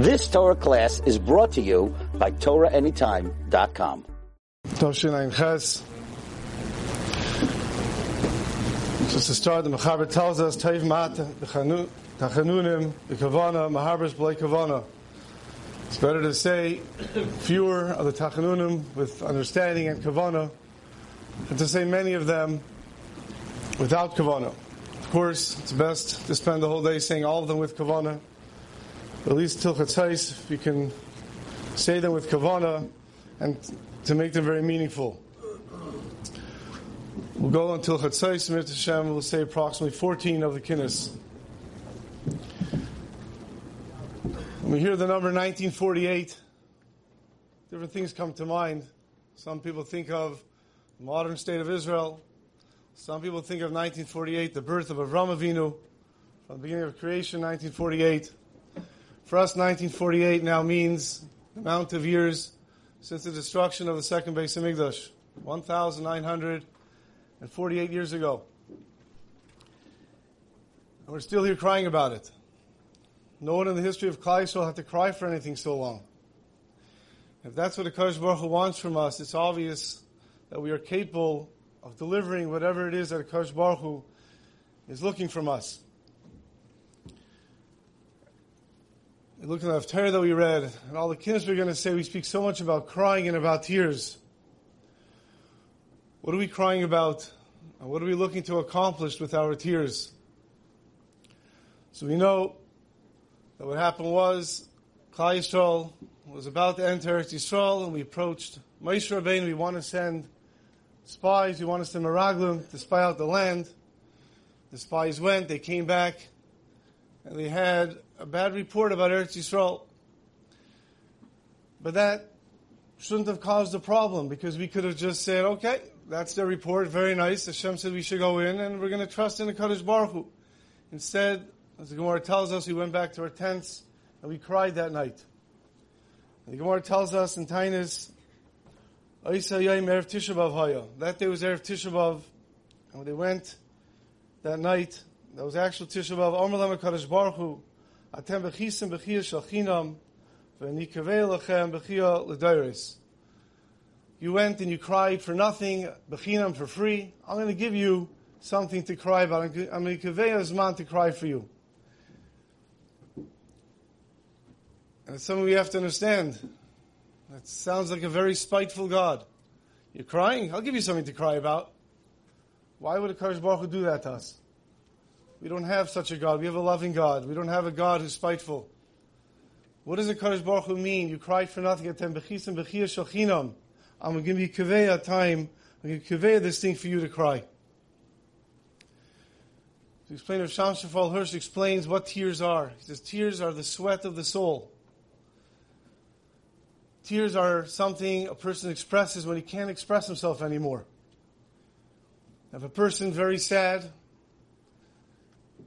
This Torah class is brought to you by TorahAnytime.com. Toshin Ches. Just to start, the Mechaber tells us, Taiv Mat, the Tachanunim, the Kavana, Mahabras Blay Kavana. It's better to say fewer of the Tachanunim with understanding and Kavana, and to say many of them without Kavana. Of course, it's best to spend the whole day saying all of them with Kavana. At least till Chatzais, if you can say them with Kavana and to make them very meaningful. We'll go until Chatzais, Mir Hashem, we'll say approximately 14 of the Kinnis. When we hear the number 1948, different things come to mind. Some people think of the modern state of Israel. Some people think of 1948, the birth of Avram Avinu, from the beginning of creation, 1948. For us, 1948 now means the amount of years since the destruction of the second Beis Hamikdash, 1,948 years ago. And we're still here crying about it. No one in the history of Klal Yisrael had to cry for anything so long. If that's what the Kodesh Baruch Hu wants from us, it's obvious that we are capable of delivering whatever it is that the Kodesh Baruch Hu is looking from us. Look at the Haftarah that we read, and all the kinnis we're going to say, we speak so much about crying and about tears. What are we crying about? And what are we looking to accomplish with our tears? So we know that what happened was, Klal Yisrael was about to enter Eretz Yisrael, and we approached Moshe Rabbeinu. We want to send spies. We want to send Meraglim to spy out the land. The spies went. They came back, and they had a bad report about Eretz Yisrael. But that shouldn't have caused a problem because we could have just said, okay, that's their report, very nice. Hashem said we should go in and we're going to trust in the Kadosh Baruch Hu. Instead, as the Gemara tells us, we went back to our tents and we cried that night. And the Gemara tells us in Tainus, that day was Erev Tisha B'Av, and when they went that night, that was actual Tisha B'Av, Omer Lama Kadosh Baruch Hu, You went and you cried for nothing, bechinam for free. I'm going to give you something to cry about. I'm going to convey a zman to cry for you. And it's something we have to understand. That sounds like a very spiteful God. You're crying? I'll give you something to cry about. Why would a Baruch Hu do that to us? We don't have such a God. We have a loving God. We don't have a God who's spiteful. What does a Kadosh Baruch Hu mean? You cried for nothing. At them. I'm going to give you a time. I'm going to kaveh this thing for you to cry. To explain if Shamshon Rafael Hirsch explains what tears are. He says tears are the sweat of the soul. Tears are something a person expresses when he can't express himself anymore. If a person very sad,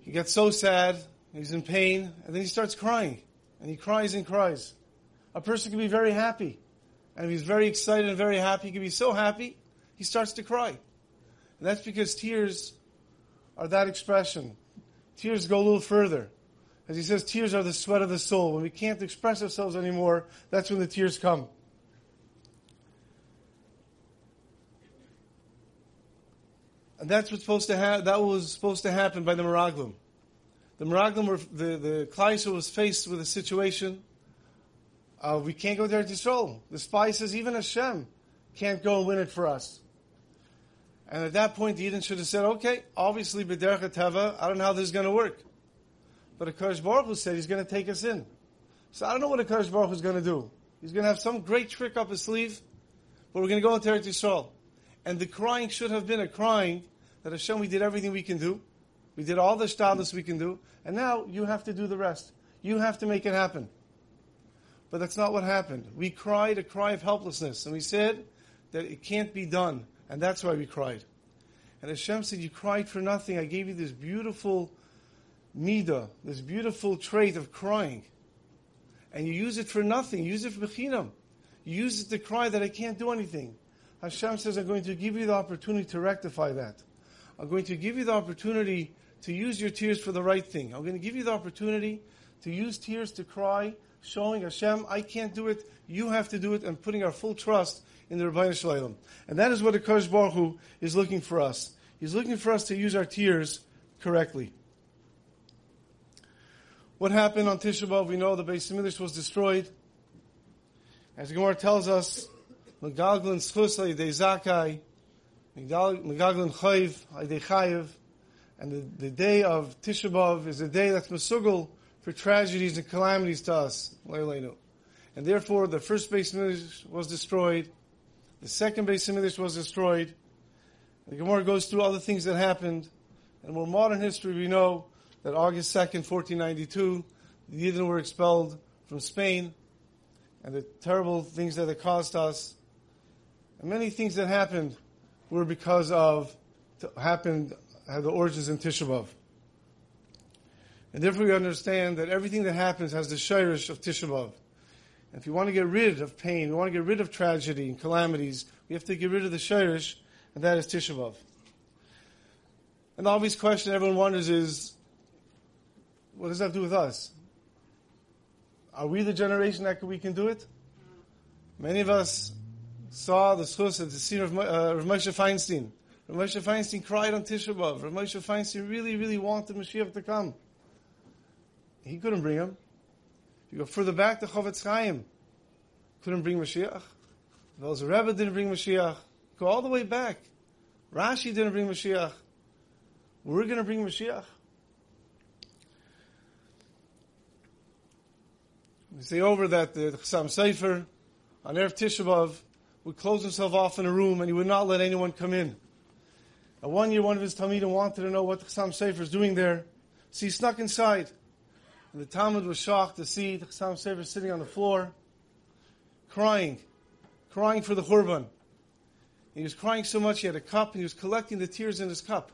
he gets so sad, he's in pain, and then he starts crying. And he cries and cries. A person can be very happy. And if he's very excited and very happy, he can be so happy, he starts to cry. And that's because tears are that expression. Tears go a little further. As he says, tears are the sweat of the soul. When we can't express ourselves anymore, that's when the tears come. And that's what's supposed to ha- that was supposed to happen by the Meraglim. The Meraglim were, the, the Klal Yisrael was faced with a situation uh, we can't go there to Yisrael. The spy says even Hashem can't go and win it for us. And at that point, the Yidden should have said, okay, obviously, B'derech Teva, I don't know how this is going to work. But Akash Baruch Hu said he's going to take us in. So I don't know what Akash Baruch Hu is going to do. He's going to have some great trick up his sleeve, but we're going to go into Eretz Yisrael. And the crying should have been a crying that Hashem, we did everything we can do. We did all the status we can do. And now you have to do the rest. You have to make it happen. But that's not what happened. We cried a cry of helplessness. And we said that it can't be done. And that's why we cried. And Hashem said, You cried for nothing. I gave you this beautiful midah, this beautiful trait of crying. And you use it for nothing. You use it for bechinam. You use it to cry that I can't do anything. Hashem says, I'm going to give you the opportunity to rectify that. I'm going to give you the opportunity to use your tears for the right thing. I'm going to give you the opportunity to use tears to cry showing Hashem, I can't do it, you have to do it, and putting our full trust in the Ribbono Shel Olam. And that is what the Kosh Baruch Hu is looking for us. He's looking for us to use our tears correctly. What happened on Tisha B'Av? We know the Beis Hamikdash was destroyed. As the Gemara tells us, Megalglin Schus de Zakai, Megalglin Chayv de Chayev, and the, the day of Tisha B'Av is a day that's Masugal for tragedies and calamities to us. And therefore, the first Beis Hamikdash was destroyed, the second Beis Hamikdash was destroyed. The Gemara goes through other things that happened. And more modern history, we know that August 2nd, 1492, the Yidden were expelled from Spain, and the terrible things that it caused us, and many things that happened were because of, happened, had the origins in Tisha B'Av. And therefore we understand that everything that happens has the shirish of Tisha B'Av. And if you want to get rid of pain, we want to get rid of tragedy and calamities, we have to get rid of the shirish, and that is Tisha B'Av. And the obvious question everyone wonders is, what does that have to do with us? Are we the generation that we can do it? Many of us saw the schus at the scene of uh, Rav Moshe Feinstein. Rav Moshe Feinstein cried on Tisha B'Av. Rav Moshe Feinstein really, really wanted Mashiach to come. He couldn't bring him. If you go further back, the Chofetz Chaim couldn't bring Mashiach. Velzer Rebbe didn't bring Mashiach. Go all the way back. Rashi didn't bring Mashiach. We're going to bring Mashiach. We say over that the Chassam Sofer on Erev Tisha B'Av would close himself off in a room and he would not let anyone come in. And one year, one of his Talmidim wanted to know what the Chassam Sofer is doing there, so he snuck inside. And the Talmid was shocked to see the Chassam Sofer sitting on the floor, crying, crying for the Churban. He was crying so much he had a cup and he was collecting the tears in his cup.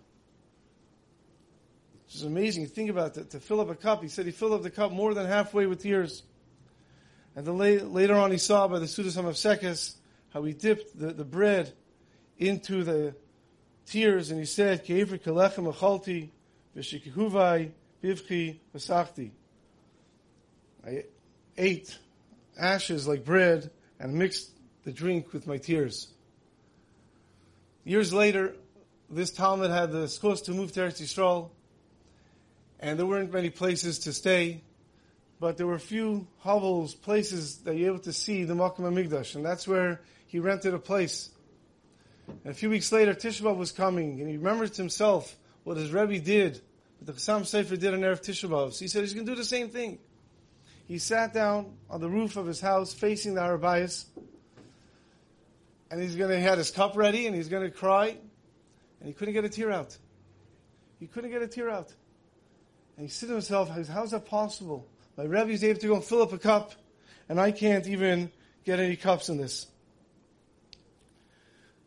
Which is amazing. Think about that. To fill up a cup, he said he filled up the cup more than halfway with tears. And then later on, he saw by the Sudas Sekes how he dipped the, the bread into the tears, and he said, "Keivri kalechem achalti v'shikihuvai bivchi v'sachti." I ate ashes like bread and mixed the drink with my tears. Years later, this Talmid had the schos to move to Eretz Yisrael, and there weren't many places to stay but there were a few hovels, places that you were able to see the Makom Hamikdash, and that's where he rented a place. And a few weeks later, Tisha was coming, and he remembered to himself what his Rebbe did, what the Chassam Sofer did on Erev Tisha So he said he's going to do the same thing. He sat down on the roof of his house, facing the Arabayas, and he's going to, he had his cup ready, and he's going to cry, and he couldn't get a tear out. He couldn't get a tear out. And he said to himself, how is that possible? My Rebbe is able to go and fill up a cup, and I can't even get any cups in this.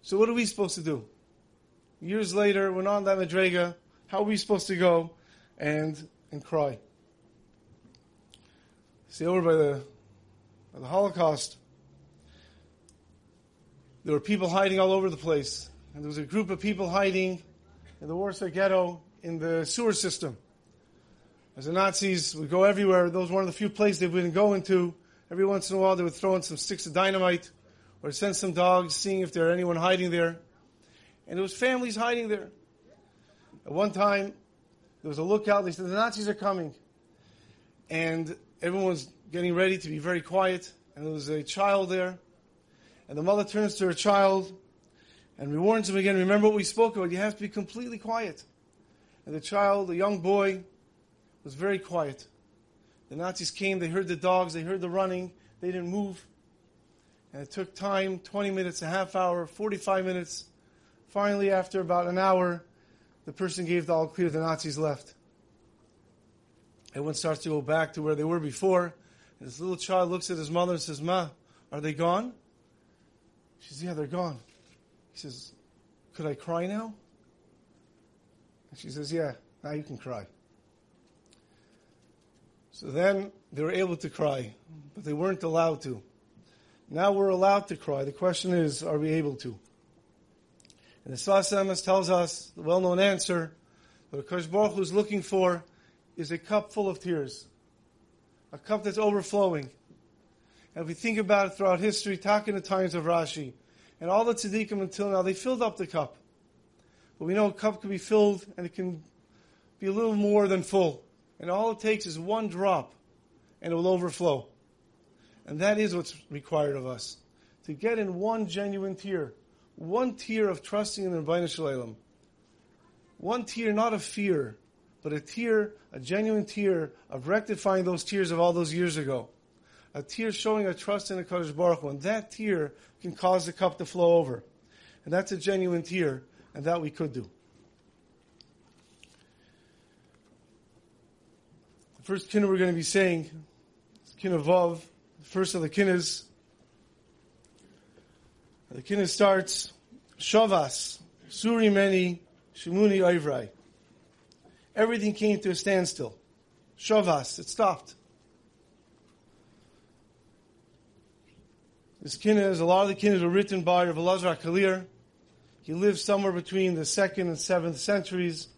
So what are we supposed to do? Years later, we're on that Madrega. How are we supposed to go and and cry? See, over by the by the Holocaust, there were people hiding all over the place, and there was a group of people hiding in the Warsaw Ghetto in the sewer system. As the Nazis would go everywhere, those were one of the few places they wouldn't go into. Every once in a while, they would throw in some sticks of dynamite or send some dogs seeing if there anyone hiding there. And there was families hiding there. At one time, there was a lookout. They said, the Nazis are coming. And everyone was getting ready to be very quiet. And there was a child there. And the mother turns to her child and warns him again, remember what we spoke about. You have to be completely quiet. And the child, the young boy, was very quiet. The Nazis came, they heard the dogs, they heard the running, they didn't move. And it took time 20 minutes, a half hour, 45 minutes. Finally, after about an hour, the person gave the all clear, the Nazis left. Everyone starts to go back to where they were before. And this little child looks at his mother and says, Ma, are they gone? She says, Yeah, they're gone. He says, Could I cry now? And she says, Yeah, now you can cry. So then they were able to cry, but they weren't allowed to. Now we're allowed to cry. The question is, are we able to? And the Sfas Emes tells us the well-known answer that Akash Baruch Hu is looking for is a cup full of tears. a cup that's overflowing. And if we think about it throughout history, talking the times of Rashi, and all the tzaddikim until now, they filled up the cup. But we know a cup can be filled and it can be a little more than full. And all it takes is one drop and it will overflow. And that is what's required of us. To get in one genuine tear, one tear of trusting in the Ribbono Shel Olam. One tear, not of fear, but a tear, a genuine tear of rectifying those tears of all those years ago. A tear showing a trust in the Kodesh Baruch Hu. And that tear can cause the cup to flow over. And that's a genuine tear, and that we could do. The first kinna we're going to be saying is kinna Vav, first of the kinnas. The kinna starts, Shavas, Suri Meni, Shimuni Oivrai. Everything came to a standstill. Shavas, it stopped. This kinnas, a lot of the kinnas were written by Rav Kalir. He lived somewhere between the second and seventh centuries.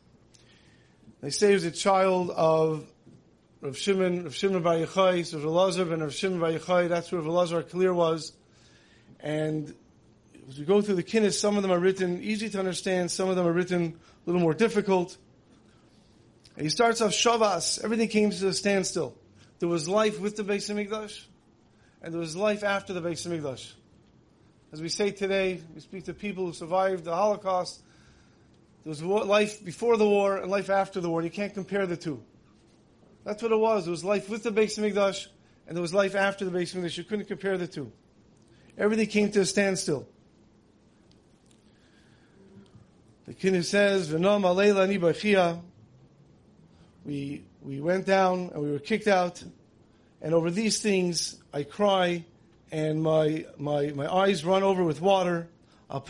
They say he was a child of Rav Shimon, Rav Shimon Bar Yochai, so Rav Elazar and Rav Shimon Bar Yochai, that's where Rav Elazar Kalir was. And as we go through the kinnis, some of them are written easy to understand, some of them are written a little more difficult. And he starts off Shavas, everything came to a standstill. There was life with the Beis Hamikdash, and there was life after the Beis Hamikdash. As we say today, we speak to people who survived the Holocaust. There was life before the war and life after the war, and you can't compare the two. That's what it was. It was life with the Beis Hamikdash, and there was life after the Beis Hamikdash. You couldn't compare the two. Everything came to a standstill. The Kinnis says, "V'nom alayla ni We we went down and we were kicked out, and over these things I cry, and my my my eyes run over with water. By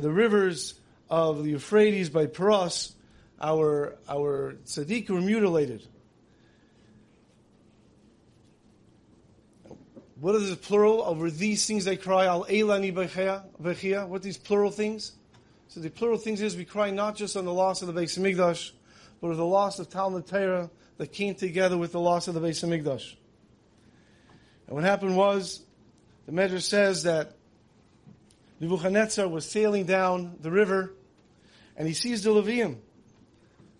the rivers of the Euphrates, by Paras, our our tzaddik were mutilated. What is the plural over these things they cry? Al elani bechia. What these plural things? So the plural things is we cry not just on the loss of the Beis Hamikdash, but of the loss of Talmud Torah that came together with the loss of the Beis Hamikdash. And what happened was, the Medrash says that Nebuchadnezzar was sailing down the river, and he sees the Levium.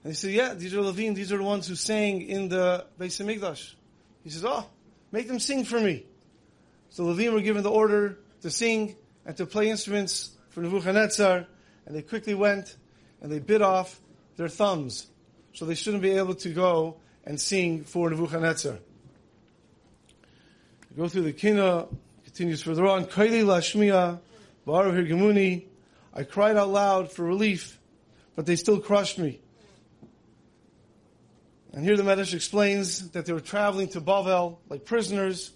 And he said, yeah, these are Levim, these are the ones who sang in the Beis Hamikdash. He says, oh, make them sing for me. So Levim were given the order to sing and to play instruments for Nebuchadnezzar, and they quickly went and they bit off their thumbs. So they shouldn't be able to go and sing for Nebuchadnezzar. go through the Kina, continues further on, Kaili Lashmiya, Barav Hirgamuni, I cried out loud for relief, but they still crushed me. And here the Medrash explains that they were traveling to Bavel like prisoners,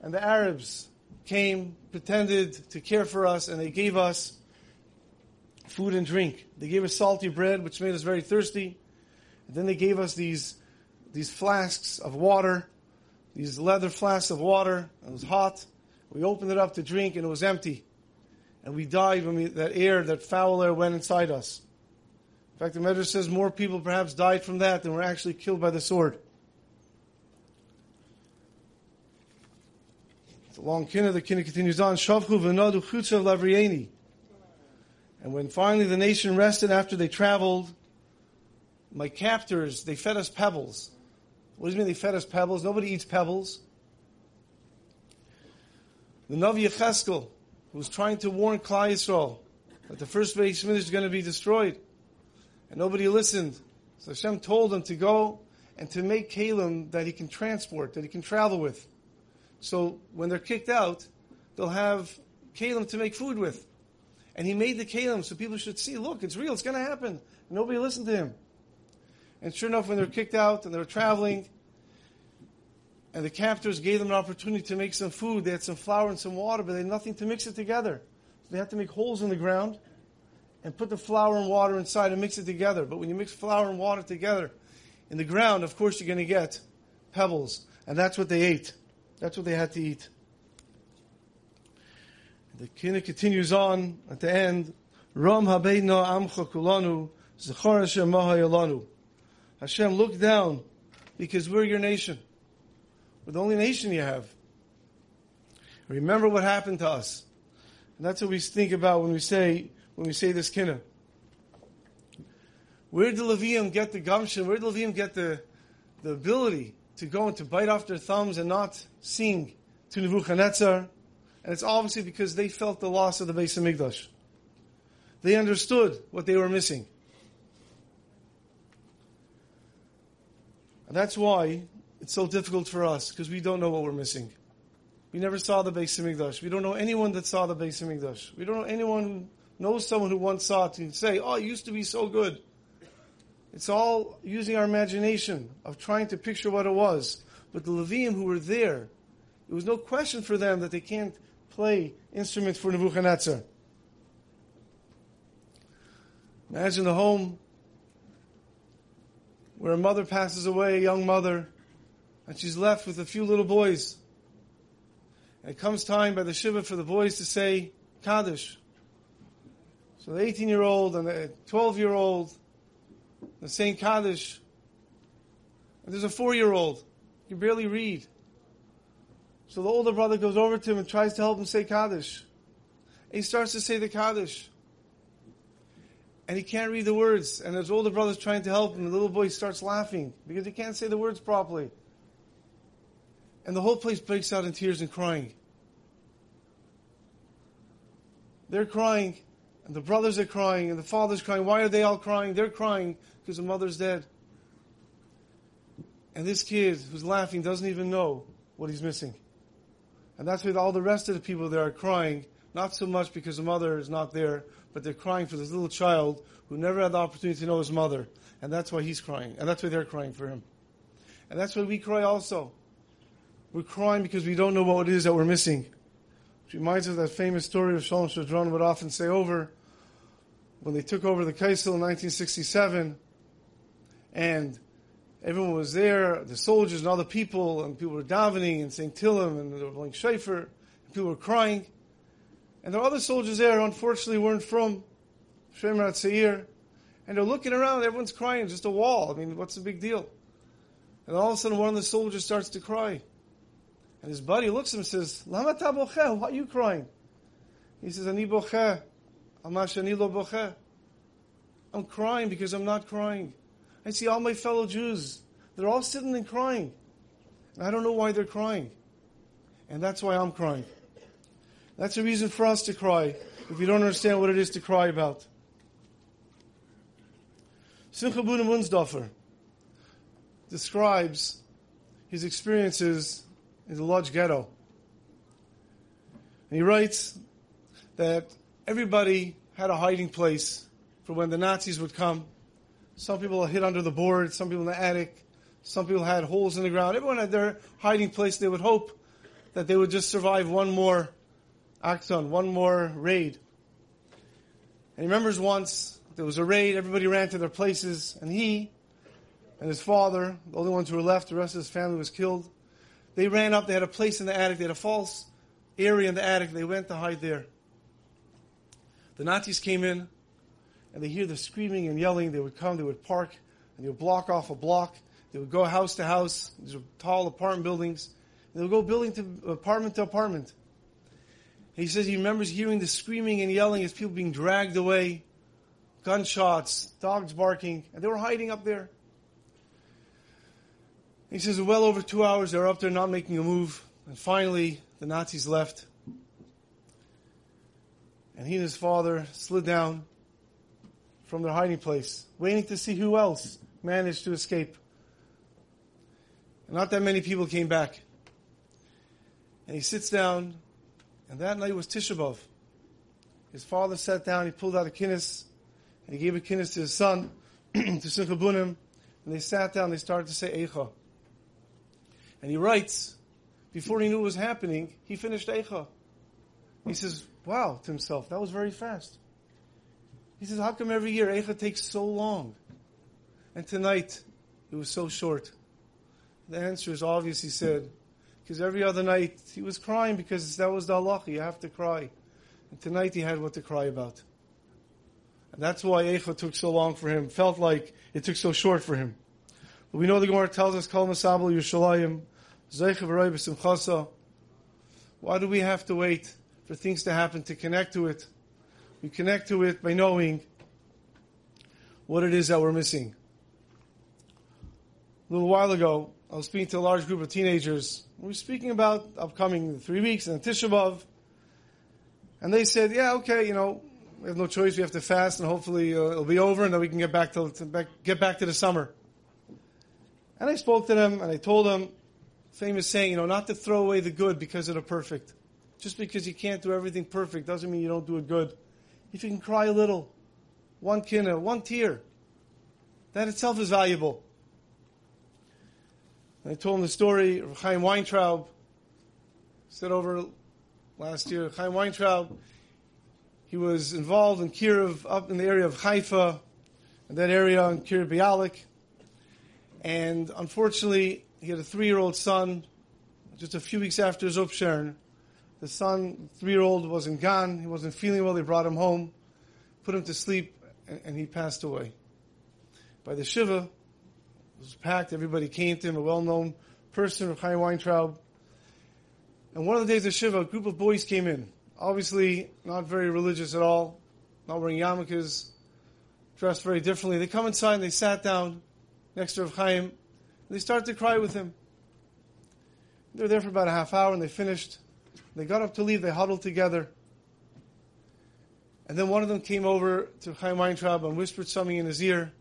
and the Arabs came, pretended to care for us, and they gave us food and drink. They gave us salty bread, which made us very thirsty. And then they gave us these, these flasks of water, these leather flasks of water. It was hot. We opened it up to drink, and it was empty. And we died when we, that air, that foul air went inside us. In fact, the Medrash says more people perhaps died from that than were actually killed by the sword. It's a long kinna. The kinna continues on. Shavchu v'nadu lavrieni. And when finally the nation rested after they traveled, my captors, they fed us pebbles. What do you mean they fed us pebbles? Nobody eats pebbles. The Navi Yecheskel, who was trying to warn Klal Yisrael that the first Hamikdash is going to be destroyed, and nobody listened. So Hashem told him to go and to make kalim that he can transport, that he can travel with. So when they're kicked out, they'll have kalim to make food with. And he made the kalim so people should see, look, it's real, it's going to happen. Nobody listened to him. And sure enough, when they were kicked out and they were traveling, and the captors gave them an opportunity to make some food, they had some flour and some water, but they had nothing to mix it together. So they had to make holes in the ground and put the flour and water inside and mix it together. But when you mix flour and water together in the ground, of course, you're going to get pebbles. And that's what they ate. That's what they had to eat. The kina continues on at the end. Ram habeino amcha kulanu zechor Hashem Hashem look down because we're your nation. We're the only nation you have. Remember what happened to us. And that's what we think about when we say when we say this kinna. Where did Levium get the gumption? Where did Levium get the, the ability to go and to bite off their thumbs and not sing to Nebuchadnezzar? And it's obviously because they felt the loss of the Beis Hamikdash. They understood what they were missing. And that's why it's so difficult for us, because we don't know what we're missing. We never saw the Beis Hamikdash. We don't know anyone that saw the Beis Hamikdash. We don't know anyone knows someone who once saw it and say, oh, it used to be so good. It's all using our imagination of trying to picture what it was. But the Levium who were there, it was no question for them that they can't play instruments for Nebuchadnezzar. Imagine the home where a mother passes away, a young mother, and she's left with a few little boys. And it comes time by the Shiva for the boys to say Kaddish. So the 18 year old and the 12 year old, the same Kaddish. And there's a four year old. He can barely read. So the older brother goes over to him and tries to help him say Kaddish. And he starts to say the Kaddish. And he can't read the words. And his older brother's trying to help him. The little boy starts laughing because he can't say the words properly. And the whole place breaks out in tears and crying. They're crying, and the brothers are crying, and the father's crying. Why are they all crying? They're crying because the mother's dead. And this kid who's laughing doesn't even know what he's missing. And that's why all the rest of the people there are crying, not so much because the mother is not there, but they're crying for this little child who never had the opportunity to know his mother. And that's why he's crying. And that's why they're crying for him. And that's why we cry also. We're crying because we don't know what it is that we're missing. Which reminds us of that famous story of Shalom Schwadron would often say over when they took over the Kosel in 1967 and everyone was there, the soldiers and other people, and people were davening and saying Tillim and they were playing Shofar, and people were crying. And there were other soldiers there, unfortunately, weren't from Shemrat Seir. And they're looking around, everyone's crying, just a wall. I mean, what's the big deal? And all of a sudden, one of the soldiers starts to cry. And his buddy looks at him and says, Lama ta Why are you crying? He says, Ani bocheh. I'm crying because I'm not crying. I see all my fellow Jews. They're all sitting and crying. And I don't know why they're crying. And that's why I'm crying. That's a reason for us to cry if you don't understand what it is to cry about. Simcha Wunsdorfer describes his experiences in the Lodz ghetto. And he writes that everybody had a hiding place for when the Nazis would come. Some people hid under the board, some people in the attic, some people had holes in the ground. Everyone had their hiding place. They would hope that they would just survive one more Aktion, one more raid. And he remembers once there was a raid, everybody ran to their places, and he and his father, the only ones who were left, the rest of his family was killed. They ran up, they had a place in the attic, they had a false area in the attic, they went to hide there. The Nazis came in, and they hear the screaming and yelling. They would come, they would park, and they would block off a block. They would go house to house. These were tall apartment buildings. They would go building to apartment to apartment. And he says he remembers hearing the screaming and yelling as people being dragged away, gunshots, dogs barking, and they were hiding up there. He says, well over two hours, they were up there not making a move. And finally, the Nazis left. And he and his father slid down from their hiding place, waiting to see who else managed to escape. And not that many people came back. And he sits down, and that night was Tisha. His father sat down, he pulled out a kinnis, and he gave a kinnis to his son, to Simcha Bunim, and they sat down, they started to say Eicha. And he writes, before he knew what was happening, he finished Eicha. He says, wow, to himself, that was very fast. He says, how come every year Eicha takes so long? And tonight, it was so short. The answer is obvious, he said, because every other night he was crying because that was the halacha, you have to cry. And tonight he had what to cry about. And that's why Eicha took so long for him, felt like it took so short for him. But we know the Gemara tells us, Kol Masabel Yerushalayim, Zeicha V'roi B'Simchasa. Why do we have to wait for things to happen to connect to it? We connect to it by knowing what it is that we're missing. A little while ago, I was speaking to a large group of teenagers. We were speaking about upcoming three weeks and Tisha B'Av. And they said, yeah, okay, you know, we have no choice. We have to fast, and hopefully uh, it'll be over, and then we can get back to, to back, get back to the summer. And I spoke to them, and I told them, famous saying, you know, not to throw away the good because of the perfect. Just because you can't do everything perfect doesn't mean you don't do it good. If you can cry a little, one kinna, one tear, that itself is valuable. And I told him the story of Chaim Weintraub, said over last year, Chaim Weintraub, he was involved in Kiruv, up in the area of Haifa, in that area in Kiryat Bialik. And unfortunately, he had a three-year-old son. Just a few weeks after his Upshern, the son, three-year-old, wasn't gone. He wasn't feeling well. They brought him home, put him to sleep, and, and he passed away. By the Shiva, it was packed. Everybody came to him, a well-known person, of Chaim Weintraub. And one of the days of Shiva, a group of boys came in obviously not very religious at all, not wearing yarmulkes, dressed very differently. They come inside and they sat down next to Rav Chaim, and they started to cry with him. They were there for about a half hour and they finished. They got up to leave, they huddled together. And then one of them came over to Chaim Weintraub and whispered something in his ear,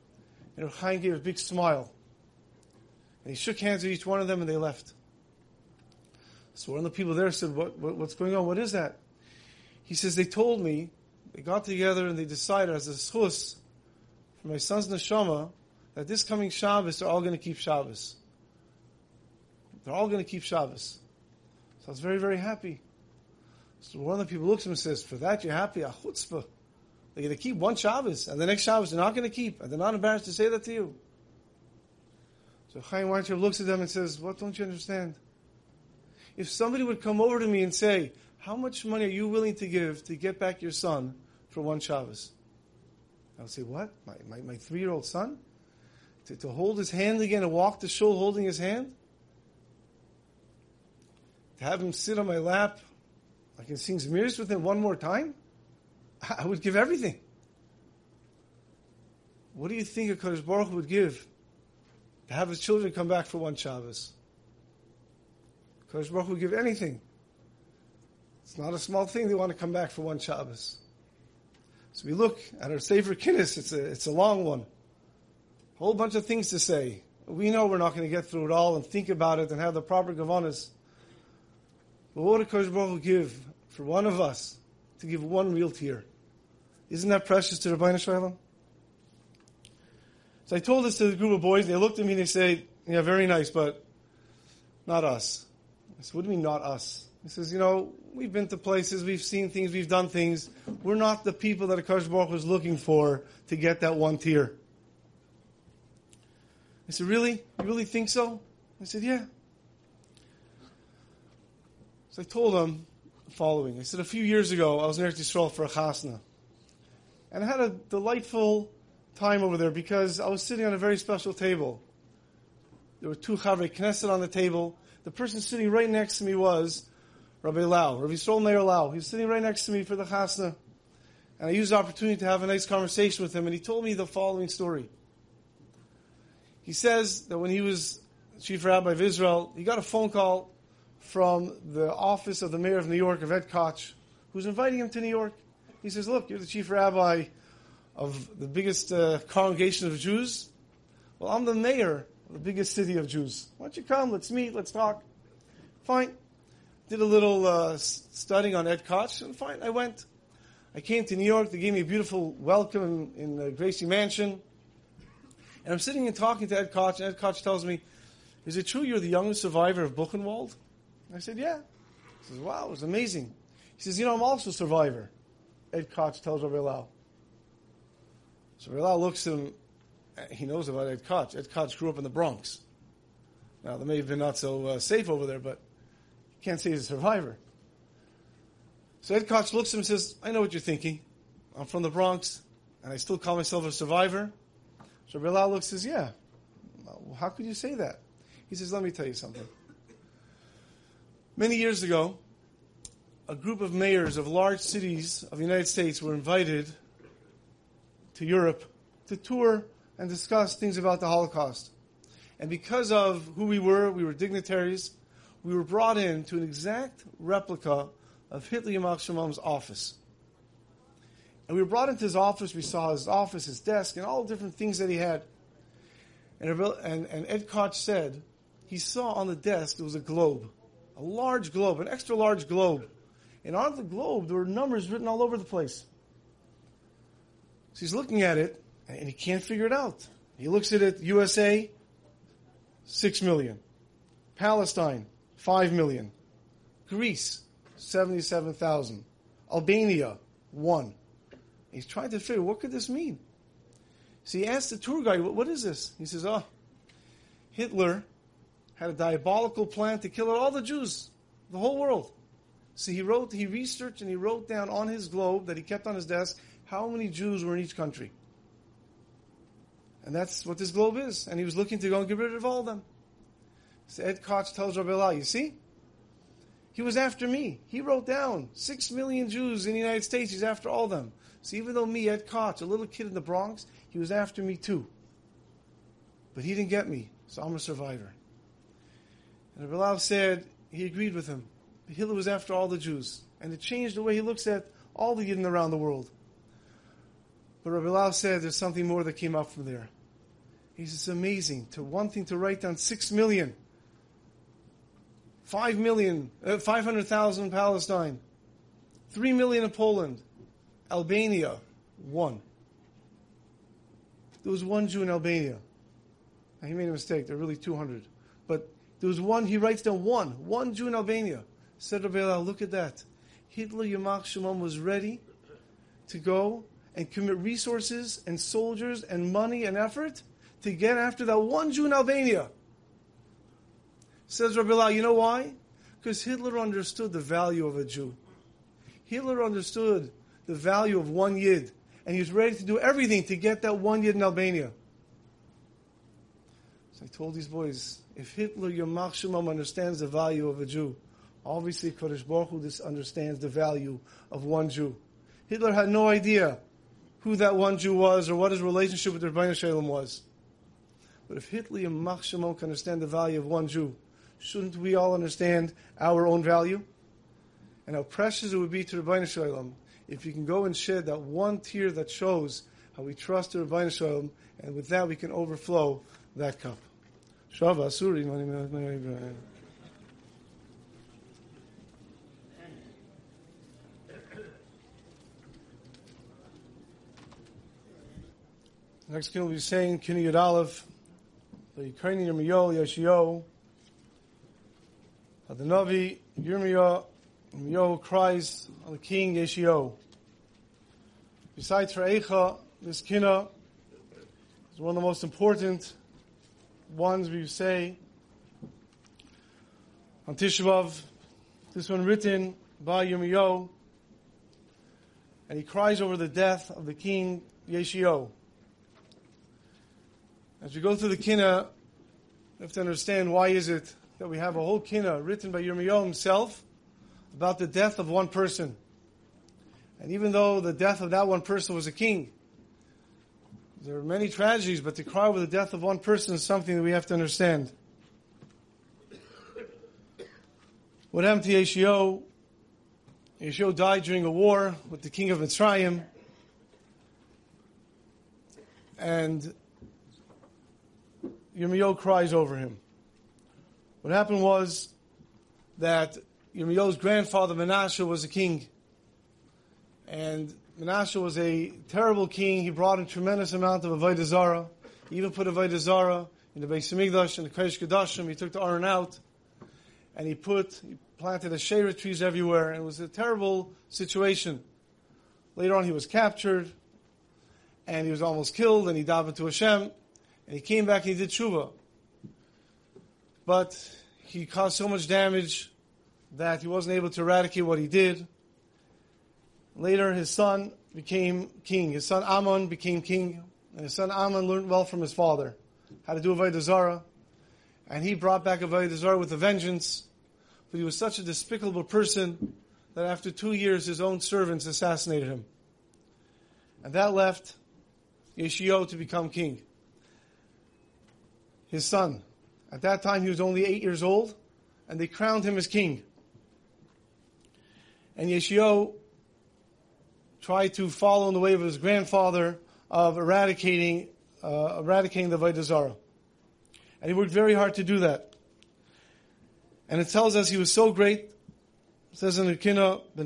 and Chaim gave a big smile. And he shook hands with each one of them and they left. So one of the people there said, what, what, What's going on? What is that? He says, they told me, they got together and they decided as a schus for my son's neshama that this coming Shabbos they're all going to keep Shabbos. They're all going to keep Shabbos. So I was very, very happy. So one of the people looks at him and says, for that you're happy? A chutzpah. They're going to keep one Shabbos, and the next Shabbos they're not going to keep, and they're not embarrassed to say that to you. So Chaim Weintraub looks at them and says, what don't you understand? If somebody would come over to me and say, how much money are you willing to give to get back your son for one Shabbos? I would say, what? My, my, my three-year-old son? To, to hold his hand again and walk the shul holding his hand? To have him sit on my lap, I can sing Zmiris with him one more time? I would give everything. What do you think a Kodesh Baruch would give to have his children come back for one Shabbos? Kodesh Baruch would give anything. It's not a small thing. They want to come back for one Shabbos. So we look at our Sefer Kinnis. It's a, it's a long one. A whole bunch of things to say. We know we're not going to get through it all and think about it and have the proper kavanas. But what would Kodesh Baruch give for one of us to give one real tear? Isn't that precious to Ribbono Shel Olam? So I told this to the group of boys, they looked at me and they said, yeah, very nice, but not us. I said, what do you mean not us? He says, you know, we've been to places, we've seen things, we've done things. We're not the people that Akash Baruch was looking for to get that one tear. I said, really? You really think so? I said, yeah. So I told him following. I said, a few years ago, I was in Eretz Yisrael for a chasna. And I had a delightful time over there because I was sitting on a very special table. There were two Chavrei Knesset on the table. The person sitting right next to me was Rabbi Lau, Rabbi Yisrael Meir Lau. He was sitting right next to me for the chasna. And I used the opportunity to have a nice conversation with him, and he told me the following story. He says that when he was chief rabbi of Israel, he got a phone call from the office of the mayor of New York, of Ed Koch, who's inviting him to New York. He says, look, you're the chief rabbi of the biggest uh, congregation of Jews. Well, I'm the mayor of the biggest city of Jews. Why don't you come? Let's meet. Let's talk. Fine did a little uh, studying on Ed Koch, and fine, I went. I came to New York. They gave me a beautiful welcome in, in the Gracie Mansion. And I'm sitting and talking to Ed Koch, and Ed Koch tells me, Is it true you're the youngest survivor of Buchenwald? I said, Yeah. He says, Wow, it was amazing. He says, You know, I'm also a survivor. Ed Koch tells Rabbi Lau. So Rabbi Lau looks at him, he knows about Ed Koch. Ed Koch grew up in the Bronx. Now, they may have been not so uh, safe over there, but he can't say he's a survivor. So Ed Koch looks at him and says, I know what you're thinking. I'm from the Bronx, and I still call myself a survivor. So Rav Lau looks and says, Yeah. how could you say that? He says, let me tell you something. Many years ago, a group of mayors of large cities of the United States were invited to Europe to tour and discuss things about the Holocaust. And because of who we were, we were dignitaries, we were brought in to an exact replica of Hitler office. And we were brought into his office, we saw his office, his desk, and all the different things that he had. And, and, and Ed Koch said he saw on the desk there was a globe, a large globe, an extra large globe. And on the globe there were numbers written all over the place. So he's looking at it and he can't figure it out. He looks at it, USA, 6 million. Palestine, 5 million. Greece, 77,000. Albania, 1. He's trying to figure, what could this mean? So he asked the tour guide, what is this? He says, oh, Hitler had a diabolical plan to kill all the Jews, the whole world. So he wrote, he researched and he wrote down on his globe that he kept on his desk how many Jews were in each country. And that's what this globe is. And he was looking to go and get rid of all of them. So Ed Koch tells Rabbi Lau, you see? He was after me. He wrote down six million Jews in the United States. He's after all of them. So even though me, Ed Koch, a little kid in the Bronx, he was after me too. But he didn't get me, so I'm a survivor. And Rabbi said he agreed with him. Hitler was after all the Jews. And it changed the way he looks at all the Yidden around the world. But Rabbi said there's something more that came up from there. He says, it's amazing to one thing to write down six million, five million, uh, 500,000 in Palestine, three million in Poland, Albania, one. There was one Jew in Albania. Now, he made a mistake. There are really 200. But there was one, he writes down one, one Jew in Albania. Said Rabbi look at that. Hitler Yamach Shimon was ready to go and commit resources and soldiers and money and effort to get after that one Jew in Albania. Says Rabbi you know why? Because Hitler understood the value of a Jew. Hitler understood the value of one Yid, and he was ready to do everything to get that one Yid in Albania. So I told these boys, if Hitler, Yamach Shemam, understands the value of a Jew, obviously Kodesh Baruch Hu understands the value of one Jew. Hitler had no idea who that one Jew was or what his relationship with Ribbono Shel Olam was. But if Hitler and Mach can understand the value of one Jew, shouldn't we all understand our own value? And how precious it would be to Ribbono Shel Olam if you can go and shed that one tear that shows how we trust the Ribbono Shel Olam, and with that we can overflow that cup. Shava Asuri. Next king will be saying Kini Yud Aleph the Ukrainian Yirmiyo, Yeshio, the Navi, Yirmiyo, Yirmiyo cries on the king Yeshio. Besides Re'echa, this kina is one of the most important ones we say on Tishbav. This one written by Yirmiyo, and he cries over the death of the king Yeshio. As we go through the Kina, we have to understand why is it that we have a whole Kina written by Yirmiyahu himself about the death of one person. And even though the death of that one person was a king, there are many tragedies, but to cry over the death of one person is something that we have to understand. What happened to Yeshio? Yeshio died during a war with the king of Mitzrayim. And Yirmiyahu cries over him. What happened was that Yirmiyahu's grandfather Menashe was a king. And Menashe was a terrible king. He brought a tremendous amount of Avodah Zarah. He even put Avodah Zarah in the Beis Hamikdash and the Kodesh Kodashim. He took the iron out. And he put, he planted Asherah trees everywhere. And it was a terrible situation. Later on he was captured. And he was almost killed. And he died to Hashem. And he came back and he did tshuva. But he caused so much damage that he wasn't able to eradicate what he did. Later, his son became king. His son Amon became king. And his son Amon learned well from his father. how to do Avodah Zarah, and he brought back Avodah Zarah with a vengeance. But he was such a despicable person that after two years, his own servants assassinated him, and that left Yeshio to become king. His son, at that time, he was only eight years old, and they crowned him as king. And Yeshio tried to follow in the way of his grandfather of eradicating, uh, eradicating the Avodah Zarah. And he worked very hard to do that. And it tells us he was so great. Says in the Kina, Ben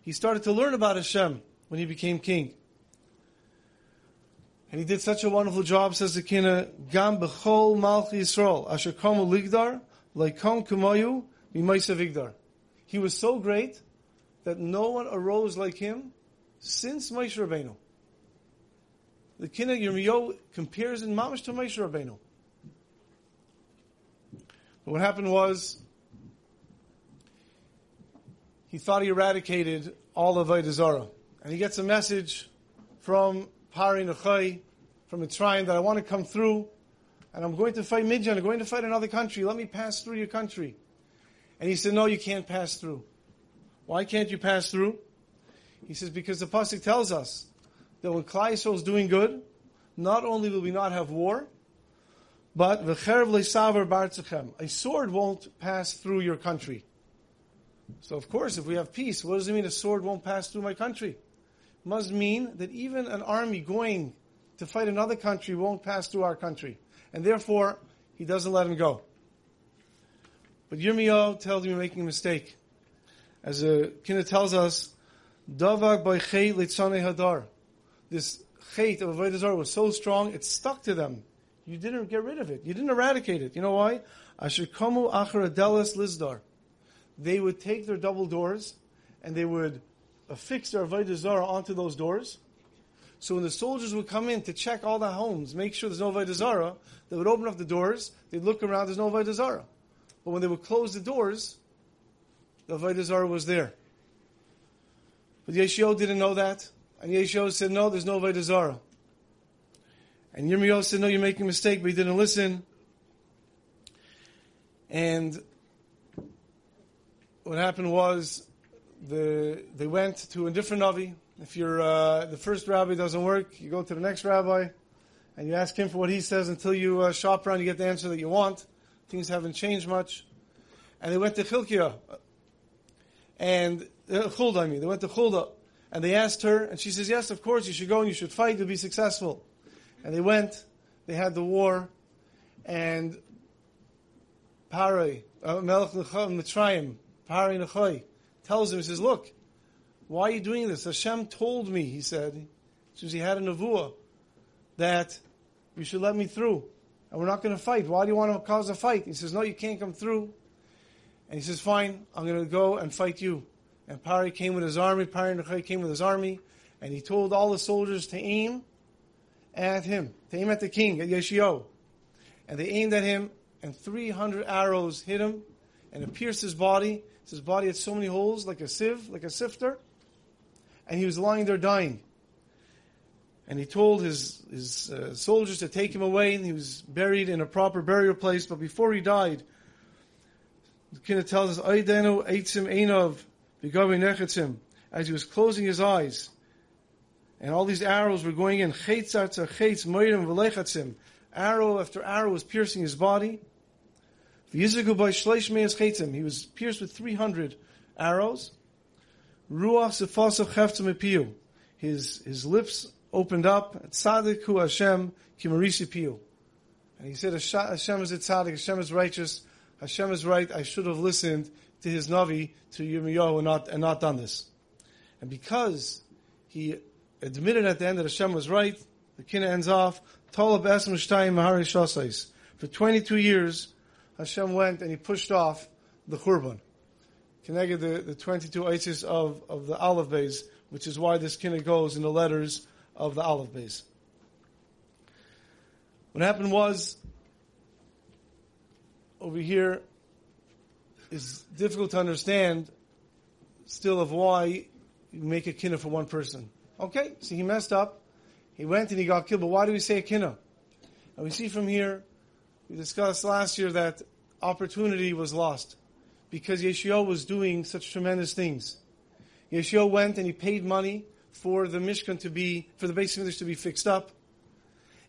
he started to learn about Hashem when he became king. And he did such a wonderful job, says the Kina, Gam bechol malchi Yisrael, asher komu ligdar, leikom kumoyu, mimaisa vigdar. He was so great that no one arose like him since Moshe Rabbeinu. The Kina Yirmiyo compares in Mamash to Moshe Rabbeinu. But what happened was, he thought he eradicated all of Avodah And he gets a message from Pari Nechai, from Mitzrayim, that I want to come through, and I'm going to fight Midian, I'm going to fight another country, let me pass through your country. And he said, no, you can't pass through. Why can't you pass through? He says, because the Pasuk tells us that when Klal Yisrael is doing good, not only will we not have war, but v'cherev le'saver bartzachem, a sword won't pass through your country. So of course, if we have peace, what does it mean a sword won't pass through my country? It must mean that even an army going to fight another country won't pass through our country. And therefore, he doesn't let him go. But Yirmiyahu tells him you're making a mistake. As a Kina tells us, Davak by Hadar. This Chait of Avodah Zarah was so strong, it stuck to them. You didn't get rid of it. You didn't eradicate it. You know why? Asher Komu Achar Adelas Lizdar. They would take their double doors and they would affix their Avodah Zarah onto those doors. So when the soldiers would come in to check all the homes, make sure there's no Avodah Zarah, they would open up the doors, they'd look around, there's no Avodah Zarah. But when they would close the doors, the Avodah was there. But Yeshio didn't know that. And Yeshio said, no, there's no Avodah. And Yirmiyahu said, no, you're making a mistake, but he didn't listen. And what happened was the, they went to a different Navi. If you're, uh, the first rabbi doesn't work, you go to the next rabbi and you ask him for what he says until you uh, shop around, you get the answer that you want. Things haven't changed much. And they went to Chilkiah, and uh, Chulda, I mean, they went to Chulda, and they asked her, and she says, yes, of course, you should go and you should fight, you'll be successful. And they went, they had the war, and Parai, uh, Melech Mitzrayim, Parai Nechoi, tells him, he says, look, why are you doing this? Hashem told me, he said, since he had a nevuah, that you should let me through. And we're not going to fight. Why do you want to cause a fight? He says, no, you can't come through. And he says, fine, I'm going to go and fight you. And Pari came with his army, Pari Nechai came with his army, and he told all the soldiers to aim at him, to aim at the king, at Yeshio. And they aimed at him, and 300 arrows hit him, and it pierced his body. His body had so many holes, like a sieve, like a sifter. And he was lying there dying. And he told his, his uh, soldiers to take him away, and he was buried in a proper burial place. But before he died, the Kina tells us, as he was closing his eyes, and all these arrows were going in, Chaitz Moirim Velechatzim, arrow after arrow was piercing his body. He was pierced with 300 arrows. Ruach Sefasa Cheftzim His his lips opened up. Tzadik Hu Hashem Kimarisi Piyu. And he said, Hashem is a tzaddik, Hashem is righteous, Hashem is right, I should have listened to his Navi, to Yirmiyahu, and not, and not done this. And because he admitted at the end that Hashem was right, the Kina ends off, Tolab Esm Shtayim Mahari. For 22 years, Hashem went and he pushed off the Churban. Connected the, the 22 isis of, of the Aleph Beis, which is why this Kina goes in the letters of the Aleph Beis. What happened was, over here is difficult to understand still of why you make a kinna for one person. Okay, so he messed up. He went and he got killed. But why do we say a kinna? And we see from here, we discussed last year that opportunity was lost because Yeshua was doing such tremendous things. Yeshua went and he paid money for the Mishkan to be, for the base of to be fixed up.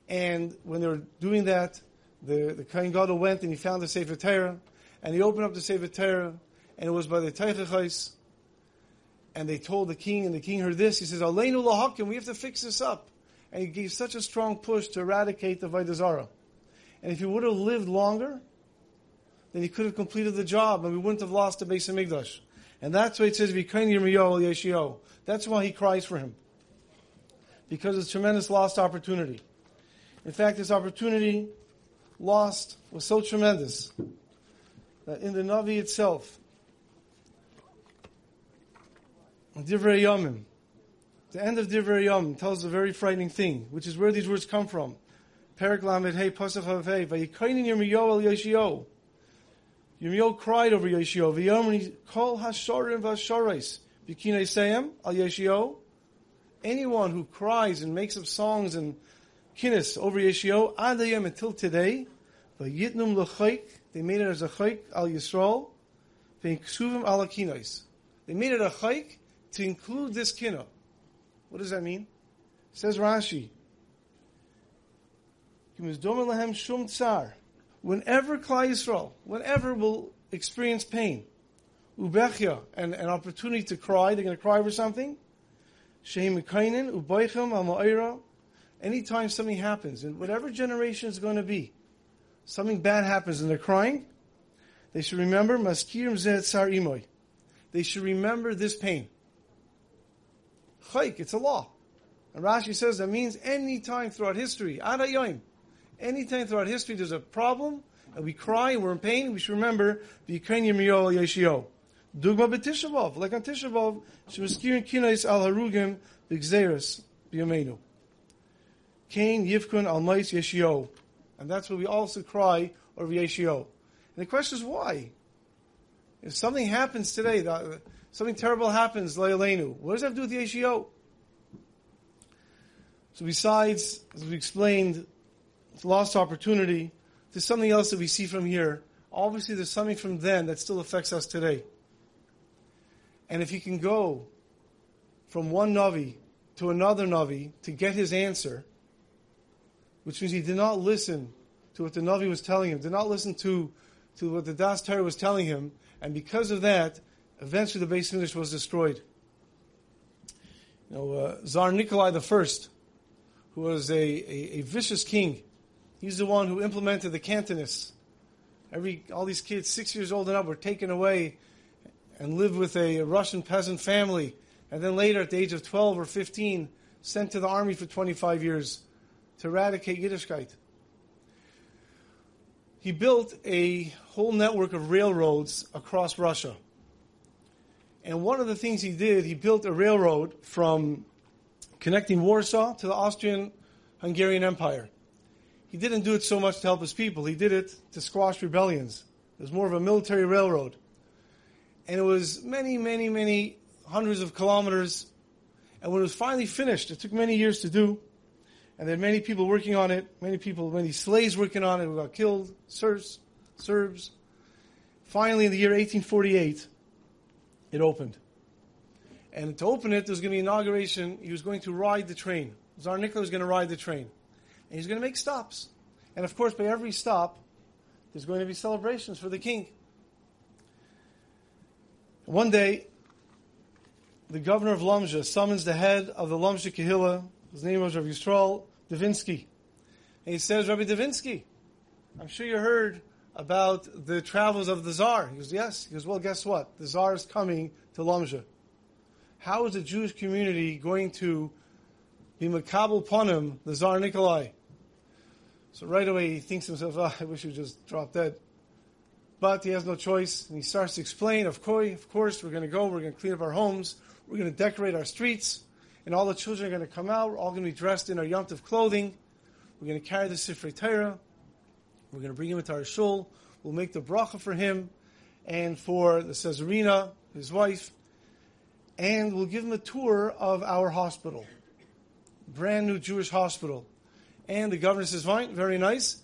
And when they were doing that, the, the Kohen Gadol went and he found the Sefer Torah, and he opened up the Sefer Torah, and it was by the Teichachais, and they told the king, and the king heard this, he says, Aleinu lahakim, we have to fix this up. And he gave such a strong push to eradicate the Avodah Zarah. And if he would have lived longer, then he could have completed the job, and we wouldn't have lost the base of. And that's why it says, Yeshio. That's why he cries for him. Because it's a tremendous lost opportunity. In fact, this opportunity lost was so tremendous that in the Navi itself, Divrei Yomim, the end of Divrei Yom tells a very frightening thing, which is where these words come from. Lamed Hey Pasach Havei Vayikainin Yirmiyo El Yeshio. Yirmiyo cried over Yeshio. V'yomri Kol Hashorim V'Hashorais B'kinei Seyem Al Yeshio. Anyone who cries and makes up songs and kinnis over Yeshio Adayim until today, Vayitnum L'Chayk, they made it as a Chayk Al Yisrael, V'Iksuvim Al Akinais. They made it a Chayk to include this kinah. What does that mean? It Says Rashi. shum tsar. Whenever Klal Yisrael, whenever will experience pain, ubechya, and an opportunity to cry, they're going to cry over something. Anytime something happens, in whatever generation it's going to be, something bad happens and they're crying, they should remember maskirim zet sar imoy. They should remember this pain. Chayk, it's a law. And Rashi says that means any time throughout history, Adayoim, any time throughout history there's a problem, and we cry, and we're in pain, we should remember the Yikren Yirmiyo Yeshio. Dugma b'tishavov, like on Tishavov, shemiskirin kinais al harugim b'gzeres b'yomenu. Cain Yivkun al mais Yeshio. And that's what we also cry over Yeshio. And the question is why? If something happens today, something terrible happens, Leilenu, what does that have to do with Yeshio? So besides, as we explained, lost opportunity, there's something else that we see from here. Obviously, there's something from then that still affects us today. And if he can go from one Navi to another Navi to get his answer, which means he did not listen to what the Navi was telling him, did not listen to, to what the Das Torah was telling him, and because of that, eventually the base English was destroyed. You know, uh, Tsar Nikolai I who was a, a, a, vicious king. He's the one who implemented the Cantonists. Every, all these kids, six years old and up, were taken away and lived with a Russian peasant family. And then later, at the age of 12 or 15, sent to the army for 25 years to eradicate Yiddishkeit. He built a whole network of railroads across Russia. And one of the things he did, he built a railroad from connecting Warsaw to the Austrian Hungarian Empire. He didn't do it so much to help his people, he did it to squash rebellions. It was more of a military railroad. And it was many, many, many hundreds of kilometers. And when it was finally finished, it took many years to do. And there were many people working on it, many people, many slaves working on it who got killed, Serbs, Serbs. Finally, in the year 1848, it opened. And to open it, there's going to be an inauguration. He was going to ride the train. Tsar Nicholas was going to ride the train. And he's going to make stops. And of course, by every stop, there's going to be celebrations for the king. One day, the governor of Lomzha summons the head of the Lomzha Kahila. His name was Rabbi Yisrael Davinsky. And he says, Rabbi Davinsky, I'm sure you heard about the travels of the Tsar. He goes, yes. He goes, well, guess what? The Tsar is coming to Lomzha how is the Jewish community going to be makabel him, the Tsar Nikolai? So right away he thinks to himself, oh, I wish he just drop dead. But he has no choice, and he starts to explain, of course, of course we're going to go, we're going to clean up our homes, we're going to decorate our streets, and all the children are going to come out, we're all going to be dressed in our Yom clothing, we're going to carry the Sifrei Torah, we're going to bring him into our shul, we'll make the bracha for him, and for the Caesarina, his wife, and we'll give him a tour of our hospital. brand new Jewish hospital. And the governor says, fine, very nice.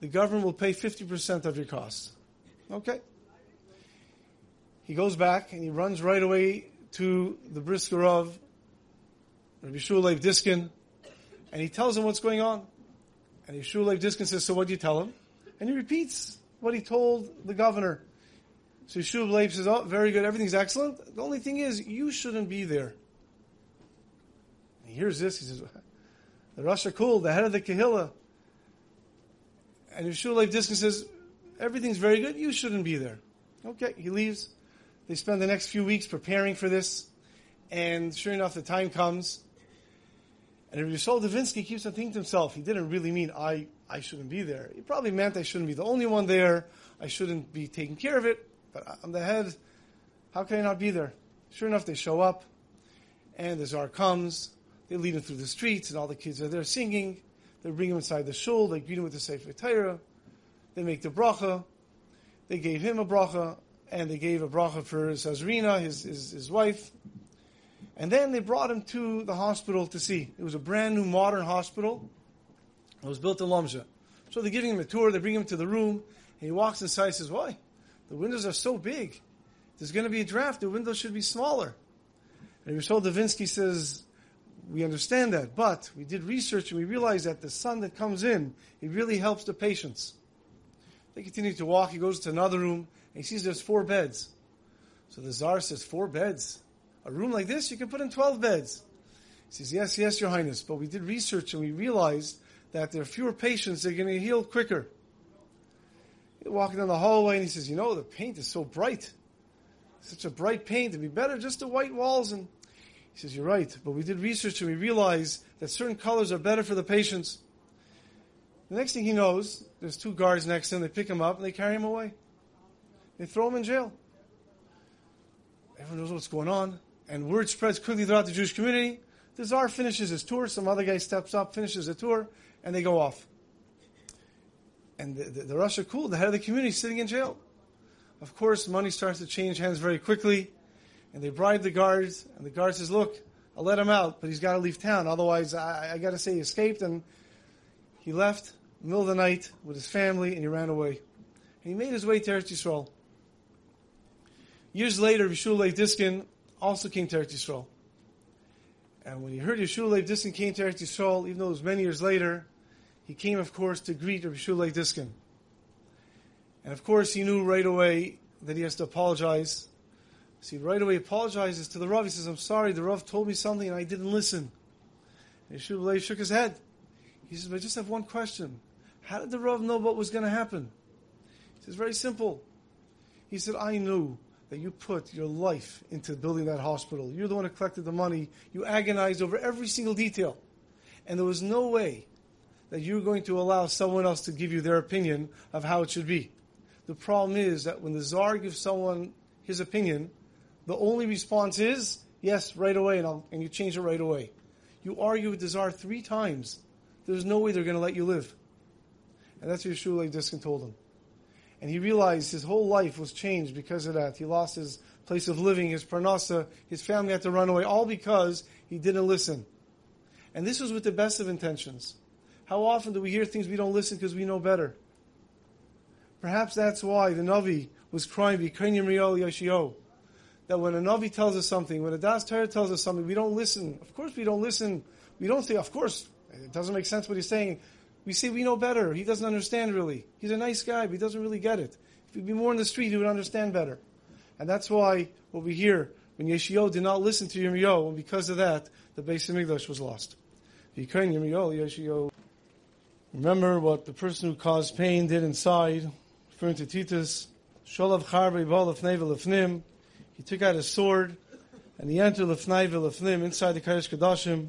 The government will pay 50% of your costs. Okay. He goes back and he runs right away to the brisker of Rabbi Shua Leib Diskin, and he tells him what's going on. And Yeshua Leib Diskin says, so what do you tell him? And he repeats what he told the governor. So Yeshua Leib says, oh, very good, everything's excellent. The only thing is, you shouldn't be there. And he hears this, he says, the Rosh Kul, the head of the Kehillah. And Yeshua Leib Diskin says, everything's very good, you shouldn't be there. Okay, he leaves. They spend the next few weeks preparing for this. And sure enough, the time comes. And Rabbi Yisrael Davinsky keeps on thinking to himself, he didn't really mean I, I shouldn't be there. He probably meant I shouldn't be the only one there. I shouldn't be taking care of it. But I'm the head. How can I not be there? Sure enough, they show up. And the czar comes. They lead him through the streets, and all the kids are there singing. They bring him inside the shul. They greet him with the Sefer Torah. They make the bracha. They gave him a bracha, and they gave a bracha for Sazrina, his, his, his wife. And then they brought him to the hospital to see. It was a brand new modern hospital. It was built in Lomza. So they're giving him a tour. They bring him to the room. And he walks inside and says, Why? The windows are so big. There's going to be a draft. The windows should be smaller. And Yishol Davinsky says, We understand that. But we did research and we realized that the sun that comes in, it really helps the patients. They continue to walk. He goes to another room and he sees there's four beds. So the czar says, Four beds? A room like this, you can put in 12 beds. He says, Yes, yes, Your Highness, but we did research and we realized that there are fewer patients, they're going to heal quicker. He's walking down the hallway and he says, You know, the paint is so bright. Such a bright paint. It'd be better just the white walls. And he says, You're right, but we did research and we realized that certain colors are better for the patients. The next thing he knows, there's two guards next to him. They pick him up and they carry him away. They throw him in jail. Everyone knows what's going on and word spreads quickly throughout the Jewish community. The czar finishes his tour, some other guy steps up, finishes the tour, and they go off. And the, the, the Rosh Kul, the head of the community, sitting in jail. Of course, money starts to change hands very quickly, and they bribe the guards, and the guard says, look, I'll let him out, but he's got to leave town, otherwise I, I got to say he escaped, and he left the middle of the night with his family, and he ran away. And he made his way to Eretz Yisrael. Years later, Rishul Diskin also came to Eretz Yisrael. And when he heard Yeshua Diskin came to Eretz Yisrael, even though it was many years later, he came, of course, to greet Yeshua Diskin. And of course, he knew right away that he has to apologize. So he right away apologizes to the Rav. He says, I'm sorry, the Rav told me something and I didn't listen. And Yeshua shook his head. He says, I just have one question. How did the Rav know what was going to happen? He says, very simple. He said, I knew that you put your life into building that hospital. You're the one who collected the money. You agonized over every single detail. And there was no way that you're going to allow someone else to give you their opinion of how it should be. The problem is that when the czar gives someone his opinion, the only response is, yes, right away, and, I'll, and you change it right away. You argue with the czar three times. There's no way they're going to let you live. And that's what Yeshua Diskin told him. And he realized his whole life was changed because of that. He lost his place of living, his parnasa, his family had to run away, all because he didn't listen. And this was with the best of intentions. How often do we hear things we don't listen because we know better? Perhaps that's why the Navi was crying, that when a Navi tells us something, when a Das Torah tells us something, we don't listen. Of course we don't listen. We don't say, of course, it doesn't make sense what he's saying. We say we know better. He doesn't understand really. He's a nice guy, but he doesn't really get it. If he'd be more in the street, he would understand better. And that's why what we hear when Yeshio did not listen to Yirmiyahu, and because of that, the of English was lost. Remember what the person who caused pain did inside, referring to Titus. Sholav Lefnim. He took out his sword, and he entered Lefnai Lefnim inside the Kadosh Kadashim.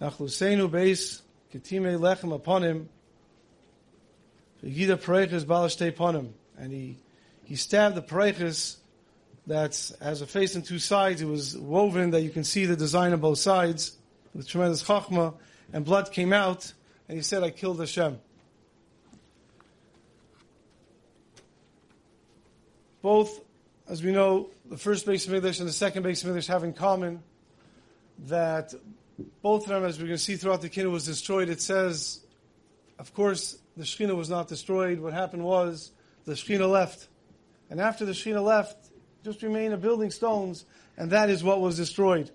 Nachlusenu base Ketime lechem upon him. V'gida pareiches balashtei upon him. And he, he stabbed the pareiches that has a face and two sides. It was woven that you can see the design on both sides with tremendous chachma, and blood came out, and he said, I killed Hashem. Both, as we know, the first base English and the second base English have in common that both of them, as we're going to see throughout the kingdom, was destroyed. It says, of course, the Shekhinah was not destroyed. What happened was the Shekhinah left. And after the Shekhinah left, just remained a building stones, and that is what was destroyed.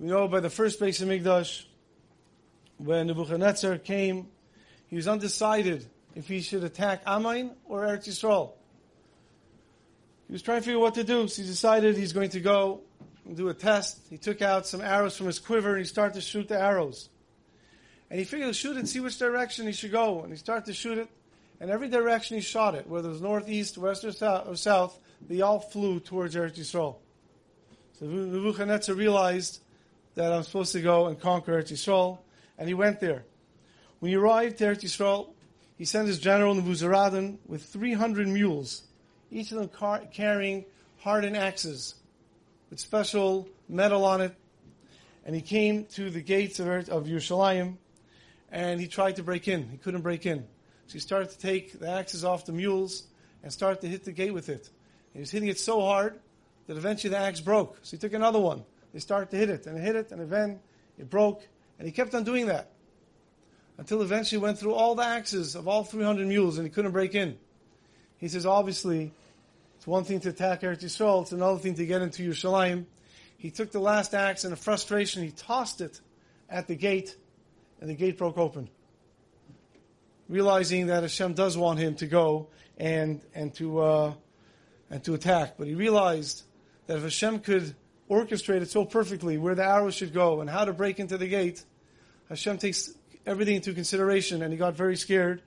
We know by the first Beis Hamikdash, when Nebuchadnezzar came, he was undecided if he should attack Ammon or Eretz Yisrael. He was trying to figure out what to do, so he decided he's going to go do a test. He took out some arrows from his quiver and he started to shoot the arrows. And he figured to shoot and see which direction he should go. And he started to shoot it, and every direction he shot it, whether it was northeast, west, or south, or south they all flew towards Eretz Yisrael. So Nebuchadnezzar realized that I'm supposed to go and conquer Eretz Yisrael, and he went there. When he arrived to Eretz Yisrael, he sent his general Nebuzaradan with 300 mules, each of them car- carrying hardened axes with special metal on it. And he came to the gates of, of Yerushalayim, and he tried to break in. He couldn't break in. So he started to take the axes off the mules and started to hit the gate with it. And He was hitting it so hard that eventually the axe broke. So he took another one. They started to hit it and hit it, and then it broke. And he kept on doing that until eventually he went through all the axes of all 300 mules and he couldn't break in. He says, obviously, it's one thing to attack Eretz Yisrael, it's another thing to get into Yerushalayim. He took the last axe in frustration, he tossed it at the gate, and the gate broke open. Realizing that Hashem does want him to go and, and, to, uh, and to attack. But he realized that if Hashem could orchestrate it so perfectly where the arrow should go and how to break into the gate, Hashem takes everything into consideration, and he got very scared.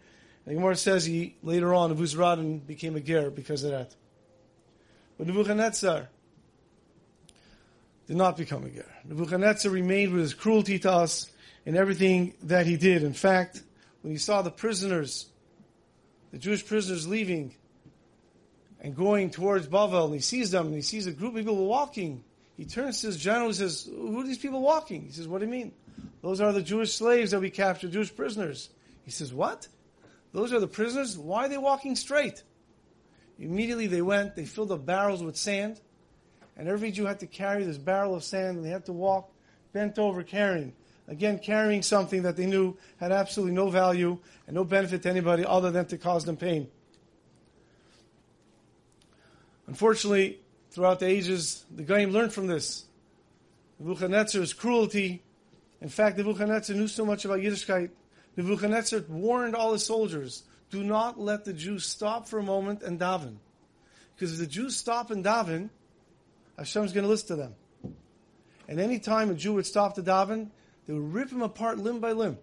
And the Gemara says he later on, Abu Zradin became a ger because of that. But Nebuchadnezzar did not become a ger. Nebuchadnezzar remained with his cruelty to us in everything that he did. In fact, when he saw the prisoners, the Jewish prisoners leaving and going towards Bavel, and he sees them, and he sees a group of people walking, he turns to his general and says, Who are these people walking? He says, What do you mean? Those are the Jewish slaves that we captured, Jewish prisoners. He says, What? Those are the prisoners? Why are they walking straight? Immediately they went, they filled up barrels with sand, and every Jew had to carry this barrel of sand, and they had to walk bent over carrying. Again, carrying something that they knew had absolutely no value and no benefit to anybody other than to cause them pain. Unfortunately, throughout the ages, the Goyim learned from this. Nebuchadnezzar's cruelty. In fact, Nebuchadnezzar knew so much about Yiddishkeit. Nebuchadnezzar warned all his soldiers, do not let the Jews stop for a moment and daven. Because if the Jews stop and daven, Hashem's going to listen to them. And any time a Jew would stop to daven, they would rip him apart limb by limb.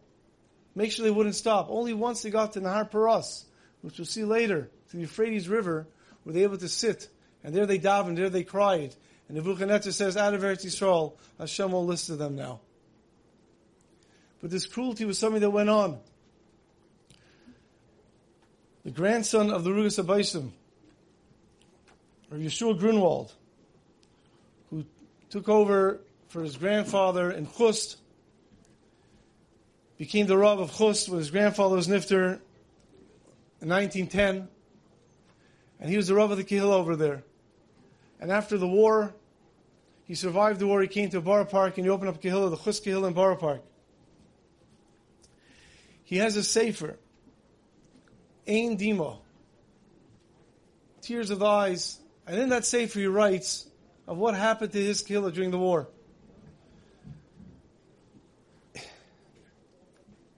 Make sure they wouldn't stop. Only once they got to Nahar Paras, which we'll see later, to the Euphrates River, were they able to sit. And there they davened, there they cried. And Nebuchadnezzar says, out of Eretz Yisrael, Hashem will listen to them now. But this cruelty was something that went on. The grandson of the Rugas Abaisim, or Yeshua Grunwald, who took over for his grandfather in Chust, became the Rav of Chust when his grandfather was Nifter in 1910, and he was the Rav of the Kihil over there. And after the war, he survived the war, he came to Borough Park and he opened up Kehillah, the Chus Kehillah in Borough Park. He has a sefer, Ein Dimo, Tears of Eyes. And in that sefer he writes of what happened to his killer during the war.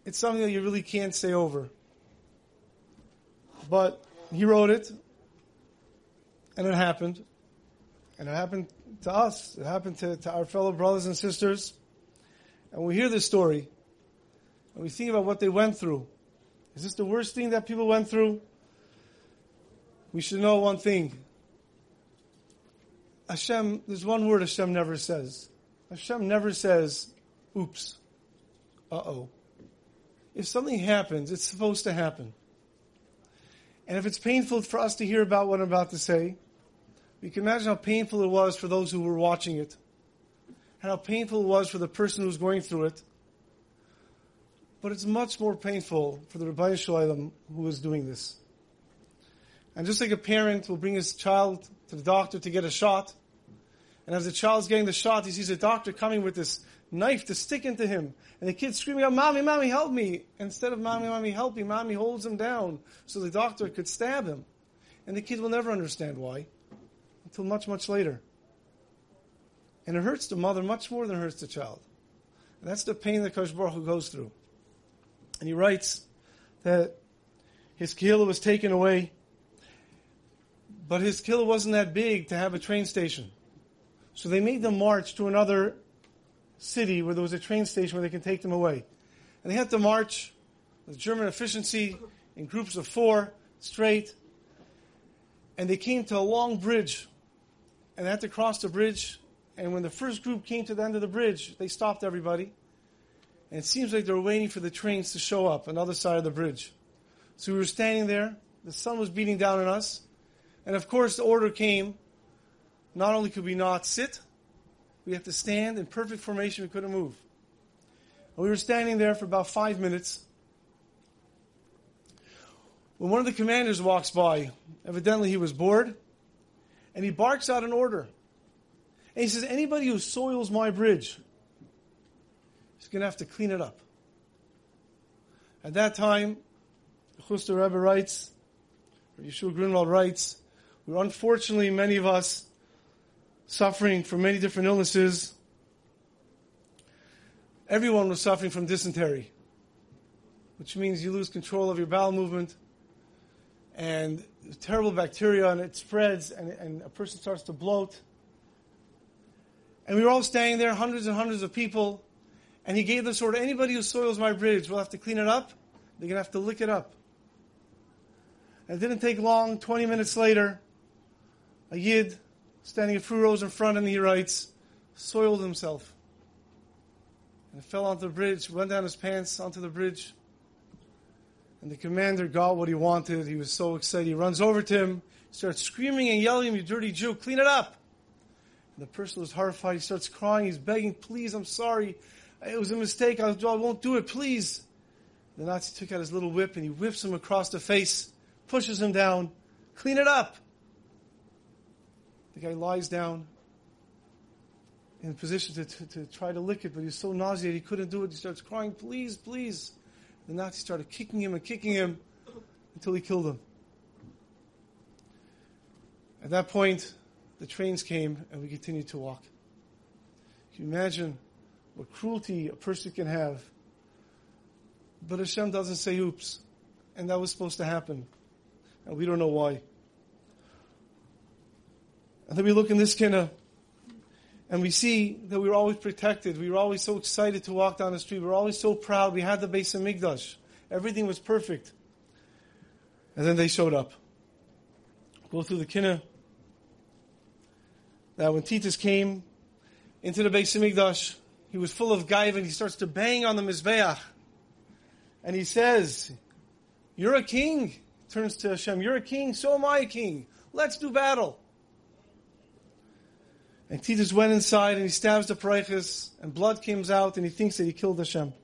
It's something that you really can't say over. But he wrote it, and it happened. And it happened to us. It happened to, to our fellow brothers and sisters. And we hear this story, and we think about what they went through. Is this the worst thing that people went through? We should know one thing. Hashem, there's one word Hashem never says. Hashem never says, oops, uh oh. If something happens, it's supposed to happen. And if it's painful for us to hear about what I'm about to say, you can imagine how painful it was for those who were watching it, and how painful it was for the person who was going through it. But it's much more painful for the Ribbono Shel Olam who was doing this. And just like a parent will bring his child to the doctor to get a shot, and as the child's getting the shot, he sees a doctor coming with this knife to stick into him. And the kid's screaming out, Mommy, Mommy, help me. Instead of Mommy, Mommy, help me, Mommy holds him down so the doctor could stab him. And the kid will never understand why until much, much later. And it hurts the mother much more than it hurts the child. And that's the pain that Kosh Baruch goes through. And he writes that his kehillah was taken away, but his kehillah wasn't that big to have a train station. So they made them march to another city where there was a train station where they can take them away. And they had to march with German efficiency in groups of four, straight. And they came to a long bridge. And they had to cross the bridge. And when the first group came to the end of the bridge, they stopped everybody. And it seems like they were waiting for the trains to show up on the other side of the bridge. So we were standing there. The sun was beating down on us. And of course, the order came. Not only could we not sit, we had to stand in perfect formation. We couldn't move. And we were standing there for about five minutes. When one of the commanders walks by, evidently he was bored, and he barks out an order. And he says, Anybody who soils my bridge going to have to clean it up. At that time, Chuster Rebbe writes, or Yeshua Grunwald writes, we were unfortunately, many of us, suffering from many different illnesses. Everyone was suffering from dysentery, which means you lose control of your bowel movement and terrible bacteria and it spreads and, and a person starts to bloat. And we were all standing there, hundreds and hundreds of people, and he gave this order anybody who soils my bridge will have to clean it up, they're going to have to lick it up. And it didn't take long, 20 minutes later, a yid standing a few rows in front, and he writes, soiled himself. And fell onto the bridge, went down his pants onto the bridge. And the commander got what he wanted. He was so excited. He runs over to him, starts screaming and yelling, You dirty Jew, clean it up. And the person was horrified. He starts crying. He's begging, Please, I'm sorry. It was a mistake. I won't do it, please. The Nazi took out his little whip and he whips him across the face, pushes him down. Clean it up. The guy lies down in a position to, to, to, try to lick it, but he's so nauseated he couldn't do it. He starts crying, please, please. The Nazi started kicking him and kicking him until he killed him. At that point, the trains came and we continued to walk. Can you imagine what cruelty a person can have? But Hashem doesn't say oops. And that was supposed to happen. And we don't know why. And then we look in this kinna, and we see that we were always protected. We were always so excited to walk down the street. We were always so proud. We had the Beis HaMikdash. Everything was perfect. And then they showed up. Go through the kinna. That when Titus came into the Beis HaMikdash, he was full of gaiva and he starts to bang on the Mizbeach. And he says, You're a king. Turns to Hashem, You're a king, so am I a king. Let's do battle. And Titus went inside and he stabs the Parechas, and blood comes out, and he thinks that he killed Hashem.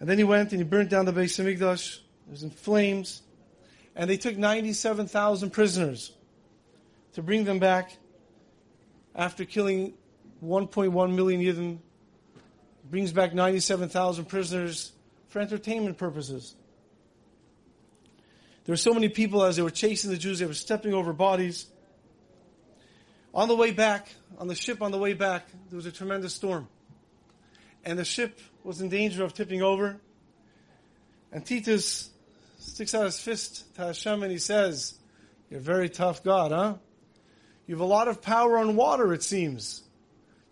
And then he went and he burnt down the base Beis Hamikdash. It was in flames. And they took 97,000 prisoners to bring them back after killing 1.1 million Yidden. Brings back 97,000 prisoners for entertainment purposes. There were so many people as they were chasing the Jews, they were stepping over bodies. On the way back, on the ship on the way back, there was a tremendous storm. And the ship was in danger of tipping over. And Titus sticks out his fist to Hashem and he says, You're a very tough God, huh? You have a lot of power on water, it seems.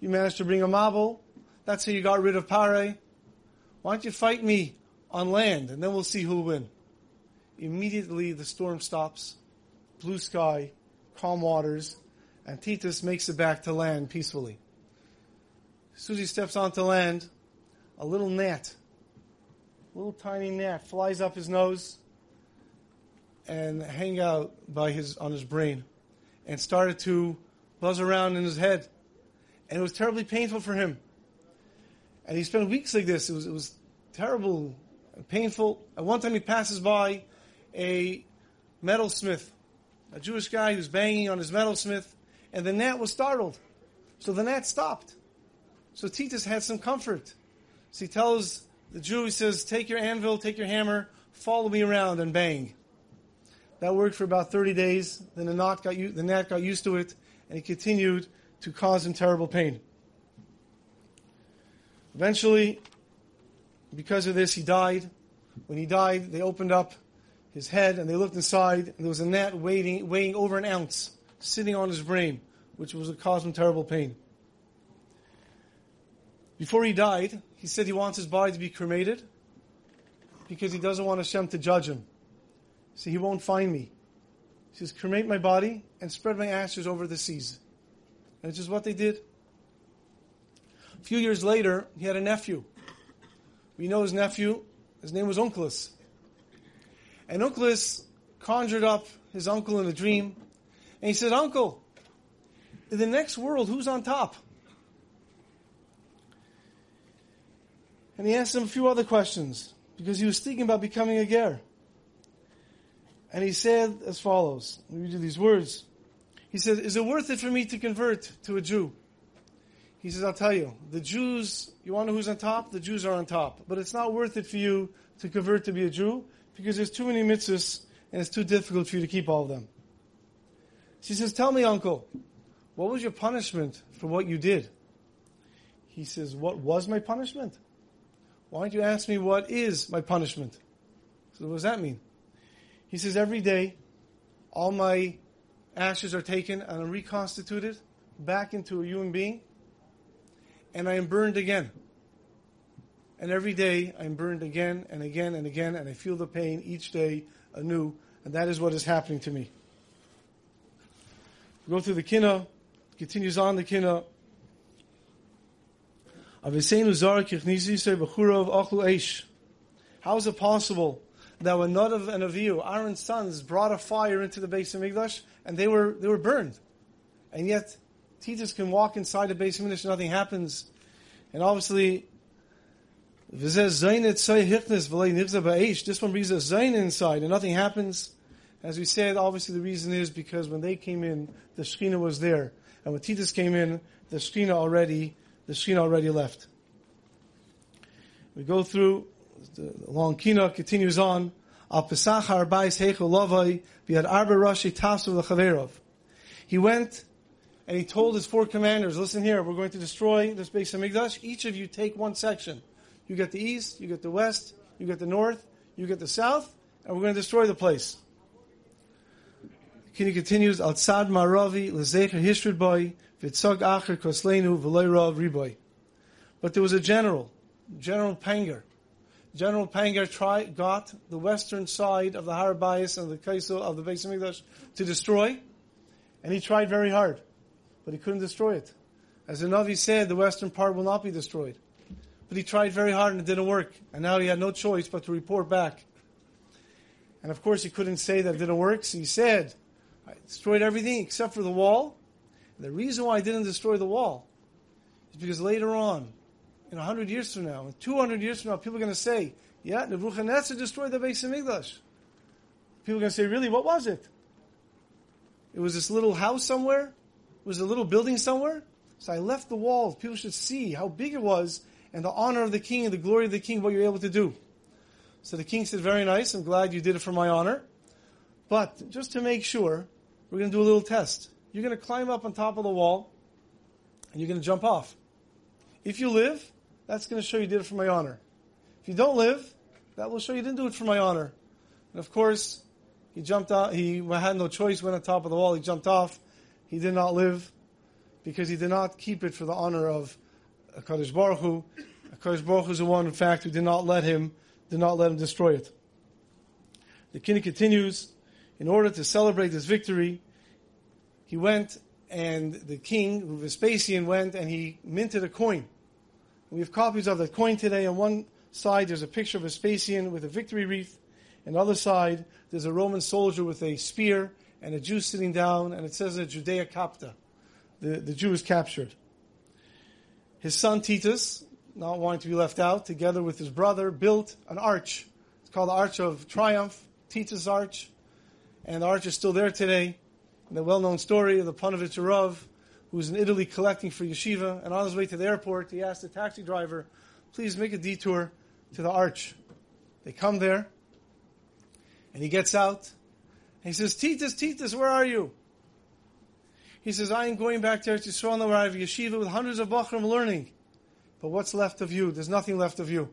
You managed to bring a marble. That's how you got rid of Pare. Why don't you fight me on land and then we'll see who'll win. Immediately the storm stops. Blue sky, calm waters, and Titus makes it back to land peacefully. Susie steps onto land, a little gnat, a little tiny gnat flies up his nose and hang out by his on his brain and started to buzz around in his head. And it was terribly painful for him. And he spent weeks like this. It was, it was terrible and painful. At one time he passes by a metalsmith, a Jewish guy who's banging on his metalsmith and the gnat was startled. So the gnat stopped. So Titus had some comfort. So he tells the Jew, he says, take your anvil, take your hammer, follow me around and bang. That worked for about 30 days. Then the gnat got, the gnat got used to it, and he continued to cause him terrible pain. Eventually, because of this, he died. When he died, they opened up his head and they looked inside, and there was a gnat weighing, weighing over an ounce sitting on his brain, which was causing him terrible pain. Before he died, he said he wants his body to be cremated because he doesn't want Hashem to judge him. So he won't find me. He says, cremate my body and spread my ashes over the seas. And it's just what they did. A few years later, he had a nephew. We know his nephew. His name was Onkelos. And Onkelos conjured up his uncle in a dream. And he said, Uncle, in the next world, who's on top? And he asked him a few other questions because he was thinking about becoming a ger. And he said as follows. Let me read you these words. He said, Is it worth it for me to convert to a Jew? He says, I'll tell you, the Jews, you want to know who's on top? The Jews are on top. But it's not worth it for you to convert to be a Jew because there's too many mitzvahs and it's too difficult for you to keep all of them. She says, Tell me, uncle, what was your punishment for what you did? He says, What was my punishment? Why don't you ask me what is my punishment? So what does that mean? He says, every day, all my ashes are taken and I'm reconstituted back into a human being, and I am burned again. And every day I'm burned again and again and again, and I feel the pain each day anew, and that is what is happening to me. We go through the kina, continues on the kina. How is it possible that when Nadav and Avihu, Aaron's sons, brought a fire into the Beis Hamikdash and they were they were burned, and yet Titus can walk inside the Beis Hamikdash and nothing happens, and obviously. This one brings a zayin inside and nothing happens. As we said, obviously the reason is because when they came in, the Shekhinah was there. And when Titus came in, the Shekhinah already, the Shekhinah already left. We go through the long kina continues on. Al Pesach Harbais Heichel Lavai Biad Arba Rashi Tasu Lechaverov. He went and he told his four commanders, listen here, we're going to destroy this Beis Hamikdash. Each of you take one section. You get the east, you get the west, you get the north, you get the south, and we're going to destroy the place. Kini continues, Al Tzad Maravi Lezecher Hishrid Boy Vitzog Acher Koslenu Riboy. But there was a general, General Panger, General Panger tried, got the western side of the Har and the Kosel of the Beis Hamikdash to destroy, and he tried very hard, but he couldn't destroy it. As the Navi said, the western part will not be destroyed. But he tried very hard and it didn't work, and now he had no choice but to report back. And of course, he couldn't say that it didn't work, so he said, I destroyed everything except for the wall. And the reason why I didn't destroy the wall is because later on, in 100 years from now, in 200 years from now, people are going to say, yeah, Nebuchadnezzar destroyed the Beis Hamikdash. People are going to say, really, what was it? It was this little house somewhere? It was a little building somewhere? So I left the walls. People should see how big it was and the honor of the king and the glory of the king, what you're able to do. So the king said, very nice, I'm glad you did it for my honor. But just to make sure, we're going to do a little test. You're going to climb up on top of the wall and you're going to jump off. If you live, that's going to show you did it for my honor. If you don't live, that will show you didn't do it for my honor. And of course, he jumped out, he had no choice, went on top of the wall, he jumped off. He did not live because he did not keep it for the honor of Kadosh Baruch Hu. Kadosh Baruch Hu is the one, in fact, who did not let him, did not let him destroy it. The king continues, in order to celebrate this victory, he went and the king, Vespasian, went and he minted a coin. We have copies of that coin today. On one side, there's a picture of Vespasian with a victory wreath. On the other side, there's a Roman soldier with a spear and a Jew sitting down, and it says a Judea capta. The, the Jew is captured. His son Titus, not wanting to be left out, together with his brother, built an arch. It's called the Arch of Triumph, Titus Arch. And the arch is still there today. And the well-known story of the Panovich Rav, who was in Italy collecting for yeshiva, and on his way to the airport, he asked the taxi driver, please make a detour to the arch. They come there, and he gets out, and he says, Titus, Titus, where are you? He says, I am going back there to Yisrael where I have yeshiva with hundreds of Bachram learning. But what's left of you? There's nothing left of you.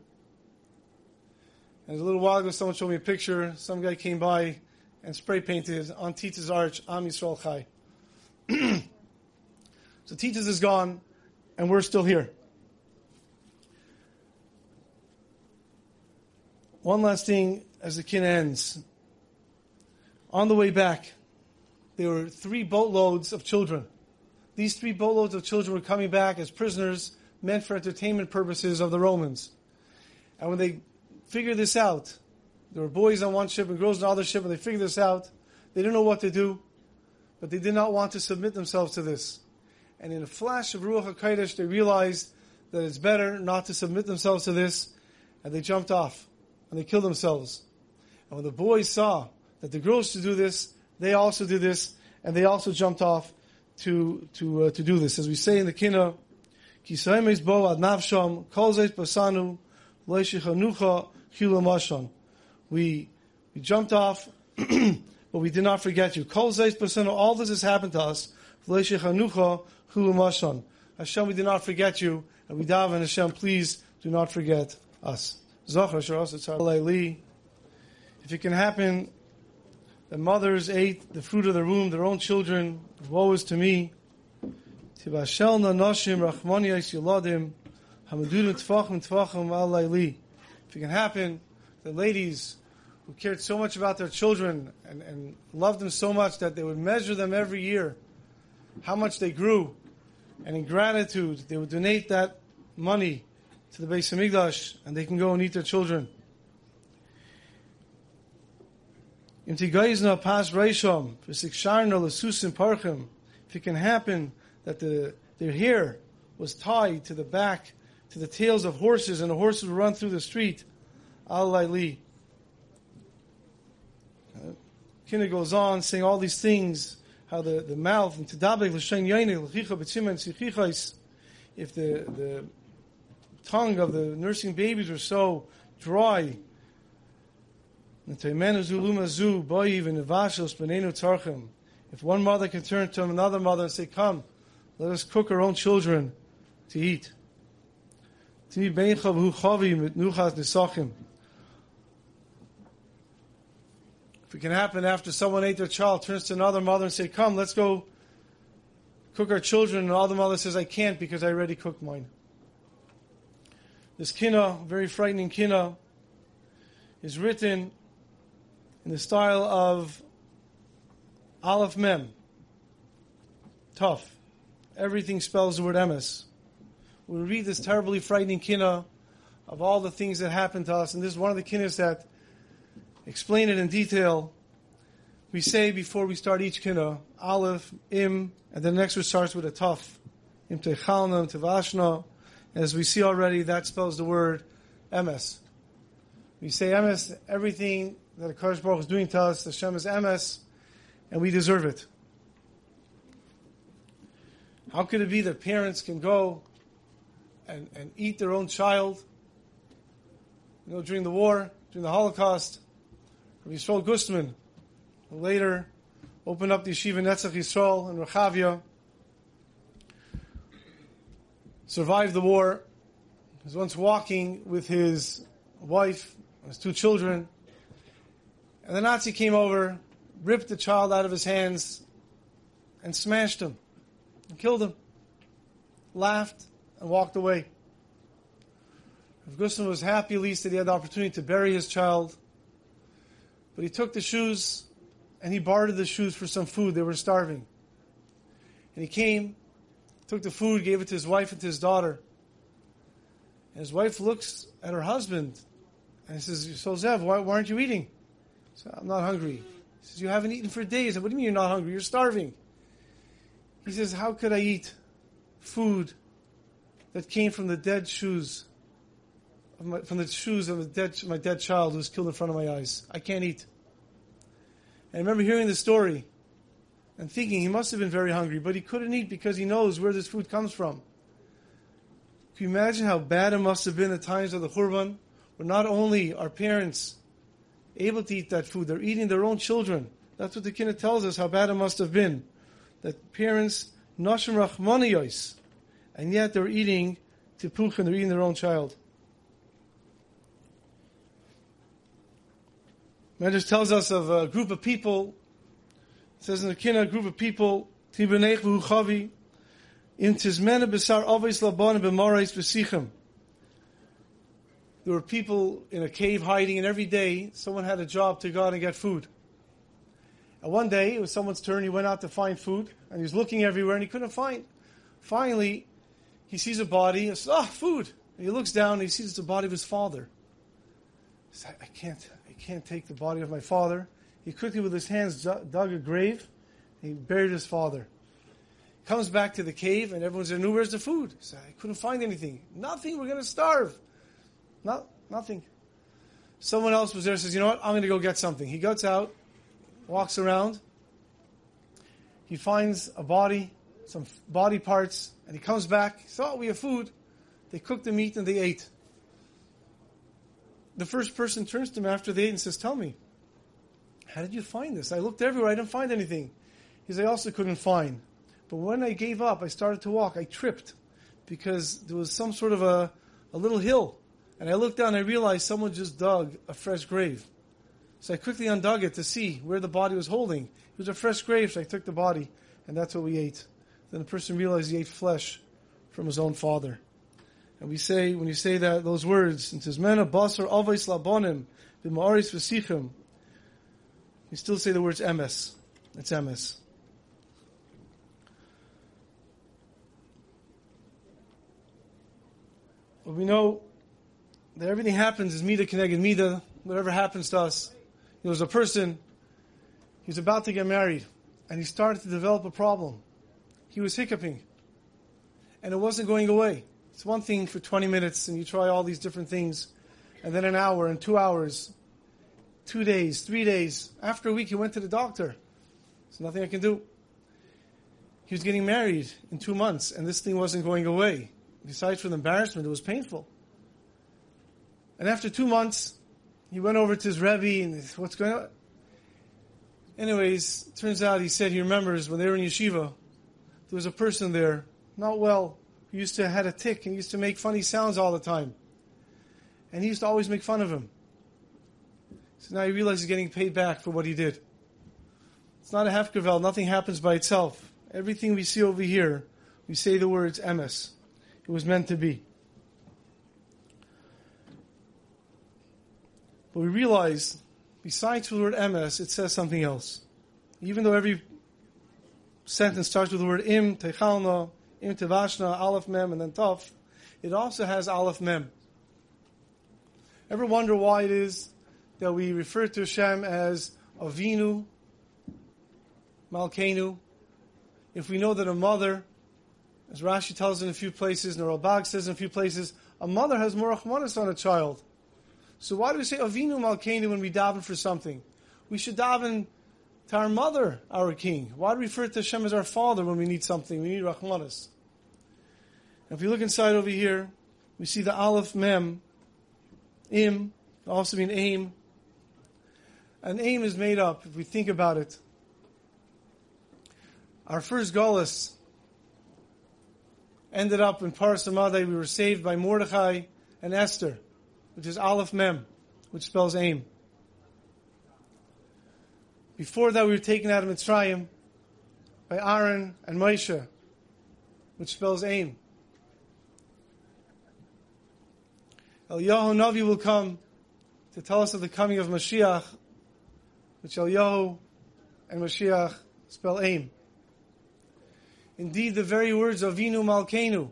And a little while ago, someone showed me a picture. Some guy came by and spray painted on Titus arch, Am Yisrael Chai. so Titus is gone, and we're still here. One last thing as the kin ends. On the way back, there were three boatloads of children. These three boatloads of children were coming back as prisoners meant for entertainment purposes of the Romans. And when they figured this out, there were boys on one ship and girls on the other ship, and they figured this out. They didn't know what to do, but they did not want to submit themselves to this. And in a flash of Ruach HaKodesh, they realized that it's better not to submit themselves to this, and they jumped off, and they killed themselves. And when the boys saw that the girls should do this, they also did this, and they also jumped off to to uh, to do this. As we say in the Kina, Kisaimes bo ad navsham kol zeit basanu leishichanucha chilamashon. We we jumped off, but we did not forget you. Kol zeit basanu. All this has happened to us. Leishichanucha chilamashon. Hashem, we did not forget you, and we daven Hashem, please do not forget us. Zohar If it can happen the mothers ate the fruit of the womb, their own children. Woe is to me. Tibashelna noshim rachmaniyas yuladim hamadudim tfachim tfachim al If it can happen, the ladies who cared so much about their children and, and loved them so much that they would measure them every year, how much they grew, and in gratitude they would donate that money to the Beis Hamikdash, and they can go and eat their children. If it can happen that the, their hair was tied to the back, to the tails of horses, and the horses would run through the street, al li. Goes on saying all these things, how the, the mouth, and l'shen l'chicha and if the, the tongue of the nursing babies were so dry, if one mother can turn to another mother and say, Come, let us cook our own children to eat. If it can happen after someone ate their child, turns to another mother and say, Come, let's go cook our children. And all the other mother says, I can't because I already cooked mine. This kina, very frightening kina, is written in the style of Aleph Mem. Taf. Everything spells the word emes. We read this terribly frightening kina of all the things that happened to us, and this is one of the kinas that explain it in detail. We say before we start each kina, Aleph, Im, and the next one starts with a Taf. Im Techalna, Tevashna. As we see already, that spells the word emes. We say emes, everything that Akash Baruch is doing to us, Hashem is emes, and we deserve it. How could it be that parents can go and, and eat their own child? You know, during the war, during the Holocaust, Yisrael Gustman, who later opened up the Yeshiva Netzach Yisrael in Rechavia, survived the war, was once walking with his wife, and his two children, and the Nazi came over, ripped the child out of his hands, and smashed him, and killed him. Laughed and walked away. Gustman was happy at least that he had the opportunity to bury his child, but he took the shoes and he bartered the shoes for some food. They were starving. And he came, took the food, gave it to his wife and to his daughter. And his wife looks at her husband and he says, So Zev, why, why aren't you eating? So I'm not hungry. He says, You haven't eaten for days. What do you mean you're not hungry? You're starving. He says, How could I eat food that came from the dead shoes, my, from the shoes of dead, my dead child who was killed in front of my eyes? I can't eat. I remember hearing the story and thinking he must have been very hungry, but he couldn't eat because he knows where this food comes from. Can you imagine how bad it must have been at times of the Khurban, where not only are parents able to eat that food, they're eating their own children. That's what the Kinna tells us, how bad it must have been. That parents, Nashim Rachmaniyos, and yet they're eating tipuch and they're eating their own child. Medrash tells us of a group of people. It says in the Kina, a group of people, Tibenech v'huchavi, in tizmena b'sar avis laban b'marais b'sichem. There were people in a cave hiding, and every day someone had a job to go out and get food. And one day it was someone's turn. He went out to find food, and he was looking everywhere, and he couldn't find. Finally, he sees a body. He says, "Ah, food!" And he looks down, and he sees it's the body of his father. He says, "I can't, can't take the body of my father. He quickly, with his hands, dug a grave. he buried his father. Comes back to the cave, and everyone's there. "New, where's the food?" He "I couldn't find anything. Nothing. We're going to starve. Not, nothing." Someone else was there. Says, "You know what? I'm going to go get something." He goes out, walks around. He finds a body, some body parts, and he comes back. He says, "Oh, we have food." They cooked the meat and they ate the first person turns to him after they ate and says, Tell me, how did you find this? I looked everywhere, I didn't find anything. He says, I also couldn't find. But when I gave up, I started to walk, I tripped because there was some sort of a, a little hill. And I looked down I realized someone just dug a fresh grave. So I quickly undug it to see where the body was holding. It was a fresh grave, so I took the body, and that's what we ate. Then the person realized he ate flesh from his own father. And we say, when you say that, those words, it says, Mena basar avais labonim, b'ma'aris v'sichim, you still say the words emes. It's emes. But we know that everything happens is mida connected mida. Whatever happens to us. There was a person, he was about to get married, and he started to develop a problem. He was hiccuping, and it wasn't going away. It's one thing for 20 minutes and you try all these different things, and then an hour and two hours, two days, three days. After a week, he went to the doctor. There's nothing I can do. He was getting married in two months, and this thing wasn't going away. Besides from the embarrassment, it was painful. And after two months, he went over to his Rebbe and what's going on? Anyways, turns out he said he remembers when they were in yeshiva, there was a person there, not well, who used to had a tick and used to make funny sounds all the time. And he used to always make fun of him. So now he realizes he's getting paid back for what he did. It's not a hefkervel, nothing happens by itself. Everything we see over here, we say the words emes. It was meant to be. But we realize, besides the word emes, it says something else. Even though every sentence starts with the word im, techalna, Im Tevashna, Aleph Mem, and then Taf, it also has Aleph Mem. Ever wonder why it is that we refer to Hashem as Avinu, Malkenu? If we know that a mother, as Rashi tells in a few places, and Ralbag says in a few places, a mother has more achmanis on a child. So why do we say Avinu Malkenu when we daven for something? We should daven to our mother, our king. Why do we refer to Hashem as our father when we need something? We need Rahmanis. If you look inside over here, we see the Aleph Mem, Im, also mean aim. An aim is made up, if we think about it. Our first Golas ended up in Paras U'Madai. We were saved by Mordechai and Esther, which is Aleph Mem, which spells aim. Before that, we were taken out of Mitzrayim by Aaron and Moshe, which spells aim. Eliyahu Navi will come to tell us of the coming of Mashiach, which Eliyahu and Mashiach spell aim. Indeed, the very words Avinu Malkenu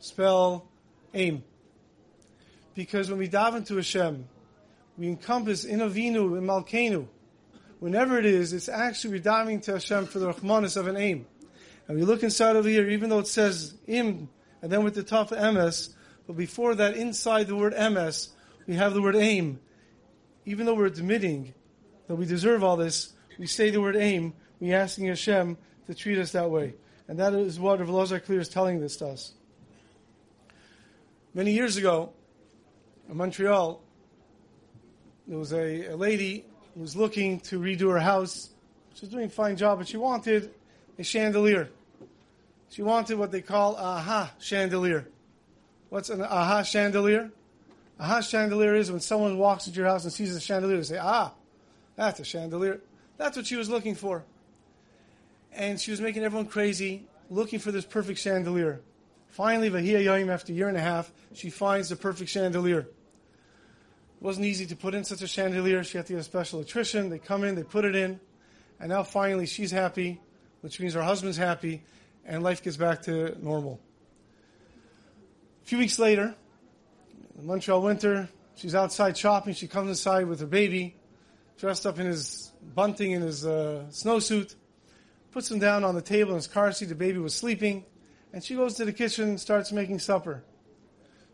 spell aim. Because when we dive into Hashem, we encompass in Avinu and Malkenu whenever it is, it's actually we're diving to Hashem for the Rahmanis of an aim. And we look inside over here, even though it says im, and then with the top emes, but before that, inside the word emes, we have the word aim. Even though we're admitting that we deserve all this, we say the word aim we're asking Hashem to treat us that way. And that is what Rav Elazar Klir is telling this to us. Many years ago, in Montreal, there was a, a lady was looking to redo her house. She was doing a fine job, but she wanted a chandelier. She wanted what they call aha chandelier. What's an aha chandelier? Aha chandelier is when someone walks into your house and sees a chandelier, they say, ah, that's a chandelier. That's what she was looking for. And she was making everyone crazy, looking for this perfect chandelier. Finally, Vahia Yoim, after a year and a half, she finds the perfect chandelier. It wasn't easy to put in such a chandelier. She had to get a special electrician. They come in, they put it in, and now finally she's happy, which means her husband's happy, and life gets back to normal. A few weeks later, Montreal winter, she's outside shopping. She comes inside with her baby, dressed up in his bunting in his uh, snowsuit, puts him down on the table in his car seat. The baby was sleeping, and she goes to the kitchen and starts making supper.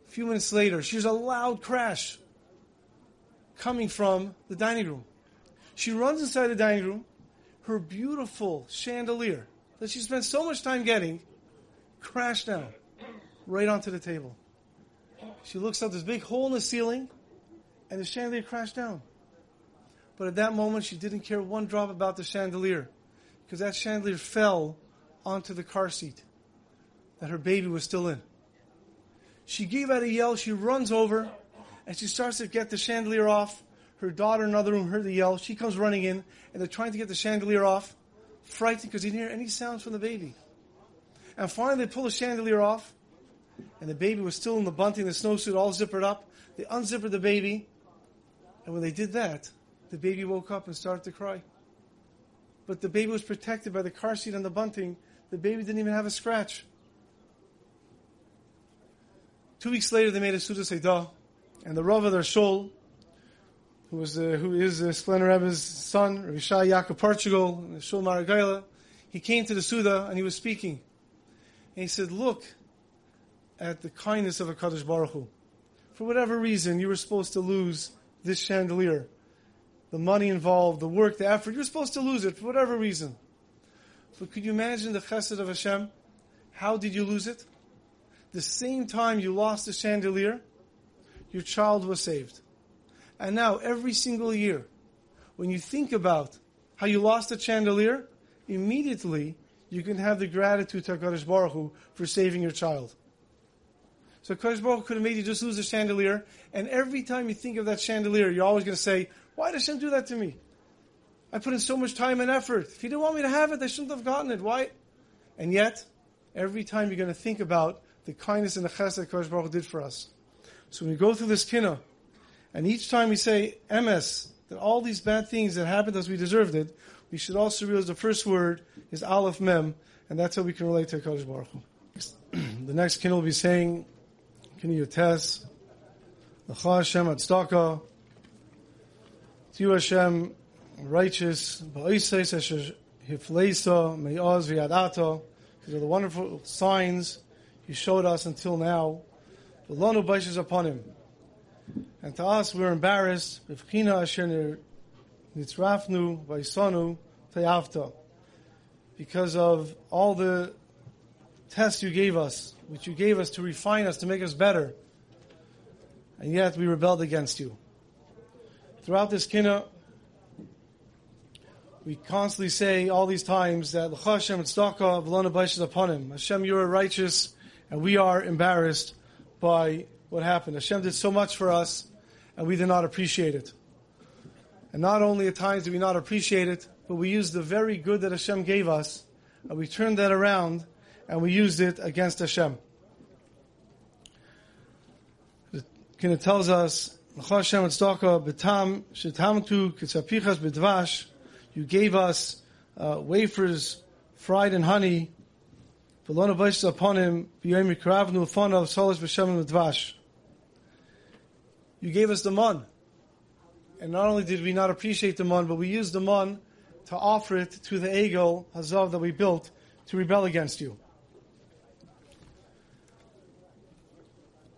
A few minutes later, she hears a loud crash coming from the dining room. She runs inside the dining room. Her beautiful chandelier that she spent so much time getting crashed down right onto the table. She looks up this big hole in the ceiling, and the chandelier crashed down. But at that moment, she didn't care one drop about the chandelier because that chandelier fell onto the car seat that her baby was still in. She gave out a yell. She runs over and she starts to get the chandelier off. Her daughter in another room heard the yell. She comes running in and they're trying to get the chandelier off, frightened because they didn't hear any sounds from the baby. And finally, they pull the chandelier off and the baby was still in the bunting, the snowsuit all zippered up. They unzippered the baby. And when they did that, the baby woke up and started to cry. But the baby was protected by the car seat and the bunting. The baby didn't even have a scratch. Two weeks later, they made a Suda Seidah, and the Rav of their Shul, who was uh, who is uh, Skulener Rebbe's son, Rav Shai Yaakov Portugal, the Shul Maragayla, he came to the Suda and he was speaking. And he said, Look at the kindness of a Kadosh Baruch Hu. For whatever reason, you were supposed to lose this chandelier the money involved, the work, the effort. You're supposed to lose it for whatever reason. But could you imagine the chesed of Hashem? How did you lose it? The same time you lost the chandelier, your child was saved. And now, every single year, when you think about how you lost the chandelier, immediately you can have the gratitude to HaKadosh Baruch Hu for saving your child. So HaKadosh Baruch Hu could have made you just lose the chandelier, and every time you think of that chandelier, you're always going to say, why did Hashem do that to me? I put in so much time and effort. If He didn't want me to have it, I shouldn't have gotten it. Why? And yet, every time you're going to think about the kindness and the chesed Kodesh Baruch Hu did for us. So when we go through this kinna, and each time we say emes, that all these bad things that happened as we deserved it, we should also realize the first word is aleph mem, and that's how we can relate to Kodesh Baruch Hu. the next kinna will be saying, Kinna Yotes, L'cha Hashem Atzdaka, to Hashem, righteous, ba'isais asher hifleisa, me'oz v'yadato. These are the wonderful signs you showed us until now. The lanu baishes upon him. And to us, we're embarrassed. Because of all the tests you gave us, which you gave us to refine us, to make us better. And yet we rebelled against you throughout this kina, we constantly say all these times that L'chashem Tzedakah v'lana is upon him. Hashem, you are righteous, and we are embarrassed by what happened. Hashem did so much for us, and we did not appreciate it. And not only at times did we not appreciate it, but we used the very good that Hashem gave us, and we turned that around, and we used it against Hashem. Kinna tells us you gave us uh, wafers fried in honey. Upon him. You gave us the man. And not only did we not appreciate the man, but we used the man to offer it to the Egel Hazav that we built to rebel against you.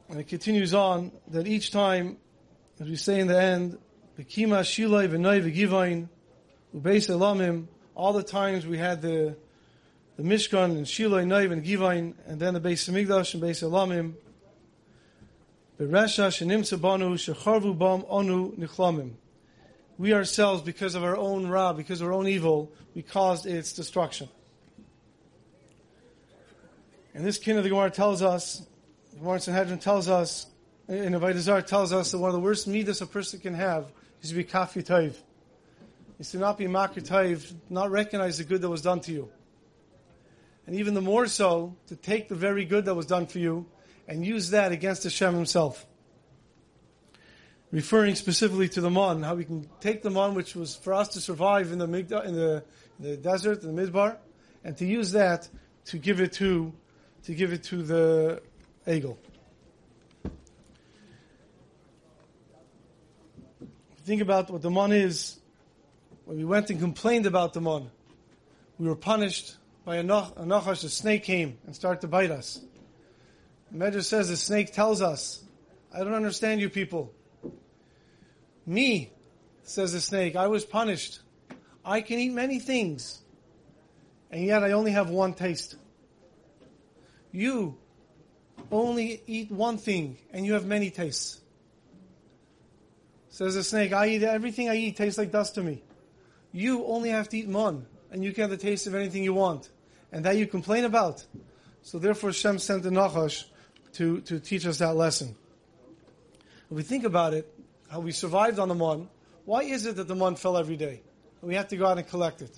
And it continues on that each time as we say in the end, Bekima Shilai v'noi v'givain, ubeis elamim, all the times we had the the Mishkan and Shiloh and Naiv and Givain, and then the Beis Hamikdash and Beis Elamim. Beresha shenimtza banu shecharvu bam onu nichlamim. We ourselves, because of our own ra, because of our own evil, we caused its destruction. And this kin of the Gemara tells us, the Gemara Sanhedrin tells us, and the Zar tells us that one of the worst midas a person can have is to be kafi taiv. Is to not be makir taiv, not recognize the good that was done to you. And even the more so, to take the very good that was done for you and use that against Hashem himself. Referring specifically to the man, how we can take the man which was for us to survive in the, in the, in the desert, in the midbar, and to use that to give it to, to give it to the Egel. Think about what the man is. When we went and complained about the man, we were punished by a, nachash, a snake came and started to bite us. The Medrash says the snake tells us, I don't understand you people. Me, says the snake, I was punished. I can eat many things, and yet I only have one taste. You only eat one thing, and you have many tastes. Says the snake, I eat everything I eat tastes like dust to me. You only have to eat one, and you can have the taste of anything you want and that you complain about. So therefore Shem sent the Nachash to, to teach us that lesson. If we think about it, how we survived on the Mon, why is it that the Mon fell every day? And we have to go out and collect it.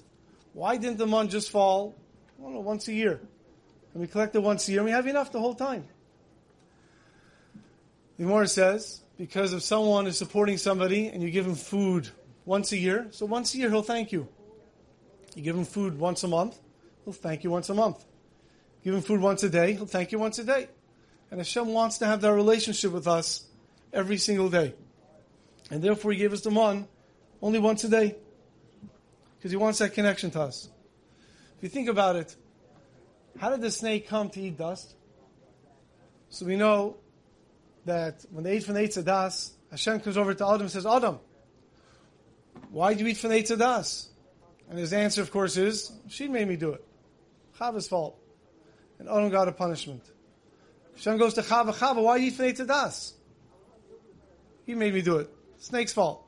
Why didn't the Mon just fall, I don't know, once a year? And we collect it once a year and we have enough the whole time. The Gemara says, because if someone is supporting somebody and you give him food once a year, so once a year he'll thank you. You give him food once a month, he'll thank you once a month. Give him food once a day, he'll thank you once a day. And Hashem wants to have that relationship with us every single day. And therefore he gave us the man only once a day. Because he wants that connection to us. If you think about it, how did the snake come to eat dust? So we know that when they eat from the Eitz Hashem comes over to Adam and says, Adam, why do you eat from the Eitz Das? And his answer, of course, is, she made me do it. Chava's fault. And Adam got a punishment. Hashem goes to Chava, Chava, why you eat from das? He made me do it. Snake's fault.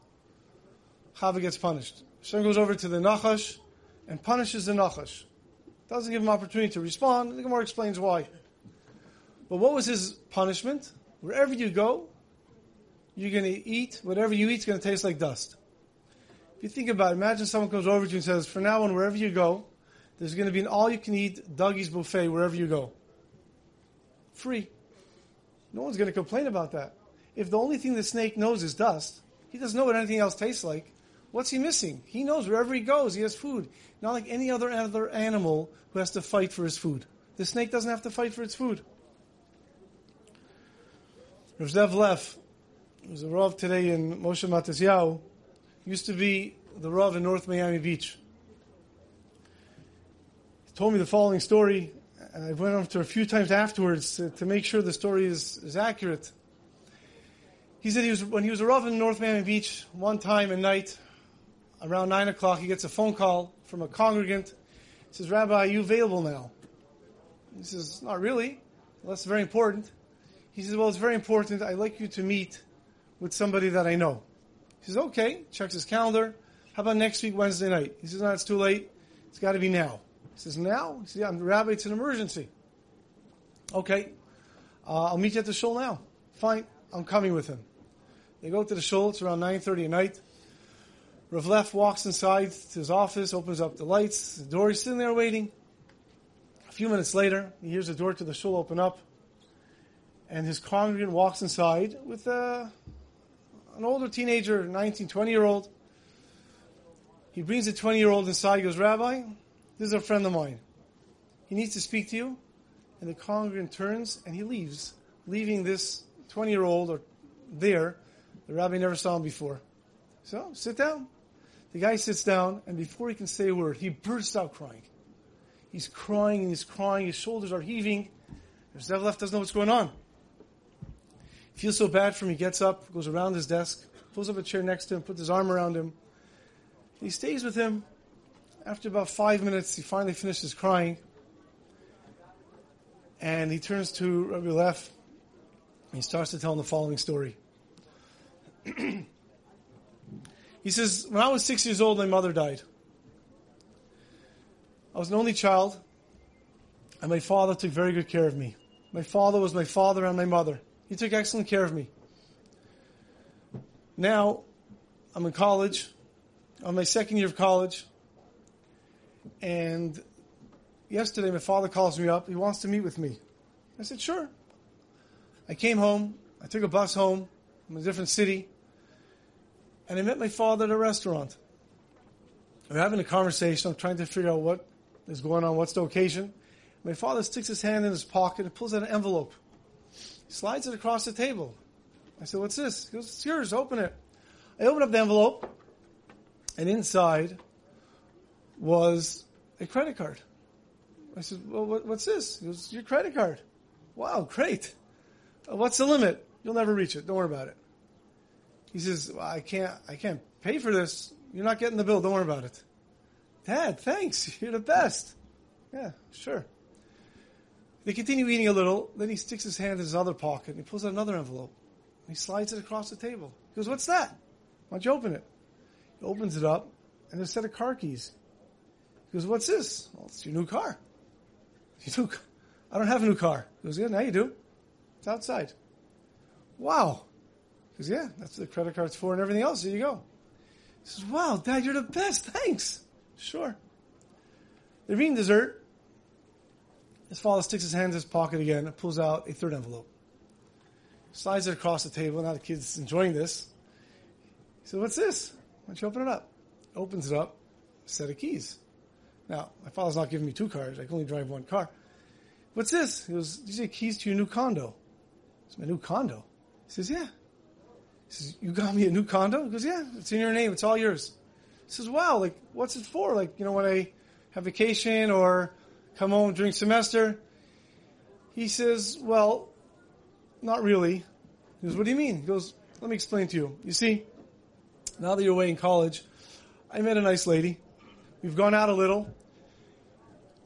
Chava gets punished. Hashem goes over to the Nachash and punishes the Nachash. Doesn't give him opportunity to respond. The Gemara explains why. But what was his punishment? Wherever you go, you're going to eat, whatever you eat is going to taste like dust. If you think about it, imagine someone comes over to you and says, for now on, wherever you go, there's going to be an all-you-can-eat Dougie's buffet wherever you go. Free. No one's going to complain about that. If the only thing the snake knows is dust, he doesn't know what anything else tastes like. What's he missing? He knows wherever he goes, he has food. Not like any other other animal who has to fight for his food. The snake doesn't have to fight for its food. Rav Zev Leff, who's a Rav today in Moshav Matisyahu, used to be the Rav in North Miami Beach. He told me the following story, and I went to a few times afterwards to, to make sure the story is, is accurate. He said he was when he was a Rav in North Miami Beach one time at night, around nine o'clock, he gets a phone call from a congregant. He says, Rabbi, are you available now? He says, Not really. Well, that's very important. He says, Well, it's very important. I'd like you to meet with somebody that I know. He says, okay, checks his calendar. How about next week, Wednesday night? He says, no, it's too late. It's got to be now. He says, now? He says, yeah, rabbi, it's an emergency. Okay, uh, I'll meet you at the shul now. Fine, I'm coming with him. They go to the shul, it's around 9.30 at night. Rav Leff walks inside to his office, opens up the lights, the door, he's sitting there waiting. A few minutes later, he hears the door to the shul open up, and his congregant walks inside with a an older teenager, 19, 20 year old. He brings a 20 year old inside. He goes, Rabbi, this is a friend of mine. He needs to speak to you. And the congregant turns and he leaves, leaving this 20 year old or there. The rabbi never saw him before. So, sit down. The guy sits down, and before he can say a word, he bursts out crying. He's crying and he's crying. His shoulders are heaving. There's left doesn't know what's going on feels so bad for him, he gets up, goes around his desk, pulls up a chair next to him, puts his arm around him. He stays with him. After about five minutes, he finally finishes crying. And he turns to Rabbi. And he starts to tell him the following story. he says, When I was six years old, my mother died. I was an only child, and my father took very good care of me. My father was my father and my mother. He took excellent care of me. Now, I'm in college, on my second year of college, and yesterday my father calls me up. He wants to meet with me. I said, sure. I came home. I took a bus home from a different city, and I met my father at a restaurant. We're having a conversation. I'm trying to figure out what is going on, what's the occasion. My father sticks his hand in his pocket and pulls out an envelope. Slides it across the table. I said, What's this? He goes, It's yours, open it. I open up the envelope, and inside was a credit card. I said, Well, what, what's this? He goes, Your credit card. Wow, great. Uh, what's the limit? You'll never reach it. Don't worry about it. He says, well, I can't, I can't pay for this. You're not getting the bill. Don't worry about it. Dad, thanks. You're the best. Yeah, sure. They continue eating a little. Then he sticks his hand in his other pocket and he pulls out another envelope. He slides it across the table. He goes, What's that? Why don't you open it? He opens it up and there's a set of car keys. He goes, What's this? Well, it's your new car. Your new, I don't have a new car. He goes, Yeah, now you do. It's outside. Wow. He goes, Yeah, that's what the credit card's for and everything else. There you go. He says, Wow, Dad, you're the best. Thanks. Sure. They're eating dessert. His father sticks his hand in his pocket again and pulls out a third envelope. Slides it across the table. Now the kid's enjoying this. He said, What's this? Why don't you open it up? Opens it up, set of keys. Now, my father's not giving me two cars. I can only drive one car. What's this? He goes, These are keys to your new condo. It's my new condo. He says, Yeah. He says, You got me a new condo? He goes, Yeah, it's in your name. It's all yours. He says, Wow, like, what's it for? Like, you know, when I have vacation or come home during semester? He says, Well, not really. He goes, What do you mean? He goes, Let me explain to you. You see, now that you're away in college, I met a nice lady. We've gone out a little.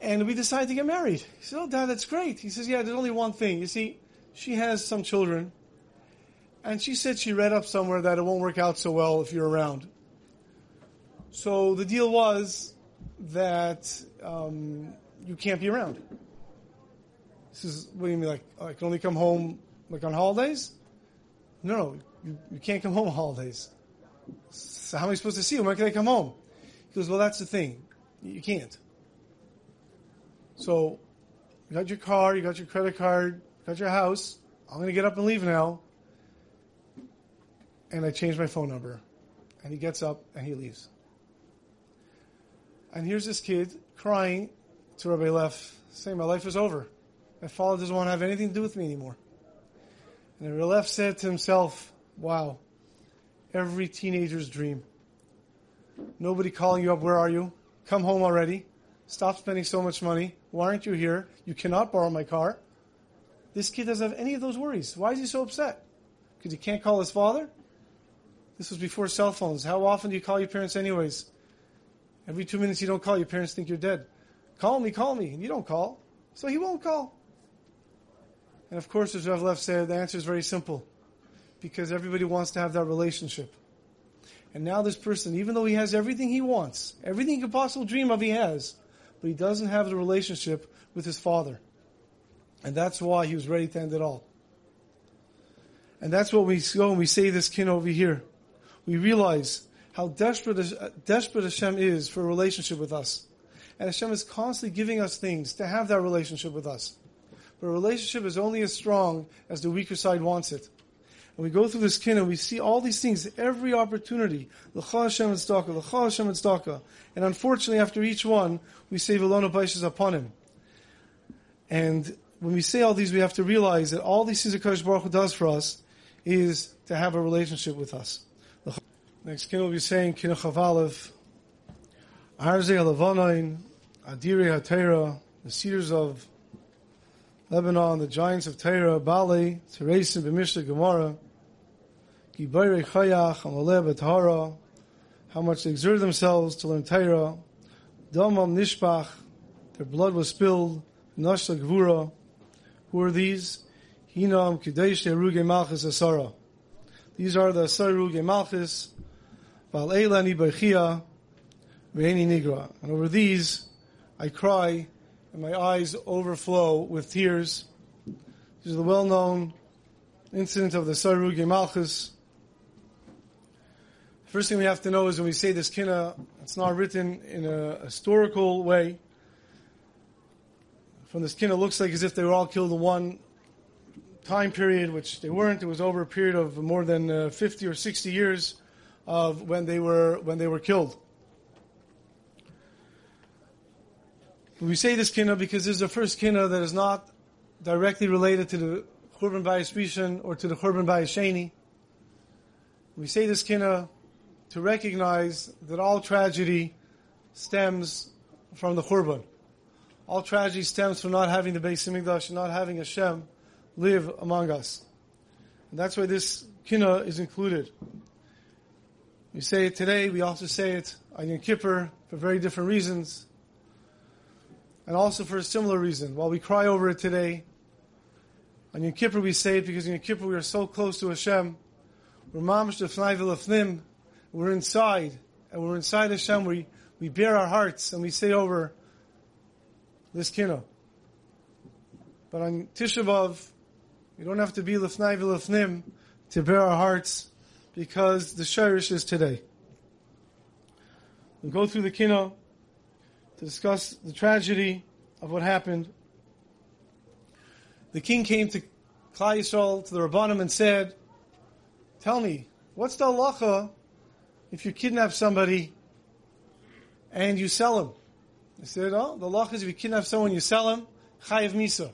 And we decided to get married. He said, Oh, Dad, that's great. He says, Yeah, there's only one thing. You see, she has some children. And she said she read up somewhere that it won't work out so well if you're around. So the deal was that um, you can't be around. This is What do you mean? Like, I can only come home like on holidays? No, no, you, you can't come home on holidays. So how am I supposed to see you? When can I come home? He goes, Well, that's the thing. You can't. So, you got your car, you got your credit card, you got your house. I'm to get up and leave now. And I change my phone number. And he gets up and he leaves. And here's this kid crying to Rabbi Leff, saying, My life is over. My father doesn't want to have anything to do with me anymore. And Rabbi Leff said to himself, Wow, every teenager's dream. Nobody calling you up, where are you? Come home already. Stop spending so much money. Why aren't you here? You cannot borrow my car. This kid doesn't have any of those worries. Why is he so upset? Because he can't call his father? This was before cell phones. How often do you call your parents anyways? Every two minutes you don't call, your parents think you're dead. Call me, call me. And you don't call. So he won't call. And of course, as Rav Leff said, the answer is very simple. Because everybody wants to have that relationship. And now this person, even though he has everything he wants, everything he could possibly dream of, he has, but he doesn't have the relationship with his father. And that's why he was ready to end it all. And that's what we go and we say this kin over here. We realize how desperate, uh, desperate Hashem is for a relationship with us. And Hashem is constantly giving us things to have that relationship with us. But a relationship is only as strong as the weaker side wants it. And we go through this kin and we see all these things, every opportunity. L'cha Hashem tzedakah, l'cha Hashem tzedakah. And unfortunately, after each one, we say Velona Baishas upon him. And when we say all these, we have to realize that all these things that Kadosh Baruch Hu does for us is to have a relationship with us. Next kin will be saying Kinuch Chavalev, Arzei Adiri HaTeira, the cedars of Lebanon, the giants of Torah, Bali, Teresim, B'Mishnah, Gemara, Gibayre Chayach, Amaleh B'Tahara, how much they exert themselves to learn Torah, Domam Nishpach, their blood was spilled, Nashla Gvura. Who are these? Hinam Kadesh Ruge Malchus Asara. These are the Asar Ruge Malchus, Val Eilani Bechia, Veini Nigra. And over these, I cry, and my eyes overflow with tears. This is the well-known incident of the Asar Ruge Malchus. First thing we have to know is when we say this kina, it's not written in a historical way. From this kina, it looks like as if they were all killed in one time period, which they weren't. It was over a period of more than uh, 50 or 60 years of when they were when they were killed. We say this kina because this is the first kina that is not directly related to the Churban Bayis Rishon or to the Churban Bayis Sheni. We say this kina to recognize that all tragedy stems from the Churban. All tragedy stems from not having the Beis Hamikdash and not having Hashem live among us. And that's why this kina is included. We say it today, we also say it on Yom Kippur for very different reasons. And also for a similar reason. While we cry over it today, on Yom Kippur we say it because in Yom Kippur we are so close to Hashem. We're mamish lefnim, we're inside, and we're inside Hashem. We we bare our hearts and we say over this kino. But on Tisha B'av, we don't have to be lefnai v'lefnim to bare our hearts because the shirish is today. We'll go through the kino to discuss the tragedy of what happened. The king came to Klal Yisrael, to the Rabbanim, and said, Tell me, what's the halacha if you kidnap somebody and you sell him? He said, Oh, the halacha is if you kidnap someone, you sell him, chayiv misa.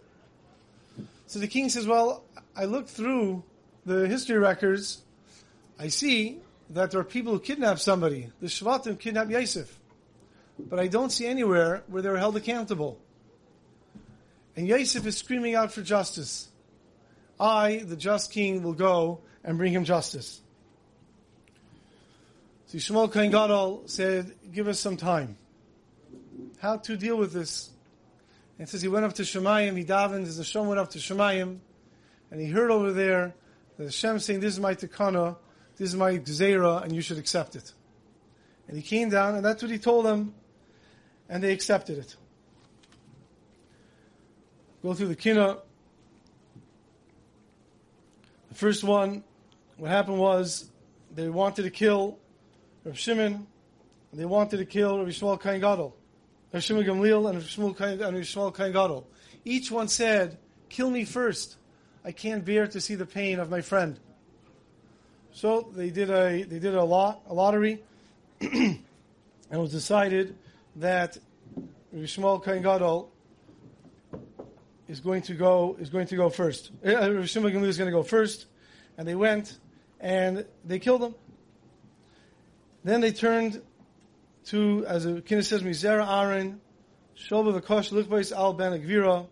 So the king says, Well, I looked through the history records, I see that there are people who kidnap somebody. The Shvatim kidnapped Yosef but I don't see anywhere where they were held accountable. And Yosef is screaming out for justice. I, the just king, will go and bring him justice. So Shmuel Kohen Gadol said, give us some time. How to deal with this? And it says he went up to Shemayim, he davened, as the Shem went up to Shemayim, and he heard over there that Hashem saying, this is my tekana, this is my gzeira, and you should accept it. And he came down, and that's what he told them and they accepted it. Go through the kina. The first one, what happened was they wanted to kill Rav Shimon, and they wanted to kill Rav Shmuel Kohen Gadol, Rav Shimon Gamliel and Rav Shmuel Kohen Gadol. Each one said, "Kill me first. I can't bear to see the pain of my friend." So they did a they did a lot a lottery, and it was decided that Shmuel Kohen Gadol is going to go is going to go first. Uh, Shmuel Gamliel is going to go first, and they went and they killed him. Then they turned to, as the Kina says, Mizera Aaron, Shoba V'Kosh Lichbais Al Ben Agvira,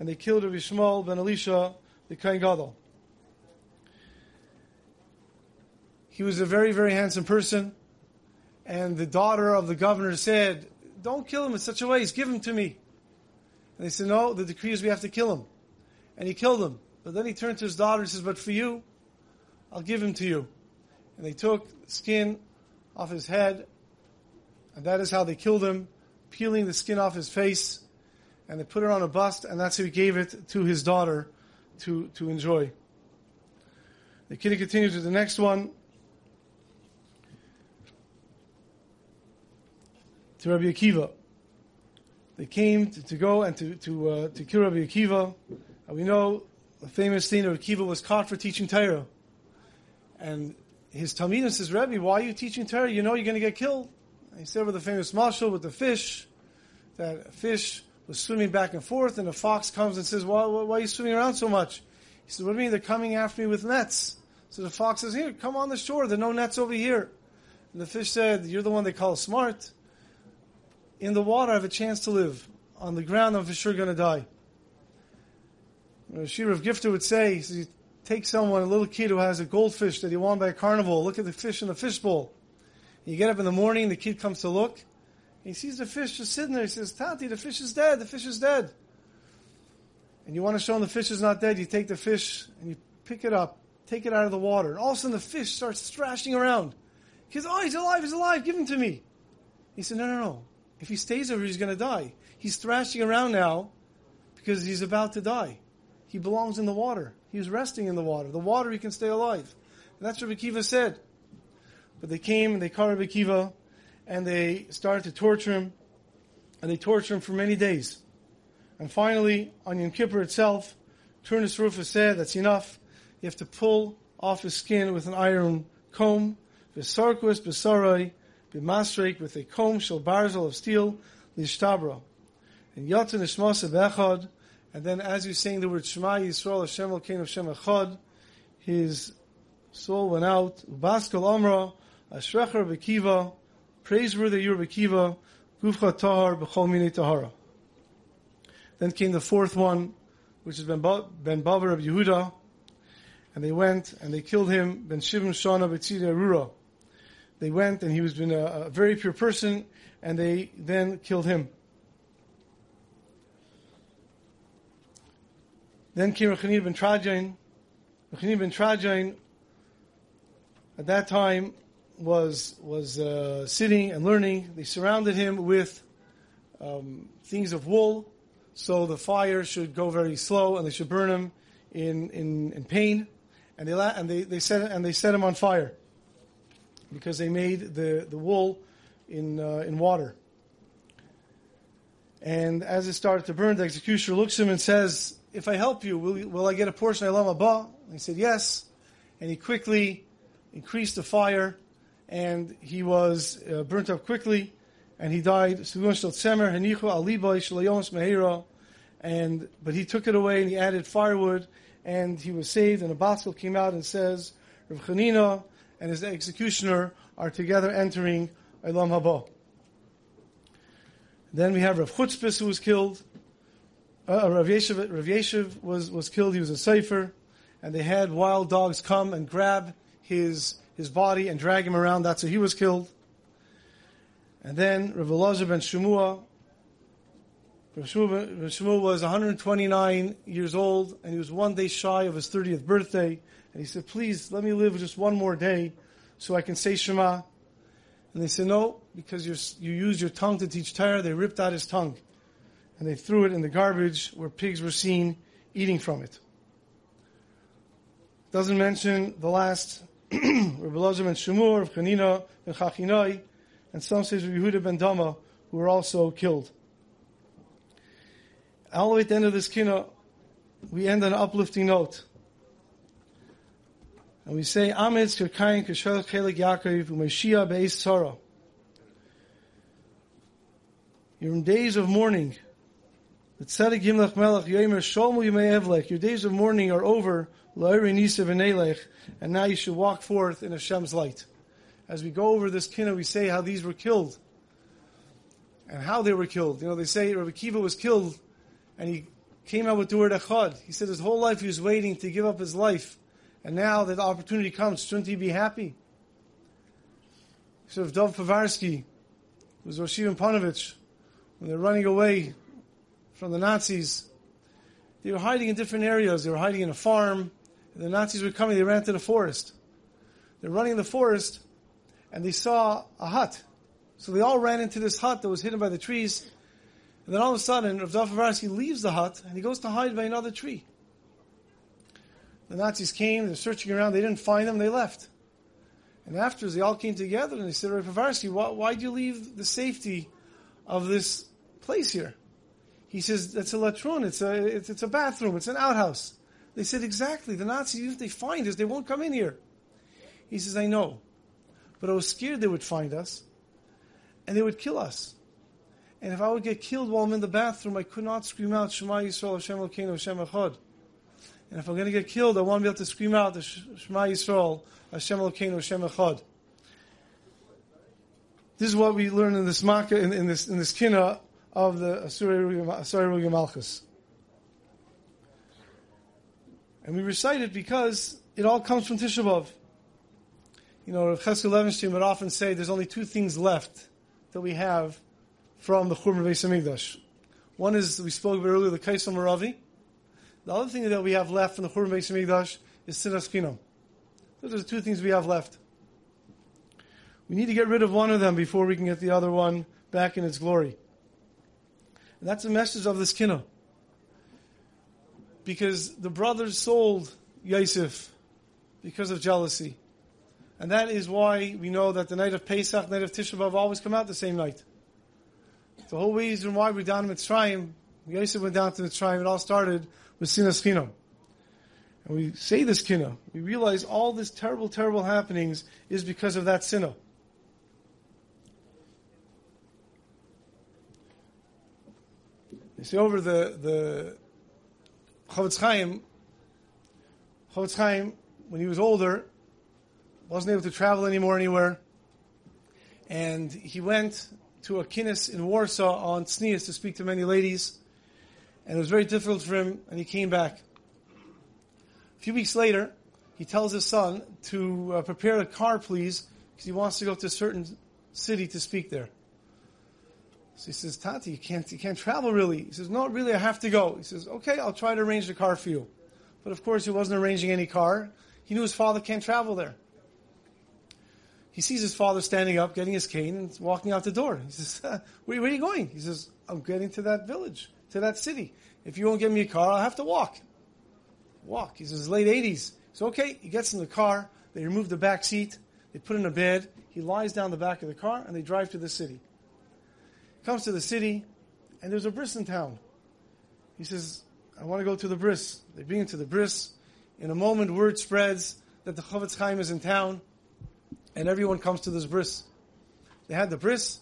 and they killed Rabbi Shmuel Ben Elisha, the Kohen Gadol. He was a very, very handsome person, and the daughter of the governor said, don't kill him in such a way. He's give him to me. And they said, no, the decree is we have to kill him. And he killed him. But then he turned to his daughter and says, but for you, I'll give him to you. And they took skin off his head, and that is how they killed him, peeling the skin off his face, and they put it on a bust, and that's how he gave it to his daughter to, to enjoy. The kid continues to the next one. To Rabbi Akiva. They came to, to go and to to uh, to kill Rabbi Akiva. And we know the famous thing of Akiva was caught for teaching Torah, and his Talmidim says, Rabbi, why are you teaching Torah? You know you're going to get killed. And he said with the famous mashal with the fish, that fish was swimming back and forth, and a fox comes and says, why, why are you swimming around so much? He says, what do you mean? They're coming after me with nets. So the fox says, here, come on the shore. There are no nets over here. And the fish said, you're the one they call smart in the water, I have a chance to live. On the ground, I'm for sure going to die. Uh, Shir of Gifter would say, says, you take someone, a little kid who has a goldfish that he won by a carnival, look at the fish in the fishbowl. You get up in the morning, the kid comes to look, he sees the fish just sitting there. He says, Tati, the fish is dead. The fish is dead. And you want to show him the fish is not dead. You take the fish and you pick it up, take it out of the water. And all of a sudden the fish starts thrashing around. He says, Oh, he's alive, he's alive. Give him to me. He said, No, no, no. If he stays over, he's going to die. He's thrashing around now because he's about to die. He belongs in the water. He's resting in the water. The water, he can stay alive. And that's what Akiva said. But they came and they caught Rabbi and they started to torture him. And they tortured him for many days. And finally, on Yom Kippur itself, Turnus Rufus said, that's enough. You have to pull off his skin with an iron comb. Vesarkus, besarai, b'masrek, with a comb, shel barzel of steel, lishtabra. And Yatan Ishmasa Bechad, and then as he's saying the word Shema Yisrael Hashem Elkein Hashem Echad, his soul went out. Ubaskal Amra, Ashrecher Bekiva, praiseworthy you Bekiva, Gufcha Tahar B'chol Mini Tahara. Then came the fourth one, which is Ben Bavar of Yehuda, and they went and they killed him, Ben Shivim Shana B'tzida Arura. They went and he was been a, a very pure person, and they then killed him. Then came Rechanir ben Teradyon. Rechanir ben Teradyon, at that time, was was uh, sitting and learning. They surrounded him with um, things of wool, so the fire should go very slow, and they should burn him in in, in pain. And they and they, they set and they set him on fire because they made the, the wool in uh, in water. And as it started to burn, the executioner looks at him and says, if I help you, will, will I get a portion of Olam Haba? And he said, yes. And he quickly increased the fire, and he was uh, burnt up quickly, and he died. And but he took it away and he added firewood, and he was saved. And the Bas Kol came out and says, Rav Chanina and his executioner are together entering Olam Haba. Then we have Rav Chutzpis who was killed uh, Rav, Yeshiv, Rav was, was killed. He was a sefer, and they had wild dogs come and grab his his body and drag him around. That's how he was killed. And then Rav Elazar ben Shemua. Rav Shemua was 129 years old, and he was one day shy of his 30th birthday. And he said, "Please let me live just one more day, so I can say Shema." And they said, "No, because you use your tongue to teach Torah." They ripped out his tongue and they threw it in the garbage where pigs were seen eating from it. Doesn't mention the last Rabbi Elazar ben Shemur, of Chanina ben Chachinai, and some Rabbi Yehuda ben Dama, who were also killed. All the way at the end of this kina, we end on an uplifting note. And we say, Amitz Kirkayin Kishel Chelik Yaakov Umeshia Be'ez Tzara. You're in days of mourning. The tzedek yimlech melech yomer shomu yimei Your days of mourning are over. And now you should walk forth in Hashem's light. As we go over this kina, we say how these were killed. And how they were killed. You know, they say Rabbi Kiva was killed and he came out with word echad. He said his whole life he was waiting to give up his life. And now that the opportunity comes, shouldn't he be happy? So if Dov Povarsky was Rosh Ponevezh, when they're running away from the Nazis. They were hiding in different areas. They were hiding in a farm. the Nazis were coming. They ran to the forest. They're running in the forest, and they saw a hut. So they all ran into this hut that was hidden by the trees. And then all of a sudden, Rav Dov Povarsky leaves the hut and he goes to hide by another tree. The Nazis came, they're searching around, they didn't find them, they left. And afterwards, they all came together and they said, Dov Povarsky, why, why did you leave the safety of this place here? He says, that's a latron, it's a, it's, it's a bathroom, it's an outhouse. They said, exactly, the Nazis, if they find us, they won't come in here. He says, I know. But I was scared they would find us, and they would kill us. And if I would get killed while I'm in the bathroom, I could not scream out, Shema Yisrael, Hashem Elokeinu, Hashem Echad. And if I'm going to get killed, I want to be able to scream out, the Shema Yisrael, Hashem Elokeinu, Hashem Echad. This is what we learn in this makkah, in, in this in this kina of the Asuri Malchus. And we recite it because it all comes from Tisha B'Av. You know, Cheskel Levenstein would often say there's only two things left that we have from the Churban Beis Hamikdash. One is, we spoke about earlier, the Kosel Maaravi. The other thing that we have left from the Churban Beis Hamikdash is Sinas Chinam. Those are the two things we have left. We need to get rid of one of them before we can get the other one back in its glory. And that's the message of this kinah. Because the brothers sold Yosef because of jealousy. And that is why we know that the night of Pesach, night of Tisha B'Av always come out the same night. The whole reason why we're down in Mitzrayim, Yosef went down to Mitzrayim, it all started with Sinas Chinam. And we say this kinah, we realize all this terrible, terrible happenings is because of that sinah. You see over the, the Chofetz Chaim, Chofetz Chaim, when he was older, wasn't able to travel anymore anywhere. And he went to a kinnis in Warsaw on Tznius to speak to many ladies. And it was very difficult for him, and he came back. A few weeks later, he tells his son to uh, prepare a car, please, because he wants to go to a certain city to speak there. So he says, Tati, you can't, you can't travel really. He says, no, really, I have to go. He says, okay, I'll try to arrange the car for you. But of course, he wasn't arranging any car. He knew his father can't travel there. He sees his father standing up, getting his cane, and walking out the door. He says, where, where are you going? He says, I'm getting to that village, to that city. If you won't get me a car, I'll have to walk. Walk. He says, late 80s. So okay, he gets in the car, they remove the back seat, they put in a bed, he lies down the back of the car, and they drive to the city. Comes to the city, and there's a bris in town. He says, I want to go to the bris. They bring him to the bris. In a moment, word spreads that the Chofetz Chaim is in town, and everyone comes to this bris. They had the bris.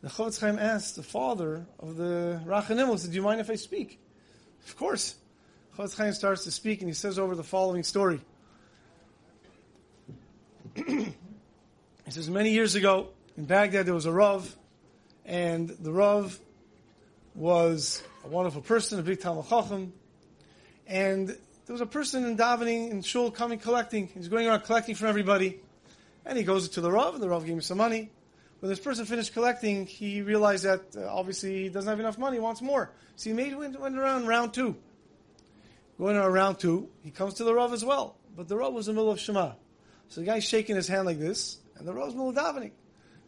The Chofetz Chaim asked the father of the Rachanimel, said, do you mind if I speak? Of course. Chofetz Chaim starts to speak, and he says over the following story. he says, many years ago, in Baghdad, there was a Rav, and the Rav was a wonderful person, a big Talmid Chacham, and there was a person in davening in shul coming collecting. He's going around collecting from everybody, and he goes to the Rav, and the Rav gave him some money. When this person finished collecting, he realized that uh, obviously he doesn't have enough money, he wants more. So he made went, went around round two. Going around round two, he comes to the Rav as well, but the Rav was in the middle of Shema. So the guy's shaking his hand like this, and the Rav's middle of davening.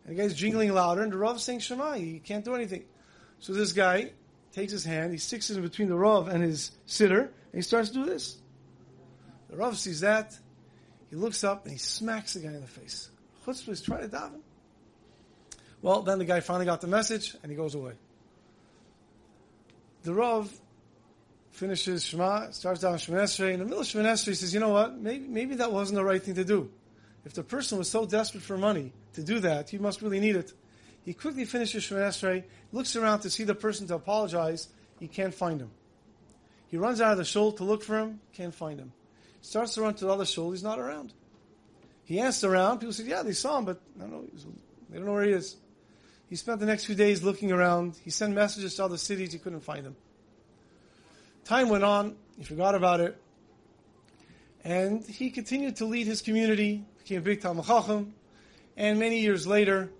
And the guy's jingling louder, and the Rav is saying Shema. He can't do anything. So this guy takes his hand, he sticks it in between the Rav and his siddur, and he starts to do this. The Rav sees that, he looks up and he smacks the guy in the face. Chutzpah is trying to daven. Well, then the guy finally got the message and he goes away. The Rav finishes Shema, starts down Esrei. In the middle of Esrei, he says, you know what, maybe, maybe that wasn't the right thing to do. If the person was so desperate for money to do that, he must really need it. He quickly finishes Esrei, looks around to see the person to apologize. He can't find him. He runs out of the shul to look for him, can't find him. Starts to run to the other shul, he's not around. He asks around, people say, yeah, they saw him, but I don't know, they don't know where he is. He spent the next few days looking around. He sent messages to other cities, he couldn't find them. Time went on, he forgot about it, and he continued to lead his community, became a big Talmid Chacham, and many years later,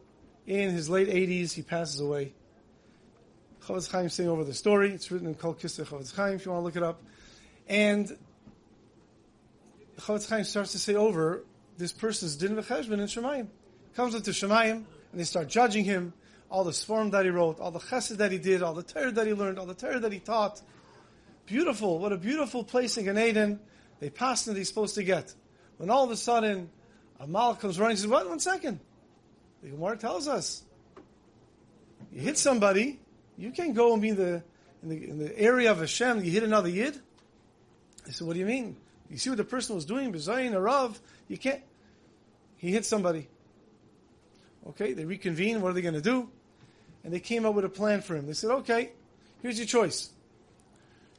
in his late 80s, he passes away. Chofetz Chaim saying over the story. It's written in Kol Kisvei Chofetz Chaim if you want to look it up. And Chofetz Chaim starts to say over this person's din v'cheshbon in Shemayim. Comes into Shemayim and they start judging him. All the swarm that he wrote, all the chesed that he did, all the Torah that he learned, all the Torah that he taught. Beautiful. What a beautiful place in Gan Eden. They passed and he's supposed to get. When all of a sudden, a mal comes running and says, what? One second. The Gemara tells us. You hit somebody, you can't go and be in the, in the, in the area of Hashem, you hit another Yid. I said, what do you mean? You see what the person was doing, Bezayin, a Rav, you can't. He hit somebody. Okay, they reconvene, what are they going to do? And they came up with a plan for him. They said, okay, here's your choice.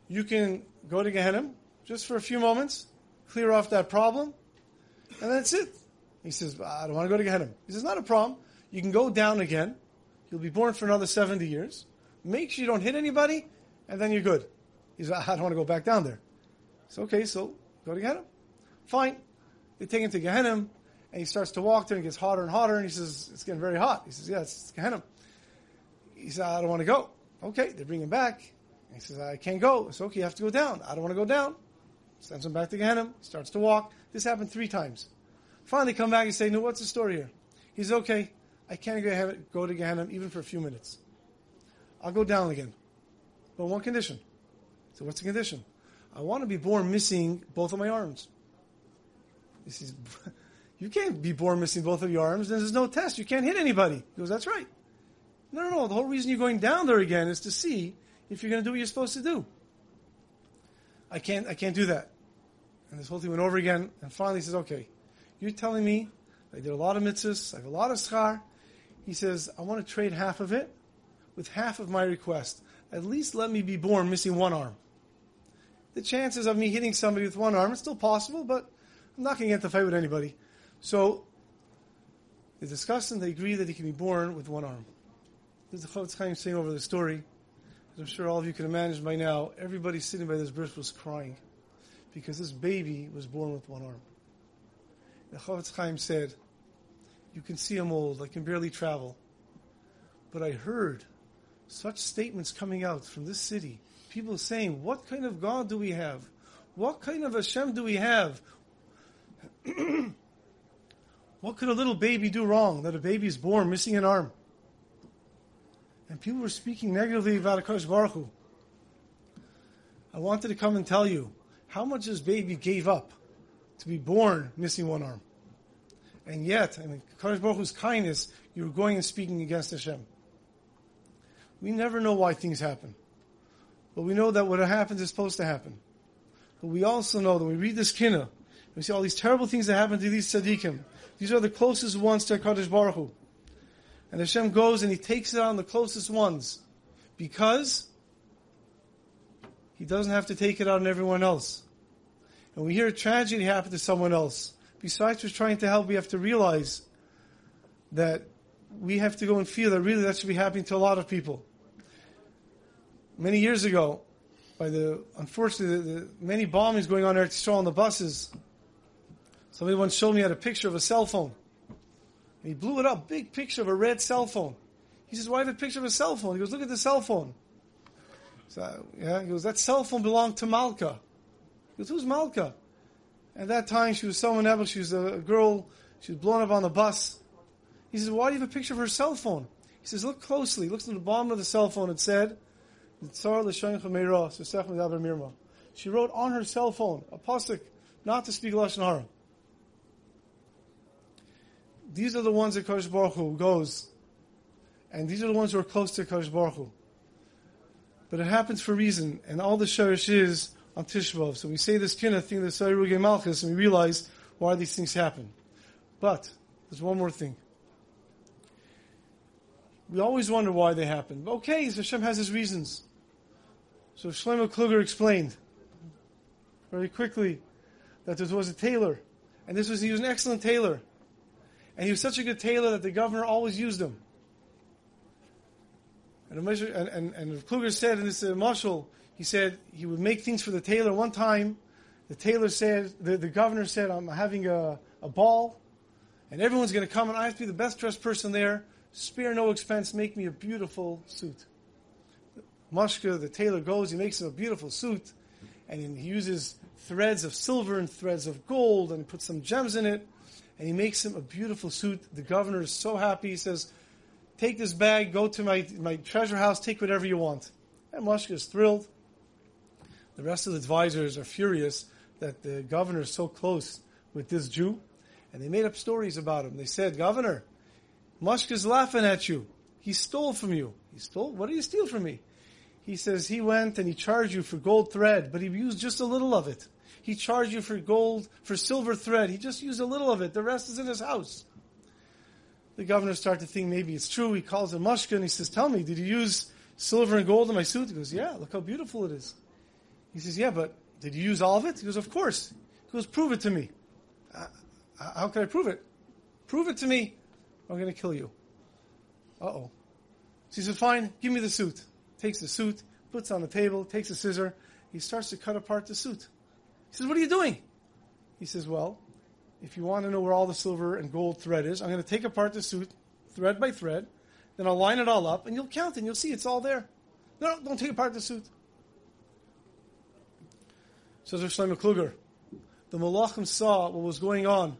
You can go to Gehenna just for a few moments, clear off that problem, and that's it. He says, I don't want to go to Gehenna. He says, not a problem. You can go down again. You'll be born for another 70 years. Make sure you don't hit anybody, and then you're good. He says, I don't want to go back down there. So, okay, so go to Gehenna. Fine. They take him to Gehenna, and he starts to walk there, and it gets hotter and hotter, and he says, it's getting very hot. He says, yeah, it's Gehenna. He said, I don't want to go. Okay, they bring him back. He says, I can't go. It's okay, you have to go down. I don't want to go down. Sends him back to Gehenna, starts to walk. This happened three times. Finally come back and say, no, what's the story here? He says, okay, I can't go to Gehenna even for a few minutes. I'll go down again. But one condition. So what's the condition? I want to be born missing both of my arms. He says, you can't be born missing both of your arms. There's no test. You can't hit anybody. He goes, that's right. No, no, no. The whole reason you're going down there again is to see if you're going to do what you're supposed to do. I can't, I can't do that. And this whole thing went over again. And finally he says, okay, you're telling me I did a lot of mitzvahs, I have a lot of schar. He says, I want to trade half of it with half of my request. At least let me be born missing one arm. The chances of me hitting somebody with one arm is still possible, but I'm not going to get to fight with anybody. So they discuss and they agree that he can be born with one arm. This is the Chofetz Chaim saying over the story. As I'm sure all of you can imagine by now, everybody sitting by this birth was crying because this baby was born with one arm. The Chofetz Chaim said, "You can see I'm old. I can barely travel, but I heard such statements coming out from this city. People saying, "What kind of God do we have? What kind of Hashem do we have? what could a little baby do wrong that a baby is born missing an arm?" And people were speaking negatively about Akash Baruch Hu. I wanted to come and tell you how much this baby gave up to be born missing one arm. And yet, I mean, Akash Baruch Hu's kindness, you were going and speaking against Hashem. We never know why things happen. But we know that what happens is supposed to happen. But we also know that we read this kinna, we see all these terrible things that happen to these tzaddikim. These are the closest ones to Kadosh Baruch Hu. And Hashem goes and He takes it on the closest ones because He doesn't have to take it on everyone else. And we hear a tragedy happen to someone else. Besides just trying to help, we have to realize that we have to go and feel that really that should be happening to a lot of people. Many years ago, by the unfortunately the, the many bombings going on in Eretz Yisrael on the buses, somebody once showed me had a picture of a cell phone. And he blew it up, big picture of a red cell phone. He says, "Why have a picture of a cell phone?" He goes, "Look at the cell phone." So yeah, he goes, "That cell phone belonged to Malka." He goes, "Who's Malka?" At that time, she was someone else. She was a girl. She was blown up on the bus. He says, "Why do you have a picture of her cell phone?" He says, "Look closely. He looks at the bottom of the cell phone. It said." She wrote on her cell phone a pasuk not to speak lashon hara. These are the ones that Kadosh Baruch Hu goes, and these are the ones who are close to Kadosh Baruch Hu. But it happens for a reason, and all the shirish is on Tisha B'Av. So we say this kind of thing, the Sa'iruge Malchus, and we realize why these things happen. But there's one more thing. We always wonder why they happen. Okay, so Hashem has his reasons. So Shlomo Kluger explained very quickly that there was a tailor, and this was he was an excellent tailor. And he was such a good tailor that the governor always used him. And, and, and, Kluger said in this uh, mashal, he said he would make things for the tailor. One time, the tailor said, the, the governor said, I'm having a, a ball, and everyone's going to come, and I have to be the best dressed person there. Spare no expense, make me a beautiful suit. Mashka, the tailor, goes, he makes him a beautiful suit, and he uses threads of silver and threads of gold, and puts some gems in it and he makes him a beautiful suit. The governor is so happy. He says, Take this bag, go to my, my treasure house, take whatever you want. And Moshe is thrilled. The rest of the advisors are furious that the governor is so close with this Jew. And they made up stories about him. They said, Governor, Moshe is laughing at you. He stole from you. He stole? What did he steal from me? He says he went and he charged you for gold thread, but he used just a little of it. He charged you for gold, for silver thread. He just used a little of it. The rest is in his house. The governor started to think maybe it's true. He calls him Mushka and he says, Tell me, did you use silver and gold in my suit? He goes, Yeah, look how beautiful it is. He says, Yeah, but did you use all of it? He goes, Of course. He goes, Prove it to me. Uh, how can I prove it? Prove it to me. I'm going to kill you. Uh oh. So he said, Fine, give me the suit. Takes the suit, puts on the table, takes a scissor. He starts to cut apart the suit. He says, What are you doing? He says, Well, if you want to know where all the silver and gold thread is, I'm going to take apart the suit, thread by thread, then I'll line it all up, and you'll count, and you'll see it's all there. No, don't take apart the suit. Says Rav Shlomo Kluger, the Malachim saw what was going on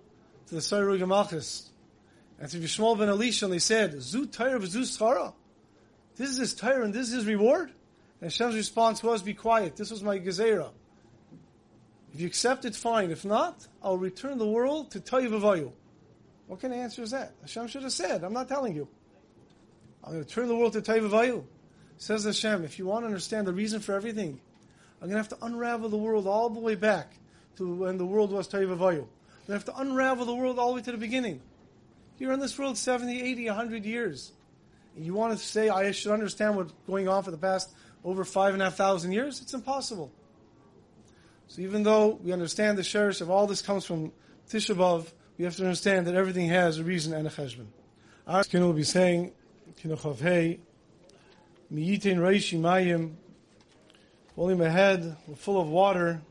to the Sayrug Malchus, and to Yishmael ben Elisha, and they said, Zu Torah v'zu schara. This is his Torah, and this is his reward? And Hashem's response was, be quiet, this was my gezerah. If you accept it, fine. If not, I'll return the world to Tohu Vavohu. What kind of answer is that? Hashem should have said, I'm not telling you. I'm going to turn the world to Tohu Vavohu. Says Hashem, if you want to understand the reason for everything, I'm going to have to unravel the world all the way back to when the world was Tohu Vavohu. I'm going to have to unravel the world all the way to the beginning. You're in this world 70, 80, 100 years. And you want to say, I should understand what's going on for the past over five and a half thousand years? It's impossible. So even though we understand the sherish of all this comes from Tisha B'Av, we have to understand that everything has a reason and a cheshbon. Our skin will be saying, Kinochav Hey, Miyitin Reishi Mayim, holding my head was full of water,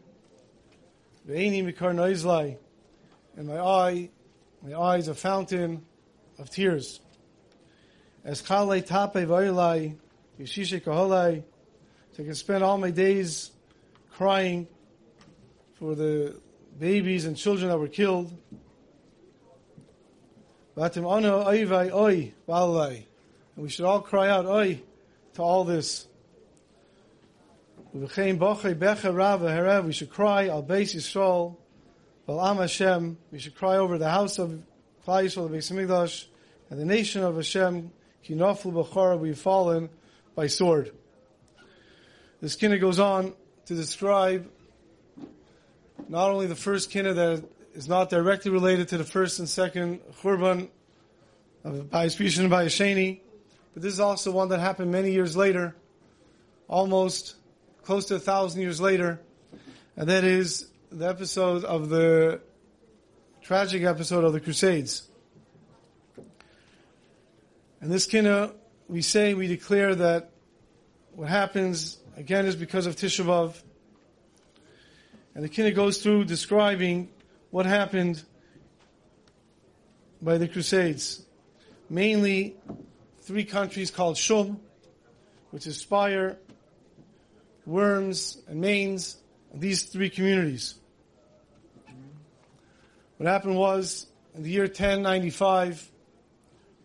Ve'eni Mikar Noizlai, and my eye, my eyes a fountain of tears. As Chalei Tape Vailai, Yeshishe Kaholai, so I can spend all my days crying for the babies and children that were killed. Oh and we should all cry out, Oi, to all this. We should cry, Al Beis Yisrael, Al Am Hashem. We should cry over the house of Klal Yisrael, the Beis Hamikdash, and the nation of Hashem, Kinoflu B'chara, we've fallen by sword. This kinna goes on to describe not only the first kinna that is not directly related to the first and second churban of Rishon and Sheni, but this is also one that happened many years later, almost close to a thousand years later, and that is the episode of the tragic episode of the Crusades. And this kinna, we say, we declare that what happens again is because of Tisha B'Av. And the kinna goes through describing what happened by the Crusades. Mainly three countries called Shum, which is Speyer, Worms, and Mainz, and these three communities. What happened was, in the year 1095,